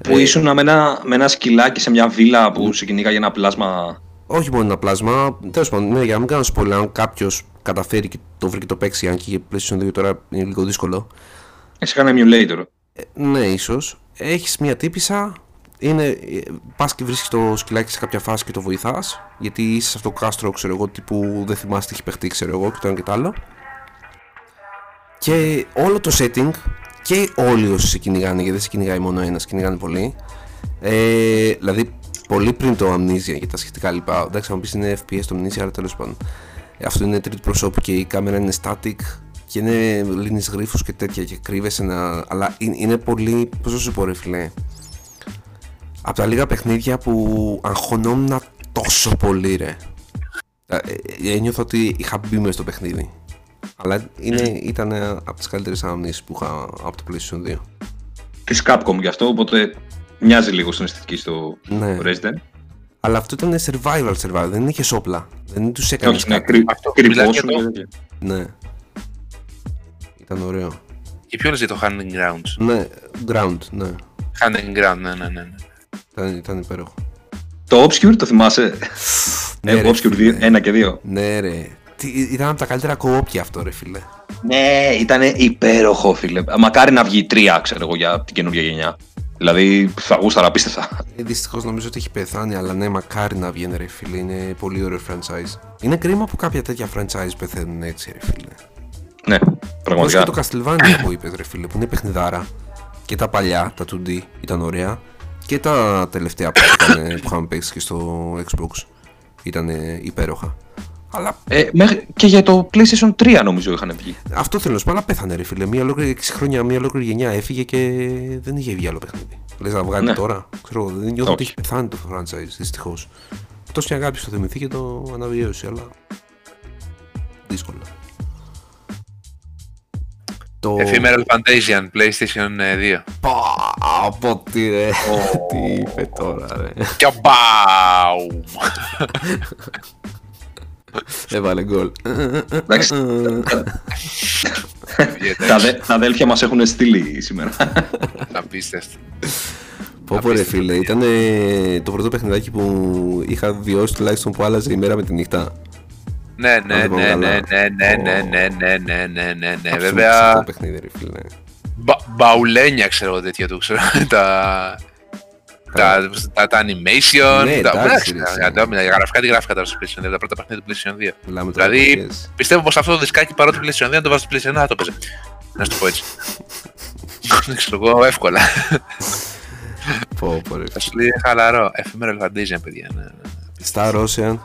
Που ήσουν με ένα, με ένα σκυλάκι σε μια βίλα που σε κυνήγαγε ένα πλάσμα. Όχι μόνο ένα πλάσμα, τέλος πάντων, ναι, για να μην κάνω spoiler, αν κάποιος καταφέρει και το βρει και το παίξει, αν και για PlayStation 2 τώρα είναι λίγο δύσκολο. Εσύ είχαν emulator. Ε, ναι, ίσως. Έχεις μια τύπησα, είναι, πας και βρίσκεις το σκυλάκι σε κάποια φάση και το βοηθάς, γιατί είσαι σε αυτό το κάστρο, ξέρω εγώ, τύπου δεν θυμάσαι τι έχει παιχτεί, ξέρω εγώ, και το ένα και το άλλο. Και όλο το setting και όλοι όσοι σε κυνηγάνε, γιατί δεν σε κυνηγάει μόνο ένας, σε κυνηγάνε πολλοί. Ε, δηλαδή, πολύ πριν το Amnesia και τα σχετικά λοιπά. Εντάξει, θα μου πεις είναι FPS το Amnesia, αλλά τέλος πάντων. Ε, αυτό είναι τρίτη προσώπου και η κάμερα είναι static και είναι λύνεις γρήφου και τέτοια και κρύβεσαι να. Αλλά είναι, είναι πολύ. Πώς να σου πω, ρε φιλέ. Από τα λίγα παιχνίδια που αγχωνόμουν τόσο πολύ, ρε. Ε, ε, ένιωθα ότι είχα μπει μέσα στο παιχνίδι. Αλλά είναι, ήταν από τις καλύτερες αναμνήσεις που είχα από το PlayStation 2. Της Capcom γι' αυτό, οπότε μοιάζει λίγο στην αισθητική στο Ναι. Resident. Αλλά αυτό ήταν survival survival, δεν είχες όπλα. Δεν τους έκανες Όχι, ναι, κάτι. κρυ, Αυτό, κρυβό μιλάς σου για το- και τέτοια. Ναι. Ήταν ωραίο. Και ποιος λες για το Hunting Grounds; Ναι, ground, ναι. Hunting Ground, ναι, ναι, ναι. Ναι. Ήταν, ήταν υπέροχο. Το Obscure το θυμάσαι; Ναι, Ναι, ρε, Obscure φίλε. 1 και 2. Ναι, ρε. Τι, ήταν από τα καλύτερα κοόπια αυτό, ρε φίλε. Ναι, ήταν υπέροχο, φίλε. Μακάρι να βγει 3, ξέρω εγώ, για την καινούργια γενιά. Δηλαδή θα γούσταρα απίστευτα. Ε, Δυστυχώς νομίζω ότι έχει πεθάνει, αλλά ναι, μακάρι να βγαίνει ρε φίλε. Είναι πολύ ωραίο franchise. Είναι κρίμα που κάποια τέτοια franchise πεθαίνουν έτσι, ρε φίλε. Ναι, Όπως πραγματικά. και το Castlevania που είπες ρε φίλε, που είναι παιχνιδάρα. Και τα παλιά, τα 2D ήταν ωραία. Και τα τελευταία που, ήταν, που είχαμε παίξει και στο Xbox ήταν υπέροχα. Αλλά Ε, μέχρι και για το PlayStation 3 νομίζω είχαν βγει. αυτό θέλω να σου πω, αλλά πέθανε ρε φίλε. Μία ολόκληρη 6 χρόνια, μία ολόκληρη γενιά έφυγε και δεν είχε βγει άλλο παιχνίδι. Λες να βγάλει Ναι. τώρα; Ξέρω, εγώ, δεν νιώθω ότι Όχι. έχει πεθάνει το franchise, δυστυχώς. Εκτός και αν κάποιος το θυμηθεί και το αναβιώσει, αλλά. Δύσκολα. Το... Ephemeral Fantasia, PlayStation ε, 2. Πα, από τι ρε. τι είπε τώρα ρε. Και μπαου! Έβαλε γκολ. Εντάξει, τα, αδε, τα αδέλφια μας έχουν στείλει σήμερα. Απίστευτο. Πω πω ρε φίλε, ήταν το πρώτο παιχνιδάκι που είχα βιώσει τουλάχιστον που άλλαζε η μέρα με τη νύχτα. Ναι, ναι, δεν πάω ναι, καλά. ναι, ναι, ναι, ναι, ναι, ναι, ναι, ναι, ναι, Absolute βέβαια. ψηλό παιχνίδι ρε φίλε. μπα- Μπαουλένια ξέρω εγώ τέτοια του, ξέρω. [LAUGHS] Τα. Τα, τα, τα animation, Ναι, τα, εντάξει, εντάξει, ρε, τα, εσύ. τα, τα γραφικά τι γραφικά τώρα στο PlayStation 2, τα πρώτα παιχνίδια του PlayStation 2. Μιλάμε τώρα Δηλαδή, παιχνίδες. πιστεύω πως αυτό το δισκάκι παρότι PlayStation 2, αν το βάζεις στο PlayStation 1 θα το παίζεις. Να σου το πω έτσι. Δεν ξέρω εγώ, εύκολα. Πω πω ρε Θα σου λέει χαλαρό. Ephemeral Fantasia, παιδιά. ναι, ναι. Star Ocean.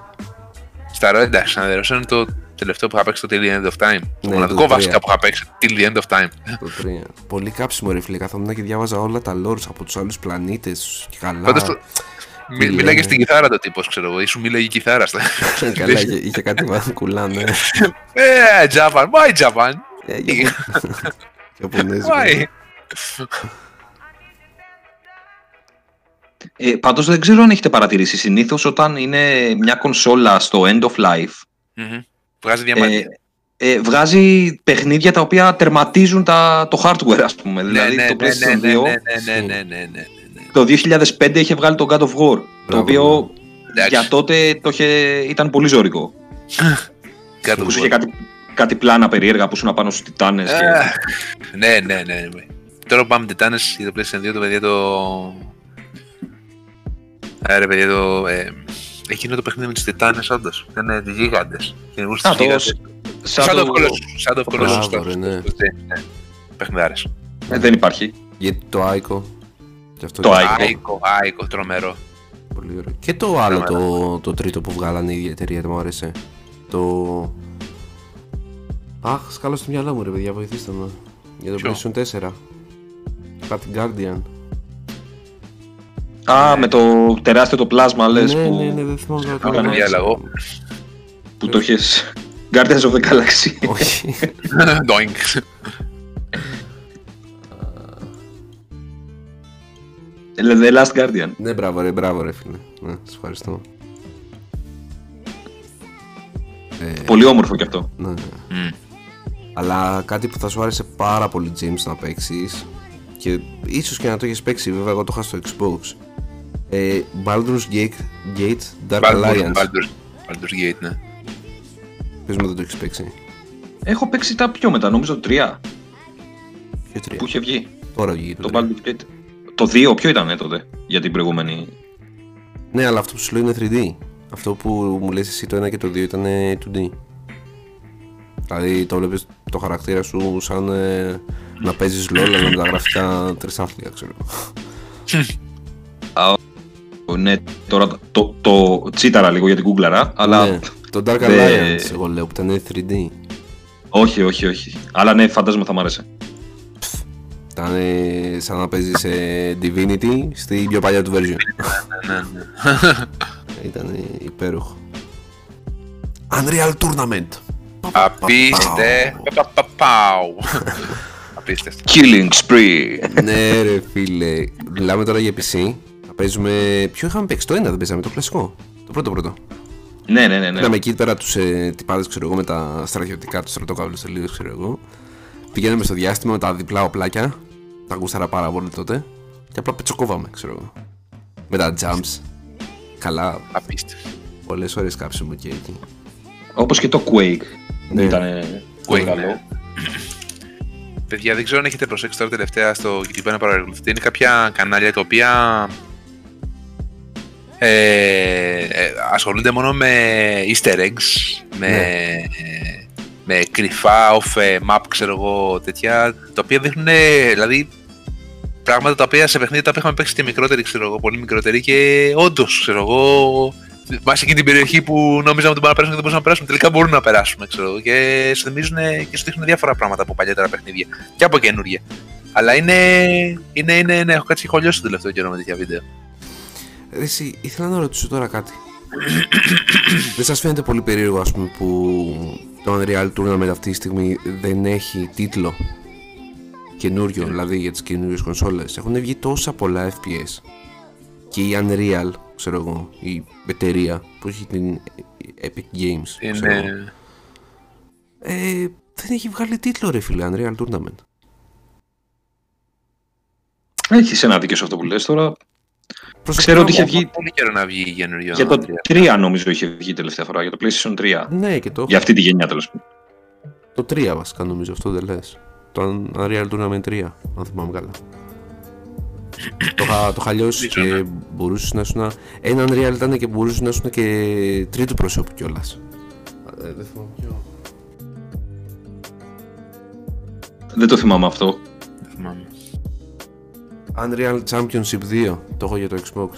Στα ρο, εντάξει, να δερώσω είναι το τελευταίο που είχα παίξει το Till the End of Time. Το Ναι, μοναδικό το τρία. βασικά που είχα παίξει Till the End of Time. Το 3. Πολύ κάψιμο ρε φίλε. Καθόμουν και διάβαζα όλα τα lores από τους άλλους πλανήτες και καλά. Πάντως το- Μι- λένε. Μίλαγε στην κιθάρα το τύπος, ξέρω εγώ. Ήσουν μίλαγε η κιθάρα. στα- [LAUGHS] καλά, είχε, είχε κάτι βάθη κουλάνε. Ε, Japan, why Japan? Ε, για- [LAUGHS] [LAUGHS] Ιαπωνέζικο. Why? Ε, πάντως δεν ξέρω αν έχετε παρατηρήσει. Συνήθως όταν είναι μια κονσόλα στο end of life, Μμμ. Βγάζει ε, διαμάντια. ε, βγάζει παιχνίδια τα οποία τερματίζουν τα, το hardware, ας πούμε. Ναι, δηλαδή ναι, το ναι, ναι, PlayStation 2 ναι, ναι, ναι, ναι, ναι, ναι, ναι. το 2005 είχε βγάλει το God of War, το Μπράβο, οποίο Εντάξει. για τότε το είχε, ήταν πολύ ζωρικό. Κάτω Που σου από- είχε κάτι, κάτι πλάνα περίεργα που ήσουν πάνω στους τιτάνες. και... Ε, Ναι, ναι, ναι. ναι. Τώρα που πάμε τιτάνες για το PlayStation 2, το παιδιά το... Ε, ρε παιδιά το... ε, Εκείνο το παιχνίδι με τους τιτάνες, όντως. Ήταν γίγαντες. Είναι Α, στους το γίγαντες. σαν Shadow of το- Colossus. Shadow of Colossus. Μπράβο, στο- ρε, ναι. στο- ναι. Παιχνιδάρες. Ε, δεν υπάρχει. Γιατί το Aiko. Και αυτό Το είναι Aiko. Άικο, άικο, τρομερό. Πολύ ωραίο. Και το άλλο, το, το τρίτο που βγάλανε η ίδια εταιρεία, δεν μου άρεσε. Το. Αχ, σκάλω στο μυαλό μου, ρε παιδιά, βοηθήστε με. Για το Ποιο; PlayStation 4. Κάτι Guardian. Α, με το τεράστιο το πλάσμα, λες, ναι, που, ναι, ναι, δεν θυμάμαι τώρα το Άμα όνομα. είναι διάλογο. που το έχεις... Guardians of the Galaxy. Όχι. [LAUGHS] Doink. The Last Guardian. ναι, μπράβο, ρε, μπράβο, ρε, φίλε. Ναι, σας ευχαριστώ. Ε, Πολύ όμορφο κι αυτό. ναι, ναι. Μμ. Αλλά κάτι που θα σου άρεσε πάρα πολύ James να παίξεις και ίσως και να το έχεις παίξει, βέβαια εγώ το είχα στο Xbox. Ε, Baldur's Gate, Gate Dark Baldur's- Alliance. Baldur's Baldur's Gate, ναι. Πες μου δεν το έχεις παίξει. Έχω παίξει τα πιο μετά, νομίζω το 3 Ποιο τρία; που είχε βγει. Τώρα βγήκε το Το τρία. Baldur's Gate. Το 2 ποιο ήταν τότε για την προηγούμενη; Ναι, αλλά αυτό που σου λέω είναι 3D. Αυτό που μου λες εσύ το 1 και το 2 ήταν 2D. Δηλαδή το βλέπεις το χαρακτήρα σου σαν ε, να παίζεις LOL αλλά με τα γραφικά τρισάθλια, ξέρω. Α, ο- ναι, τώρα το, το, το τσίταρα λίγο για την κούγκλαρα, αλλά Ναι, το Dark [LAUGHS] Δε- Alliance εγώ λέω που ήταν 3D. όχι, όχι, όχι. Αλλά ναι, φαντάζομαι θα μ' άρεσε. Ήταν ε, σαν να παίζεις ε, Divinity στη πιο παλιά του version. Ναι, ναι. [LAUGHS] Ήταν ε, υπέροχο. Unreal Tournament. Απίστε. Πα, πα, πάου. [LAUGHS] Απίστευτο. Killing spree. ναι ρε φίλε. Μιλάμε τώρα για PC. Θα παίζουμε... Ποιο είχαμε παίξει, το ένα δεν παίζαμε, το κλασικό. Το πρώτο πρώτο. ναι, ναι, ναι. ναι. Είδαμε εκεί πέρα τους ε, τυπάδες, ξέρω εγώ, με τα στρατιωτικά, τους στρατοκάβλους τελείως, ξέρω εγώ. Πηγαίναμε στο διάστημα με τα διπλά οπλάκια. Τα γούσταρα πάρα πολύ τότε. Και απλά πετσοκόβαμε, ξέρω εγώ. Με τα jumps. Καλά, Απίστευτο. πολλές ώρες κάψιμο και εκεί. Όπως και το Quake. Ναι. Ήταν Quake, καλό. ναι. Παιδιά, δεν ξέρω αν έχετε προσέξει τώρα τελευταία στο YouTube να παρακολουθείτε. Είναι κάποια κανάλια τα οποία ε, ε, ασχολούνται μόνο με easter eggs, με, Ναι. με κρυφά off ε, map, ξέρω εγώ, τέτοια, τα οποία δείχνουν, ε, δηλαδή, πράγματα τα οποία σε παιχνίδια τα οποία είχαμε παίξει και μικρότεροι, ξέρω εγώ, πολύ μικρότεροι και όντως, ξέρω εγώ, Μα εκείνη την περιοχή που νόμιζαμε ότι μπορούμε να περάσουμε και δεν μπορούσαμε να περάσουμε, τελικά μπορούν να περάσουμε, ξέρω εγώ. Και σου θυμίζουν και σου δείχνουν διάφορα πράγματα από παλιότερα παιχνίδια και από καινούργια. Αλλά είναι. είναι, είναι ναι, έχω κάτσει χωλιώσει το τελευταίο καιρό με τέτοια βίντεο. Ρε, Εσύ, ήθελα να ρωτήσω τώρα κάτι. [COUGHS] δεν σας φαίνεται πολύ περίεργο, ας πούμε, που το Unreal Tournament αυτή τη στιγμή δεν έχει τίτλο καινούριο, δηλαδή για τις καινούριες κονσόλες; Έχουν βγει τόσα πολλά FPS. Και η Unreal, ξέρω εγώ, η εταιρεία που έχει την Epic Games, ξέρω εγώ, Είναι. ε, δεν έχει βγάλει τίτλο ρε φίλε, Unreal Tournament. Έχεις ένα δίκιο σε αυτό που λες τώρα. Προσωπικά Ξέρω ότι μου- είχε βγει Πολύ καιρό να βγει η καινούριο. για το Unreal. 3 νομίζω είχε βγει τελευταία φορά, για το PlayStation 3. Ναι, και το, Για αυτή τη γενιά τέλος πάντων. το 3 βασικά νομίζω, αυτό δεν λες. Το Unreal Tournament 3, αν θυμάμαι καλά. το, είχα, το είχα λιώσει Νομίζω, και μπορούσες να ήσουν. Ένα Unreal ήταν και μπορούσες να ήσουν και τρίτου προσώπου κιόλας. Ε, δεν θυμάμαι ποιο. Δεν το θυμάμαι αυτό. Δεν θυμάμαι. Unreal Championship 2, το έχω για το Xbox.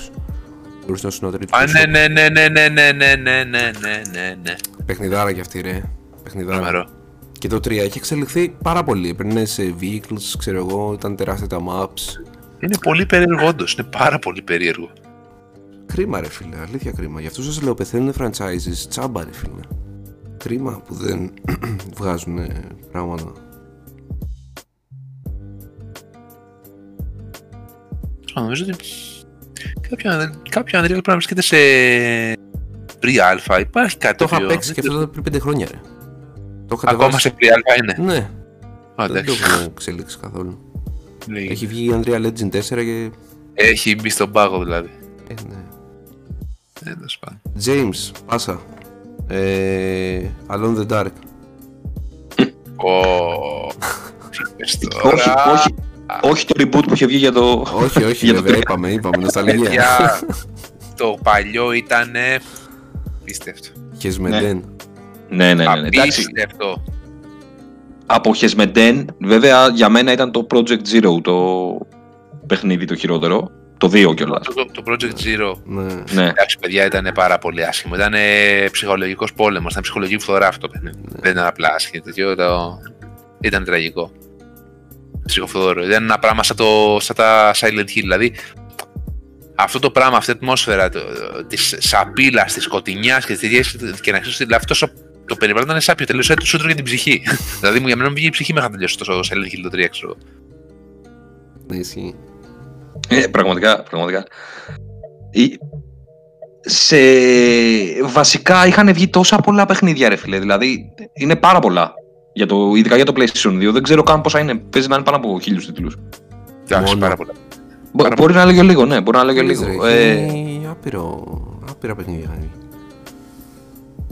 Μπορούσε να ήσουν τρίτου Α, ναι, προσώπου. ναι, ναι, ναι, ναι, ναι, ναι, ναι, ναι, ναι, ναι, ναι. Παιχνιδάρα κι αυτή, ρε. Παιχνιδάρα. Τρομερό. Και το 3 έχει εξελιχθεί πάρα πολύ. Έπαιρνε σε vehicles, ξέρω εγώ, ήταν τεράστια τα maps. Είναι πολύ περίεργο, όντως. Είναι πάρα πολύ περίεργο. Κρίμα, ρε φίλε, αλήθεια κρίμα. Γι' αυτό σα λέω πεθαίνουν franchises τσάμπα, ρε φίλε. Κρίμα που δεν βγάζουν πράγματα. Α, Νομίζω ότι κάποιο, κάποιο Unreal πρέπει να βρίσκεται σε pre-alpha. Υπάρχει κάτι Το είχα τέτοιο. παίξει και αυτό ήταν πριν 5 χρόνια, ρε. Το είχα Ακόμα σε pre-alpha είναι. Ναι, Α, δεν το εντάξει. έχουν εξελίξει καθόλου. Λίγη. Έχει βγει η Unreal Legend 4 και. Έχει μπει στον πάγο δηλαδή. Ε, ναι. Ε, τέλος πάντων. James, πάσα. Ε, Alone the Dark. Ω, τι είπες Όχι, τώρα. όχι, όχι το reboot που είχε βγει για το. όχι, όχι, [LAUGHS] για το βέβαια, 3. είπαμε, είπαμε, νοσταλγία. Παιδιά, [LAUGHS] το παλιό ήταν πίστευτο. Χεσμεντέν. Ναι, ναι, ναι. ναι. Εντάξει, Απίστευτο. από Χεσμεντέν, βέβαια για μένα ήταν το Project Zero το παιχνίδι το χειρότερο. Το 2 κιόλας. Το, το, το Project Zero. Ναι. Ναι. Εντάξει, παιδιά, ήταν πάρα πολύ άσχημο. Ήταν ψυχολογικός πόλεμος. Ήταν ψυχολογική φθορά αυτό το παιχνίδι. Δεν ήταν απλά άσχημο. τέτοιο, Το... Ήταν τραγικό. Ψυχοφθόρο. Ήταν ένα πράγμα σαν, το, σαν τα Silent Hill. Δηλαδή, αυτό το πράγμα, αυτή η ατμόσφαιρα της σαπίλας, της σκοτεινιάς και της και να ξέρεις ότι αυτός το περιβάλλον ήταν σάπιο. Τελείωσε το σου για την ψυχή. [LAUGHS] δηλαδή, μου για μένα μου βγήκε η ψυχή μέχρι να τελειώσει το Silent Hill το 3, ξέρω. Ναι, ισχύει. Ε, πραγματικά, πραγματικά. Η- Σε... Βασικά είχαν βγει τόσα πολλά παιχνίδια, ρε φίλε. Δηλαδή, είναι πάρα πολλά. Για το, ειδικά για το PlayStation 2. Δεν ξέρω καν πόσα είναι. Παίζει να είναι πάνω από χίλιους τίτλους. Εντάξει, Μόνο. πάρα πολλά. Μπο- Μπορεί να λέω και λίγο, ναι, μπορεί να λέω και Λες, λίγο. ρε, Ε, έχει άπειρο, άπειρα παιχνίδια. είχαν βγει.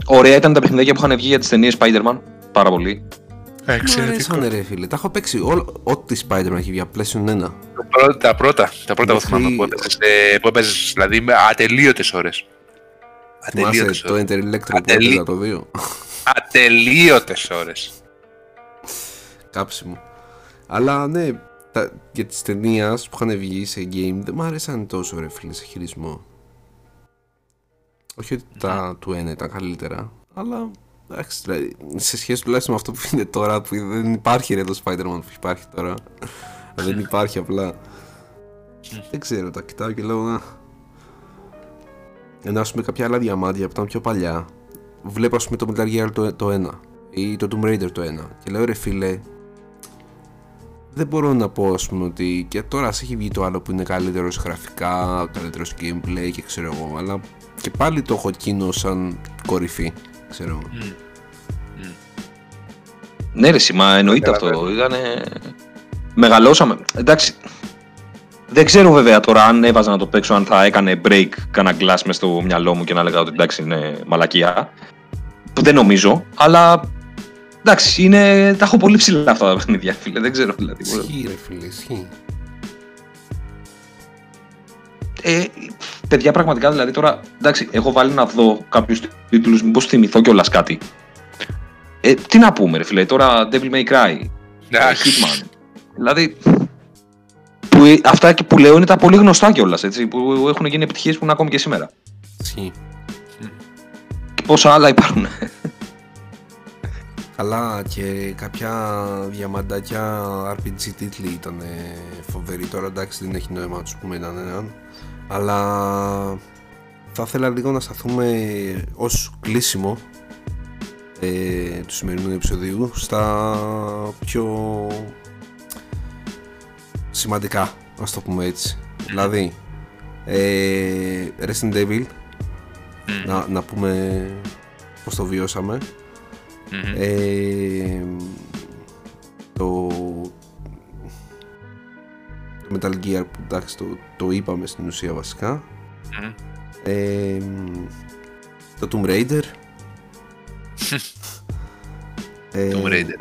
ωραία ήταν τα παιχνίδια που είχαν βγει για τις ταινίες Spider-Man. Πάρα πολύ. Μ' αρέσανε ρε φίλε, τα έχω παίξει όλο, ό,τι Spider-Man έχει βγει από PlayStation 1. Το πρώτο- τα πρώτα, τα πρώτα που Μέχρι- θυμάμαι που έπαιζες, ε, που έπαιζες, δηλαδή με ατελείωτες ώρες. Θυμάσαι Ατελείωτες το ώρες. Enter Electro που Ατελεί- έπαιζα το 2. Ατελείωτες ώρες. Κάψιμο. Αλλά ναι, τα, για τις ταινίες που είχαν βγει σε game δεν μ' άρεσαν τόσο ρε φίλε σε χειρισμό. Όχι ότι τα του ένα ήταν καλύτερα, αλλά εντάξει, δηλαδή, σε σχέση τουλάχιστον με αυτό που είναι τώρα, που δεν υπάρχει ρε το Spider-Man που υπάρχει τώρα. δεν υπάρχει απλά. δεν ξέρω, τα κοιτάω και λέω να. Ενώ ας πούμε κάποια άλλα διαμάντια που ήταν πιο παλιά, βλέπω ας πούμε το Metal Gear το, το 1 ή το Tomb Raider το 1 και λέω ρε φίλε, δεν μπορώ να πω ας πούμε ότι και τώρα ας έχει βγει το άλλο που είναι καλύτερος σε γραφικά, καλύτερος σε gameplay και ξέρω εγώ, αλλά και πάλι το έχω εκείνο σαν κορυφή, ξέρω εγώ. Ναι, ρε, μα εννοείται αυτό. Καταλαβαίνω. Ήτανε... Μεγαλώσαμε. Εντάξει. Δεν ξέρω βέβαια τώρα αν έβαζα να το παίξω, αν θα έκανε break κανένα glass μες στο μυαλό μου και να έλεγα ότι εντάξει είναι μαλακία. Που δεν νομίζω, αλλά εντάξει, είναι, τα έχω πολύ ψηλά αυτά τα παιχνίδια, φίλε. Δεν ξέρω δηλαδή. Ισχύει, ρε φίλε, ισχύει. Ε, παιδιά, πραγματικά δηλαδή τώρα. Εντάξει, έχω βάλει να δω κάποιους τίτλους, μήπως θυμηθώ κιόλας κάτι. Ε, τι να πούμε, ρε φίλε, τώρα Devil May Cry, Εντάξει. Hitman. Δηλαδή. Που, ε, αυτά και που λέω είναι τα πολύ γνωστά κιόλας, έτσι. Που έχουν γίνει επιτυχίες που είναι ακόμη και σήμερα. Ισχύει. Και πόσα άλλα υπάρχουν. Αλλά και κάποια διαμαντάκια RPG τίτλοι ήταν φοβεροί. Τώρα εντάξει δεν έχει νόημα να τους πούμε έναν έναν. Αλλά θα ήθελα λίγο να σταθούμε ως κλείσιμο ε, του σημερινού επεισοδίου στα πιο σημαντικά, ας το πούμε έτσι. Δηλαδή, ε, Resident Evil, Μμμ. να, να πούμε πώς το βιώσαμε. Μμμ. Ε, το, το Metal Gear που εντάξει το, το είπαμε στην ουσία βασικά Μμμ. ε, το Tomb Raider ε, [LAUGHS] Tomb Raider.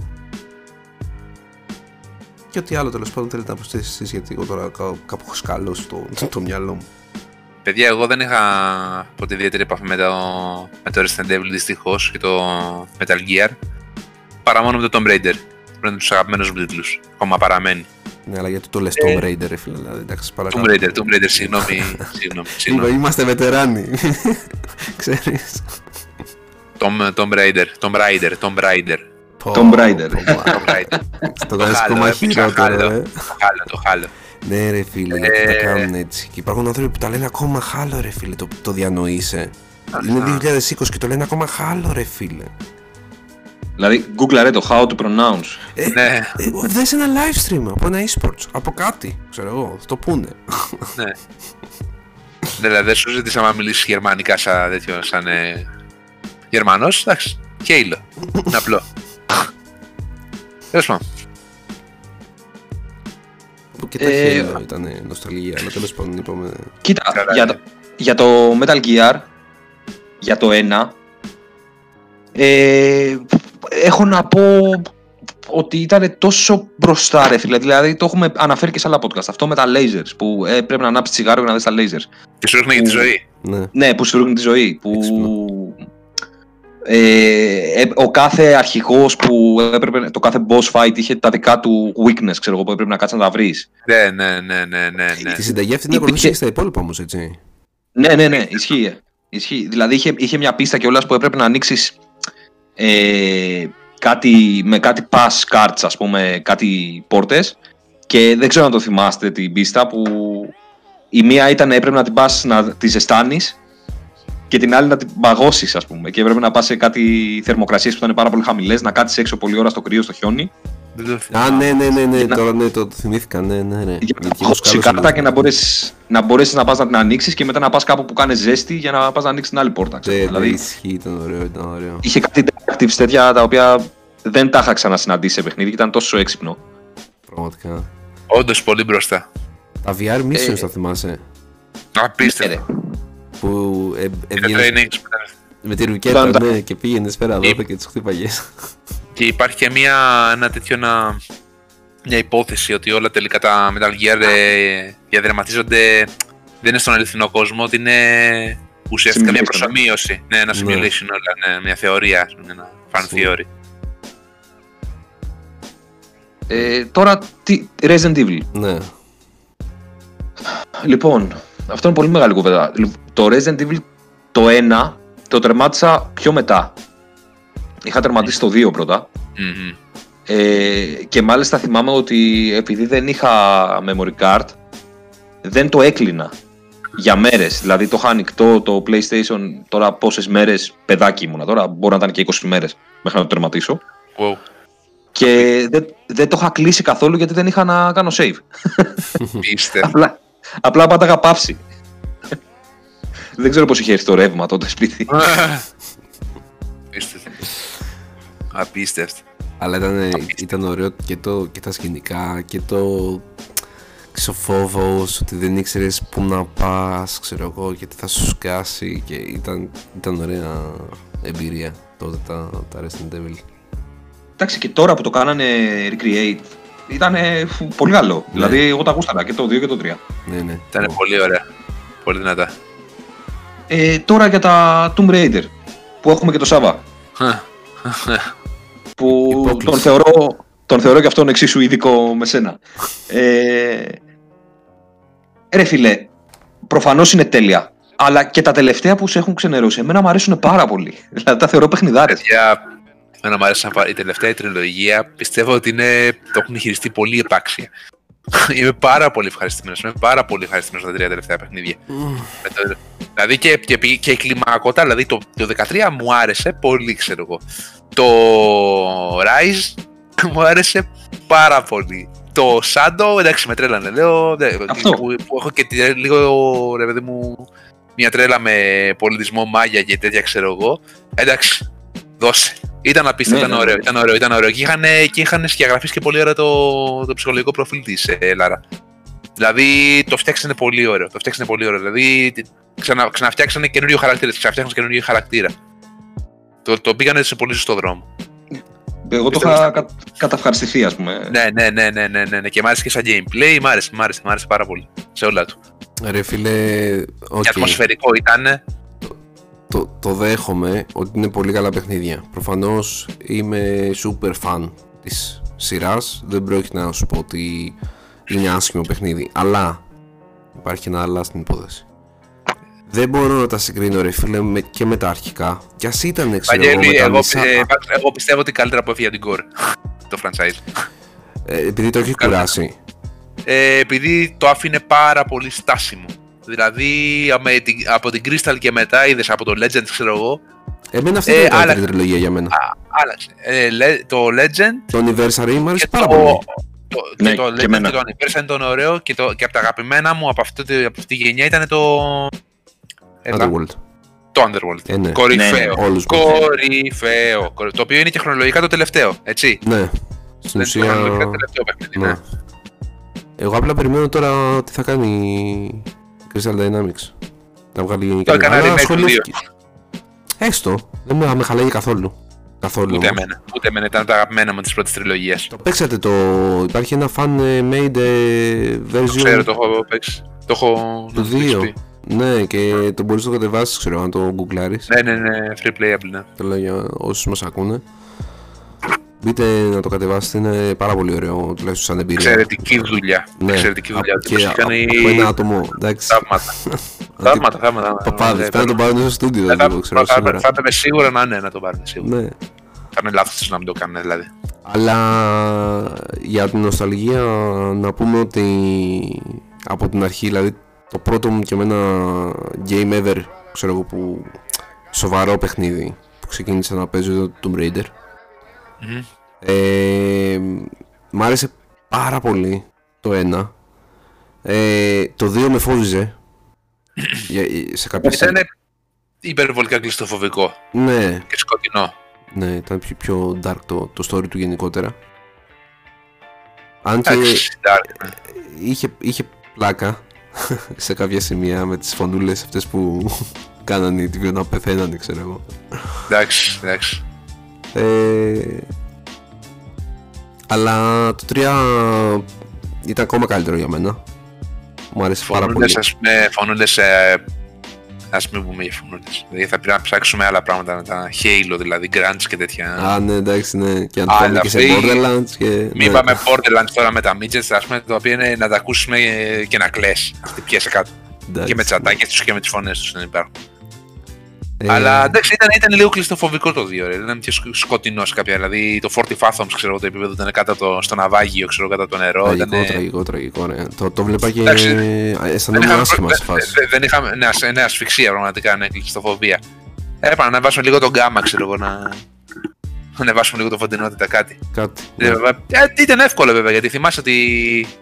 και ό,τι άλλο τέλος πάντων θέλετε να προσθέσετε εσείς γιατί εγώ τώρα κά- κάπου έχω σκαλώσει το, το μυαλό μου Παιδιά, εγώ δεν είχα ποτέ ιδιαίτερη επαφή με το, με το Resident Evil δυστυχώς και το Metal Gear. Παρά μόνο με το Tomb Raider. Που είναι τους αγαπημένους μου τίτλους. Ακόμα παραμένει. ναι αλλά γιατί το λες Tomb Raider ρε φίλε δηλαδή εντάξει Tomb παρακαλώ Raider, Tomb Raider, συγγνώμη. [LAUGHS] συγγνώμη, Είπα, συγγνώμη. είμαστε βετεράνοι [LAUGHS] ξέρεις Tom, Tomb Raider, Tomb Raider, Tomb Raider. Tomb Raider. Tomb Raider. το κάνεις χάλο, ακόμα ε, πήρα χειρότερο χάλο. ε. Το χάλο, το χάλο. Ναι ρε φίλε, γιατί τα Ε. κάνουν έτσι. Και υπάρχουν άνθρωποι που τα λένε ακόμα χάλο ρε φίλε, το, το διανοείσαι. Είναι 2020 και το λένε ακόμα χάλο ρε φίλε. δηλαδή, Google ρε το how to pronounce. Ε, Ναι, ε, δες ένα live stream από ένα e-sports, από κάτι, ξέρω εγώ, θα το πούνε. ναι. Δηλαδή, δεν σου ζήτησα να μιλήσεις γερμανικά σαν τέτοιο, σαν ε, Γερμανός, εντάξει, και ήλιο. Είναι απλό. Τέλος πάντων. Και τα Ε, χέρια ήταν νοσταλγία, αλλά τέλος πάντων είπαμε... Κοίτα, Καλά, για, ναι. το, για το Metal Gear, για το 1, ε, έχω να πω ότι ήταν τόσο μπροστά ρε φίλε. Δηλαδή το έχουμε αναφέρει και σε άλλα podcast. Αυτό με τα lasers που ε, πρέπει να ανάψεις τσιγάρο για να δεις τα lasers. Και σου ρίχνει για τη ζωή. Ναι, Ναι, που σφυρούν τη ζωή. Που Έξυπνο. Ε, ε, ο κάθε αρχηγός που έπρεπε, το κάθε boss fight είχε τα δικά του weakness, ξέρω εγώ, που έπρεπε να κάτσει να τα βρεις. Ναι, ναι, ναι, ναι, ναι. ναι. τη συνταγή αυτή την Υπήρχε- ακολουθήσει και στα υπόλοιπα όμως, έτσι. Ναι, ναι, ναι, ισχύει. ισχύει. Δηλαδή είχε, είχε μια πίστα κιόλας που έπρεπε να ανοίξεις ε, κάτι, με κάτι pass cards, ας πούμε, κάτι πόρτες και δεν ξέρω αν το θυμάστε την πίστα που η μία ήταν έπρεπε να την πας να τη ζεστάνεις και την άλλη να την παγώσεις ας πούμε και έπρεπε να πας σε κάτι θερμοκρασίες που ήταν πάρα πολύ χαμηλές να κάτσεις έξω πολλή ώρα στο κρύο στο χιόνι Δεν το Α, θυμάμαι. ναι, ναι, ναι, ναι, Για να- τώρα ναι, το, το θυμήθηκα, ναι, ναι, ναι. για Γιατί να έχω παγώσει σκάλωσει κάρτα λίγο. και να μπορέσεις να, μπορέσεις να πας να την ανοίξεις και μετά να πας κάπου που κάνεις ζέστη για να πας να ανοίξεις την άλλη πόρτα. ξέρω. Ναι, ναι, δηλαδή ισχύει, ήταν ωραίο, ήταν ωραίο. είχε κάτι detectives τέτοια τα οποία δεν τα είχα ξανασυναντήσει σε παιχνίδι και ήταν τόσο έξυπνο. Πραγματικά. Όντως πολύ μπροστά. Τα VR missions Ε, τα θυμάσαι. Ναι, Απίστευτο. Ρε. Που ε, Είναι έβγαινες trainings που ήταν. με τη ρουκέτα, Ήταν- ναι, και πήγαινε πέρα Ε, εδώ και τους χτύπαγες. [LAUGHS] Και υπάρχει και μια, ένα τέτοιο ένα, μια υπόθεση ότι όλα τελικά τα Metal Gear ε, διαδραματίζονται δεν είναι στον αληθινό κόσμο, ότι είναι ουσιαστικά μια Simulation, ε. προσωμείωση. Ναι, ένα Ναι. simulation όλα, ναι, μια θεωρία, ας πούμε, ένα fan Ισχύει. theory. Ε, τώρα, τι, Resident Evil. ναι. Λοιπόν, αυτό είναι πολύ μεγάλη κουβέντα. Το Resident Evil το 1 το τερμάτισα πιο μετά. Είχα τερματίσει το 2 πρώτα. Μμμ. Ε, και μάλιστα θυμάμαι ότι επειδή δεν είχα memory card, δεν το έκλεινα για μέρες. Δηλαδή το είχα ανοιχτό το PlayStation τώρα πόσες μέρες παιδάκι ήμουνα. Τώρα μπορεί να ήταν και 20 μέρες μέχρι να το τερματίσω. Wow. Και δεν, δεν το είχα κλείσει καθόλου γιατί δεν είχα να κάνω save. Πίστευτο. [LAUGHS] Απλά, απλά πάταγα παύση. δεν ξέρω πώς είχε έρθει το ρεύμα τότε σπίτι. Απίστευτο. Απίστευτο. Αλλά ήταν, ήταν ωραίο και, το, και τα σκηνικά και το ξοφόβος ότι δεν ήξερες πού να πας, ξέρω εγώ, και τι θα σου σκάσει και ήταν, ήταν ωραία εμπειρία τότε τα, τα Resident Evil. εντάξει και τώρα που το κάνανε recreate ήταν πολύ καλό. Ναι. Δηλαδή εγώ τα γούσταρα και το 2 και το 3. Ναι, ναι. Ήταν πολύ ωραία. Πολύ δυνατά. Ε, τώρα για τα Tomb Raider που έχουμε και το Σάβα. Που Υπόκληση. τον θεωρώ, τον θεωρώ και αυτόν εξίσου ειδικό με σένα. Ε, ρε φίλε, προφανώς είναι τέλεια. Αλλά και τα τελευταία που σε έχουν ξενερώσει, εμένα μου αρέσουν πάρα πολύ. [LAUGHS] Δηλαδή τα θεωρώ παιχνιδάρες. Παιδιά, εμένα μου αρέσει να πα- η τελευταία τριλογία. Πιστεύω ότι είναι, το έχουν χειριστεί πολύ επάξια. [LAUGHS] Είμαι πάρα πολύ ευχαριστημένος. Είμαι πάρα πολύ ευχαριστημένος στα τρία τελευταία παιχνίδια. Με το- δηλαδή και, και, και η κλιμακότητα, δηλαδή το, το 13 μου άρεσε πολύ, ξέρω εγώ. Το Rise [LAUGHS] μου άρεσε πάρα πολύ. Το Shadow, εντάξει, με τρέλανε. Λέω, δε- Αυτό. Που, που έχω και τη- λίγο, ρε παιδί μου, μια τρέλα με πολιτισμό μάγια και τέτοια, ξέρω εγώ. Εντάξει, δώσε. Ήταν απίστευτο, Ναι, ήταν ναι, ωραίο, ναι. ήταν ωραίο, ήταν ωραίο. Και είχαν, και είχαν σκιαγραφίσει και πολύ ωραίο το, το ψυχολογικό προφίλ της ε, Λάρα. Δηλαδή το φτιάξανε πολύ ωραίο. Το φτιάξανε πολύ ωραίο. Δηλαδή ξανα, ξαναφτιάξανε καινούριο χαρακτήρα. Ξαναφτιάξανε καινούριο χαρακτήρα. Το, το πήγανε σε πολύ σωστό δρόμο. Εγώ το Πιστεύω είχα κα, καταυχαριστηθεί, ας πούμε. Ναι, ναι, ναι, ναι, ναι, ναι, ναι. Και μ' άρεσε και σαν gameplay. Μ' άρεσε, μ' άρεσε, μ' άρεσε πάρα πολύ. Σε όλα του. Ρε φίλε, οκ. Και ατμοσφαιρικό ήταν. Το, το δέχομαι ότι είναι πολύ καλά παιχνίδια. Προφανώς είμαι super fan της σειράς. Δεν πρόκειται να σου πω ότι είναι άσχημο παιχνίδι. Αλλά υπάρχει ένα αλλά στην υπόθεση. Δεν μπορώ να τα συγκρίνω ρε φίλε με, και με τα αρχικά. Κι ας ήταν ξέρω εγώ, με Βαγγέλη, τα εγώ, μισά- ε, εγώ πιστεύω ότι καλύτερα που έφυγε από την core. το franchise. ε, επειδή το έχει Καλά. κουράσει. ε, επειδή το άφηνε πάρα πολύ στάσιμο. Δηλαδή με την- από την Crystal και μετά είδες από το Legend, ξέρω εγώ, Εμένα αυτή Ε, ήταν η καλύτερη άλλαξε. τριλογία για μένα. άλλαξε. Ε, λε- το Legend Το Anniversary μου άρεσε και πάρα το, πολύ. το, Ναι, και το και Legend εμένα. και το Anniversary ήταν ωραίο και, το, και από τα αγαπημένα μου από αυτή, από αυτή τη γενιά ήταν το. Έλα, Underworld. το Underworld. Ε, ναι. Κορυφαίο. Όλους μου. Κορυφαίο. Κορυ- Το οποίο είναι και χρονολογικά το τελευταίο. Έτσι. Ναι. Στην Δεν είναι το χρονολογικά το ουσία. τελευταίο παιχνίδι. Ναι. Ναι. Εγώ απλά περιμένω τώρα τι θα κάνει η Crystal Dynamics. Να βγάλει Το κάτι. έκανα Αλλά remake του ασχολήθηκε. Έστω. Δεν με, με χαλάει καθόλου. Καθόλου. Ούτε όμως. εμένα. Ούτε εμένα ήταν τα αγαπημένα μου της πρώτης τριλογίας. Το παίξατε το. Υπάρχει ένα fan ε, made ε, version Ξέρω, το έχω παίξει. Το έχω. του να το έχεις 2. πει. Ναι, και το μπορείς να το κατεβάσεις, ξέρω, αν το γκουγκλάρεις Ναι, ναι, ναι, free playable, ναι. Το λέω για όσους μας ακούνε. Μπείτε να το κατεβάσετε, είναι πάρα πολύ ωραίο, τουλάχιστον σαν εμπειρία. Εξαιρετική δουλειά. Ναι, Εξαιρετική δουλειά. και Τους από κάνει ένα άτομο. Εντάξει. θαύματα. [LAUGHS] Θαύματα, θαύματα. Παπάδες, Ναι, πρέπει να τον πάρουν στο στούντιο, θα- δεν το ξέρω θα- σήμερα. Θα έπρεπε σίγουρα να είναι να το πάρουν σίγουρα. Ναι. Θα είναι λάθος να μην το κάνουν δηλαδή. Αλλά για την νοσταλγία να πούμε ότι από την αρχή, δηλαδή το πρώτο μου και εμένα game ever, ξέρω εγώ που σοβαρό παιχνίδι που ξεκίνησα να παίζω ήταν το Tomb Raider. Μμμ. Ε, μ' άρεσε πάρα πολύ το ένα. Ε, το δύο με φόβιζε. για, σε κάποια Ήταν σημεία. υπερβολικά κλειστοφοβικό Ναι, και σκοτεινό. ναι, ήταν πιο, πιο dark το, το story του γενικότερα. Αν και Εντάξει, dark. είχε, είχε πλάκα σε κάποια σημεία με τις φωνούλες αυτές που [LAUGHS] κάνανε οι τύποι να πεθαίνανε, ξέρω εγώ. Εντάξει, εντάξει. Ε, αλλά το 3 ήταν ακόμα καλύτερο για μένα. Μου άρεσε πάρα πολύ. Φωνούλες, ας πούμε, φωνούλες, ε, ας μην πούμε για φωνούλες. Δηλαδή θα πρέπει να ψάξουμε άλλα πράγματα, με τα Halo, δηλαδή Grunge και τέτοια. Α, ναι, εντάξει, ναι. Και να το Αλλά πάμε και σε αυτή- Borderlands και... Μην ναι. πάμε Borderlands τώρα με τα midgets, ας πούμε, το οποίο είναι να τα ακούσουμε και να κλαις. Να χτυπιέσαι κάτω. Εντάξει. Και με τσατάκια τους και με τις φωνές τους δεν υπάρχουν. Ε, Αλλά εντάξει, ήταν, ήταν λίγο κλειστοφοβικό το 2. Ρε. Ήταν πιο σκ- σκοτεινός σε κάποια. Δηλαδή το 40 Fathoms, ξέρω εγώ, το επίπεδο ήταν κάτω από το, στο ναυάγιο, ξέρω κάτω από το νερό. Τραγικό, Ήταν, τραγικό, τραγικό, ναι. Το, το βλέπα και Εντάξει, αισθανόμουν άσχημα σε δεν, φάση. δεν, δεν είχαμε. Ναι, ασ- ναι, ασφυξία πραγματικά, ναι, κλειστοφοβία. Έπρεπε να ανεβάσουμε λίγο τον γκάμα, ξέρω εγώ, να, να ανεβάσουμε λίγο το φωτεινότητα, κάτι. Κάτι. Ε, ναι. βέβαια, ε, ήταν εύκολο βέβαια, γιατί θυμάσαι ότι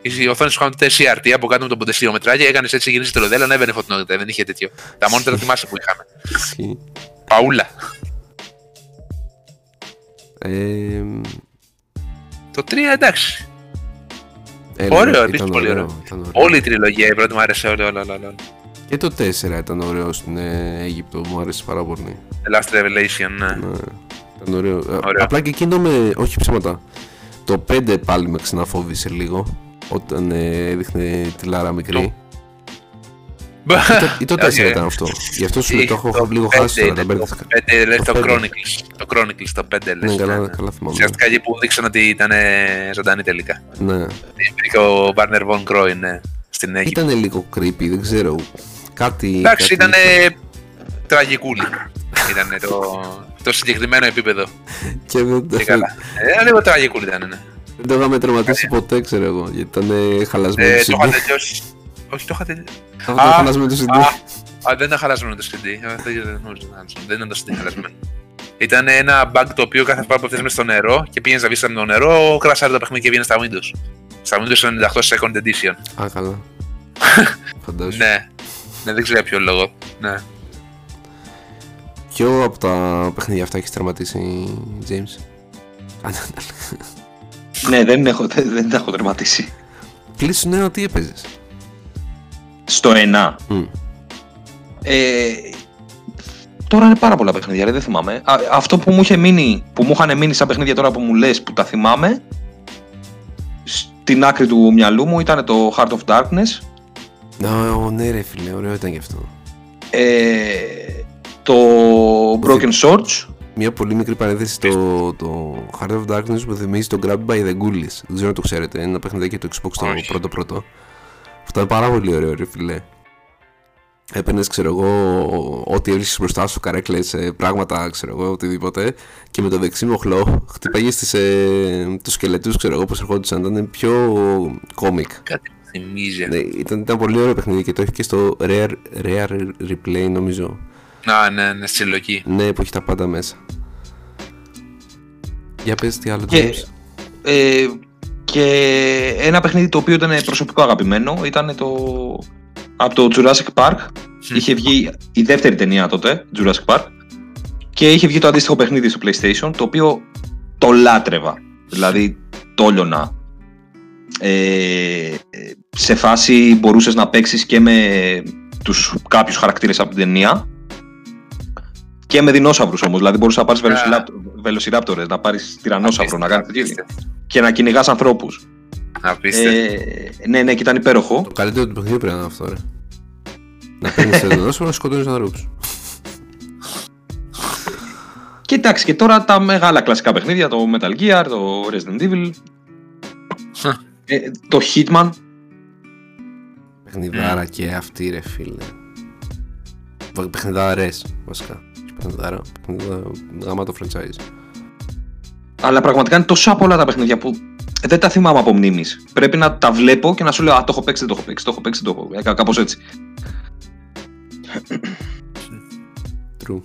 οι οθόνες σου είχαν τότε CRT από κάτω με τον ποντεσίωμετράκι, έκανες έτσι γυρίζεις το ροδέλα, ανέβαινε η φωτεινότητα, δεν είχε τέτοιο. Τα μόνιτρα θυμάσαι που είχαμε. Ισχύει. Παούλα. Ε, Το 3 εντάξει. έλα, Ωραίο, ήταν επίσης πολύ ωραίο. ήταν ωραίο. Όλη η τριλογία, η πρώτη μου άρεσε όλο, όλο, όλο, όλο. Και το 4 ήταν ωραίο στην ε, Αίγυπτο, μου άρεσε πάρα πολύ. The Last Revelation, ναι. Ναι. Ήταν ωραίο. Ε, Ωραίο. Απλά και εκείνο με. Όχι ψέματα. Το 5 πάλι με ξαναφόβησε λίγο. Όταν ε, έδειχνε τη Λάρα μικρή. Ή το 4 Όχι, ήταν αυτό. Γι' αυτό σου λέω το έχω το λίγο πέντε χάσει τώρα, είναι, τα μπέρδευτηκα. Το 5 λέει Το το πέντε. Chronicles. Το Chronicles το 5 λες. Ναι, καλά, ναι, ναι. καλά θυμάμαι. Ουσιαστικά εκεί που δείξαν ότι ήταν ε, ζωντανή τελικά. Ναι. Υπήρχε ο Βάρνερ Βον Κρόιν ναι, στην Αίγυπτο. Ήταν λίγο creepy, δεν ξέρω. Κάτι. Εντάξει, κάτι- ήταν τραγικούλη. Ήταν το, το συγκεκριμένο επίπεδο. Και δεν, Και καλά. Ε, λίγο τραγικούλη ήταν, ναι. δεν το είχαμε τερματίσει ποτέ, ξέρω εγώ. Γιατί ήταν ε, χαλασμένο Ε, το το CD. είχα τελειώσει. Όχι, το είχα τελειώσει. Αυτό ήταν Α, χαλασμένο το CD. Α, α, δεν ήταν χαλασμένο το CD. Α, Δεν δεν γνώριζα να χαλασμένο. δεν ήταν το CD χαλασμένο. Ήταν ένα bug το οποίο κάθε φορά που έφτασε μέσα στο νερό και πήγαινες να βγεις από το νερό, κράσαρε το παιχνίδι και βγαίνεις στα Windows. Στα Windows 98 Second Edition. Α, καλά. [LAUGHS] Φαντάζομαι. Ναι. Ναι, δεν ξέρω για ποιο λόγο. Ναι. Ποιο από τα παιχνίδια αυτά έχεις τερματίσει, James. Ναι, δεν, έχω, δεν, δεν τα έχω τερματίσει. Κλείσου νέο τι έπαιζες. Στο 1. Ε, τώρα είναι πάρα πολλά παιχνίδια, ρε, δεν θυμάμαι. Α, αυτό που μου, είχε μείνει, που μου είχαν μείνει σαν παιχνίδια τώρα που μου λες που τα θυμάμαι, στην άκρη του μυαλού μου ήταν το Heart of Darkness, Ναι, ρε φίλε, ωραίο ήταν γι' αυτό. ε, το Broken Swords, Μια πολύ μικρή παρένθεση το, το Heart of Darkness που θυμίζει το Grab by the Ghoulies. Δεν ξέρω αν το ξέρετε, είναι ένα παιχνιδάκι του Xbox το Όχι. πρώτο πρώτο. Αυτό ήταν πάρα πολύ ωραίο, ρε φίλε. Έπαιρνες, ξέρω εγώ, ό,τι έβρισκε μπροστά σου, καρέκλες, πράγματα, ξέρω εγώ, οτιδήποτε. Και με το δεξί μοχλό χτυπάγες στις, ε, τους σκελετούς, ξέρω εγώ, πώ ερχόντουσαν. Ήταν πιο κόμικ. Κάτι που θυμίζει. Ναι, ήταν, ήταν πολύ ωραίο παιχνίδι και το έχει και στο Rare, Rare Replay, νομίζω. Α, ναι, ναι, συλλογή. Ναι, που έχει τα πάντα μέσα. Για πες τι άλλο, Και- James. ε, και ένα παιχνίδι το οποίο ήταν προσωπικό αγαπημένο ήταν το από το Jurassic Park. Είχε βγει η δεύτερη ταινία τότε, Jurassic Park, και είχε βγει το αντίστοιχο παιχνίδι στο PlayStation, το οποίο το λάτρευα. Δηλαδή, το λιώνα. Ε, σε φάση μπορούσες να παίξεις και με τους κάποιους χαρακτήρες από την ταινία και με δεινόσαυρους όμως. Δηλαδή μπορούσες να πάρεις βελοσιράπτορες, να πάρεις τυρανόσαυρο, να κάνεις τέτοιο και να κυνηγάς ανθρώπους. Απίστευτο. Ε, ναι, ναι, και ήταν υπέροχο. Το καλύτερο του παιχνιδιού πρέπει να είναι αυτό, ρε. να παίρνεις [LAUGHS] το να σκοτώνεις ανθρώπους. Και εντάξει, και τώρα τα μεγάλα κλασικά παιχνίδια, το Metal Gear, το Resident Evil, ε, το Hitman. Παιχνιδάρα και αυτή, ρε φίλε. Βα- Παιχνιδάρες, βασικά. Όχι Παιχνιδάρα, παιχνιδάρα, γάμα το franchise. Αλλά πραγματικά είναι τόσα πολλά τα παιχνίδια που δεν τα θυμάμαι από μνήμης. Πρέπει να τα βλέπω και να σου λέω Α, το έχω παίξει, δεν το έχω παίξει, το έχω παίξει, δεν το έχω. Ε, Κάπως έτσι. True.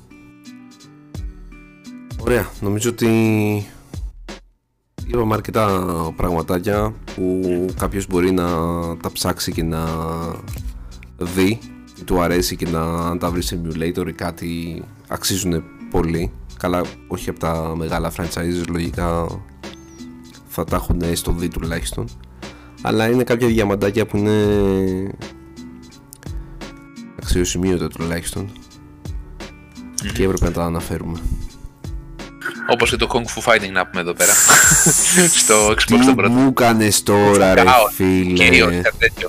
Ωραία, νομίζω ότι είπαμε αρκετά πραγματάκια που κάποιος μπορεί να τα ψάξει και να δει τι του αρέσει και να τα βρεις σε emulator ή κάτι αξίζουν πολύ καλά όχι από τα μεγάλα franchises λογικά θα τα έχουν στο δει τουλάχιστον αλλά είναι κάποια διαμαντάκια που είναι αξιοσημείωτα τουλάχιστον και έπρεπε να τα αναφέρουμε Όπως και το Kung Fu Fighting να πούμε εδώ πέρα. [LAUGHS] Στο Xbox Τι το πρώτο. μου κάνεις τώρα ρε Chaos. φίλε Chaos, κάτι τέτοιο.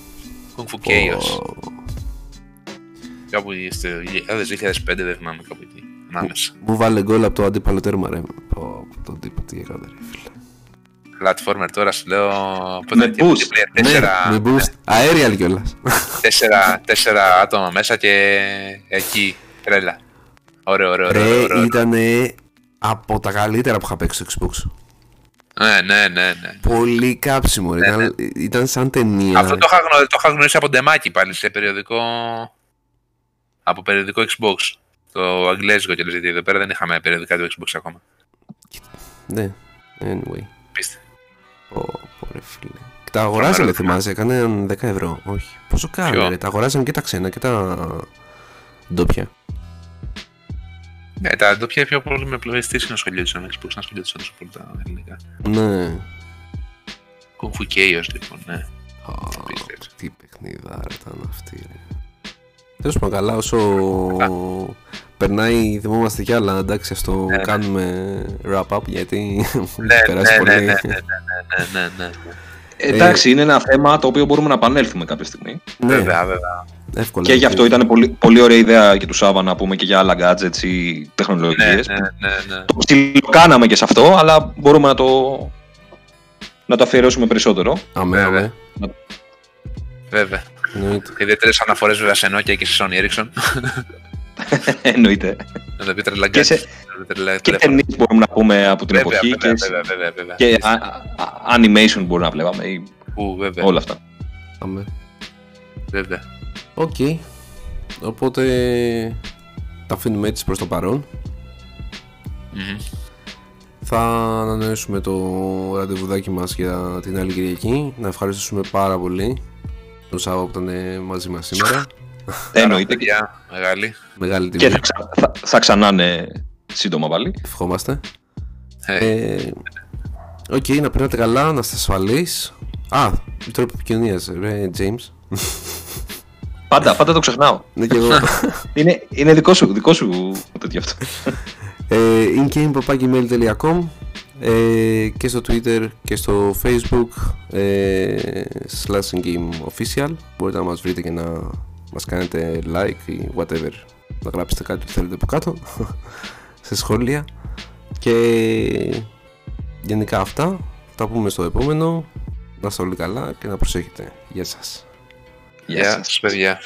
Kung Fu Chaos. Πω. Κάπου στο 2000-2005 δεν θυμάμαι κάπου εκεί. Ανάμεσα. Μου βάλε γκολ από το αντίπαλο τέρμα ρε Πω, τον τύπο τι έκανε ρε φίλε Platformer τώρα σου λέω. Πότε Με ήταν και boost. multiplayer, Ναι, Τέσσερα, με boost Aerial κιόλας τέσσερα, τέσσερα άτομα μέσα και εκεί τρέλα. Ωραίο, ωραίο, ωραίο. Ρε ωραίο. ήταν από τα καλύτερα που είχα παίξει στο Xbox Ναι, ναι, ναι, ναι. Πολύ κάψιμο ρε ήταν, ήταν σαν ταινία Αυτό το είχα, γνω- το είχα γνωρίσει από ντεμάκι πάλι σε περιοδικό. Από περιοδικό Xbox. Το αγγλέζικο και γιατί εδώ πέρα δεν είχαμε περιοδικά του Xbox ακόμα. Ναι Anyway Πείστε. Πω, πω ρε φίλε Και τα αγοράζανε Φοβερό. θυμάσαι Έκανε 10 ευρώ Όχι Πόσο Ποιο; κάνε ρε Τα αγοράζανε και τα ξένα και τα ντόπια Ναι, τα ντόπια πιο πολύ με PlayStation ασχολιόντουσαν, με Xbox ασχολιόντουσαν τόσο πολύ τα ελληνικά. Ναι Kung Fu Chaos λοιπόν, ναι. Α, Απίστευτο. Τι παιχνιδάρα ήταν αυτή ρε Τέλος πάντων, καλά, όσο περνάει, θυμόμαστε κι άλλα. Εντάξει, α το ναι. κάνουμε wrap-up γιατί Ναι, έχει [LAUGHS] περάσει ναι, ναι, πολύ. ναι, ναι, ναι, ναι, ναι, ναι. Εντάξει, είναι ένα θέμα το οποίο μπορούμε να επανέλθουμε κάποια στιγμή. Ναι, Βέβαια, βέβαια. εύκολα. Και γι' αυτό ήταν πολύ, πολύ ωραία ιδέα και τους Σάβα να πούμε και για άλλα gadgets ή Ναι, τεχνολογίες. ναι, ναι, ναι. Το ψιλοκάναμε και σε αυτό, αλλά μπορούμε να το, να το αφιερώσουμε περισσότερο. Αμέ, Βέβαια. αμέ. Βέβαια. Εννοείται. Ιδιαίτερες αναφορές βέβαια σε Nokia και σε Sony Ericsson. [LAUGHS] Εννοείται. Να τα πει τρελά Και, σε, gadgets, να τα πει τρελά και τηλέφωνα. ταινίες μπορούμε να πούμε από την Βέβαια, εποχή βέβαια, και, βέβαια, βέβαια, βέβαια. και α, α, animation μπορούμε να βλέπαμε ή Ου, βέβαια, όλα αυτά. αμέ. βέβαια. Οκ. Οπότε τα αφήνουμε έτσι προς το παρόν. Μμμ. Θα ανανεώσουμε το ραντεβουδάκι μας για την άλλη Κυριακή. Να ευχαριστήσουμε πάρα πολύ τον Σάββα που ήταν μαζί μας σήμερα. Εννοείται. Και, Παιδιά, μεγάλη. Μεγάλη και τιμή. θα, ξα, θα, θα ξανά είναι σύντομα πάλι. Ευχόμαστε. Ε, Ε, Οκ, να περνάτε καλά, να είστε ασφαλείς. Α, τρόπο επικοινωνίας, ρε, James. Πάντα, πάντα το ξεχνάω. Ναι, και εγώ. [LAUGHS] Είναι, είναι δικό σου, δικό σου τέτοιο αυτό. ε, ingame παπάκι gmail.com ε, και στο Twitter και στο Facebook ε, slash ingameofficial μπορείτε να μας βρείτε και να μας κάνετε like ή whatever. Να γράψετε κάτι που θέλετε από κάτω [LAUGHS] σε σχόλια. Και γενικά αυτά. Θα τα πούμε στο επόμενο. Να είστε όλοι καλά και να προσέχετε. Γεια σας. Γεια σας, παιδιά.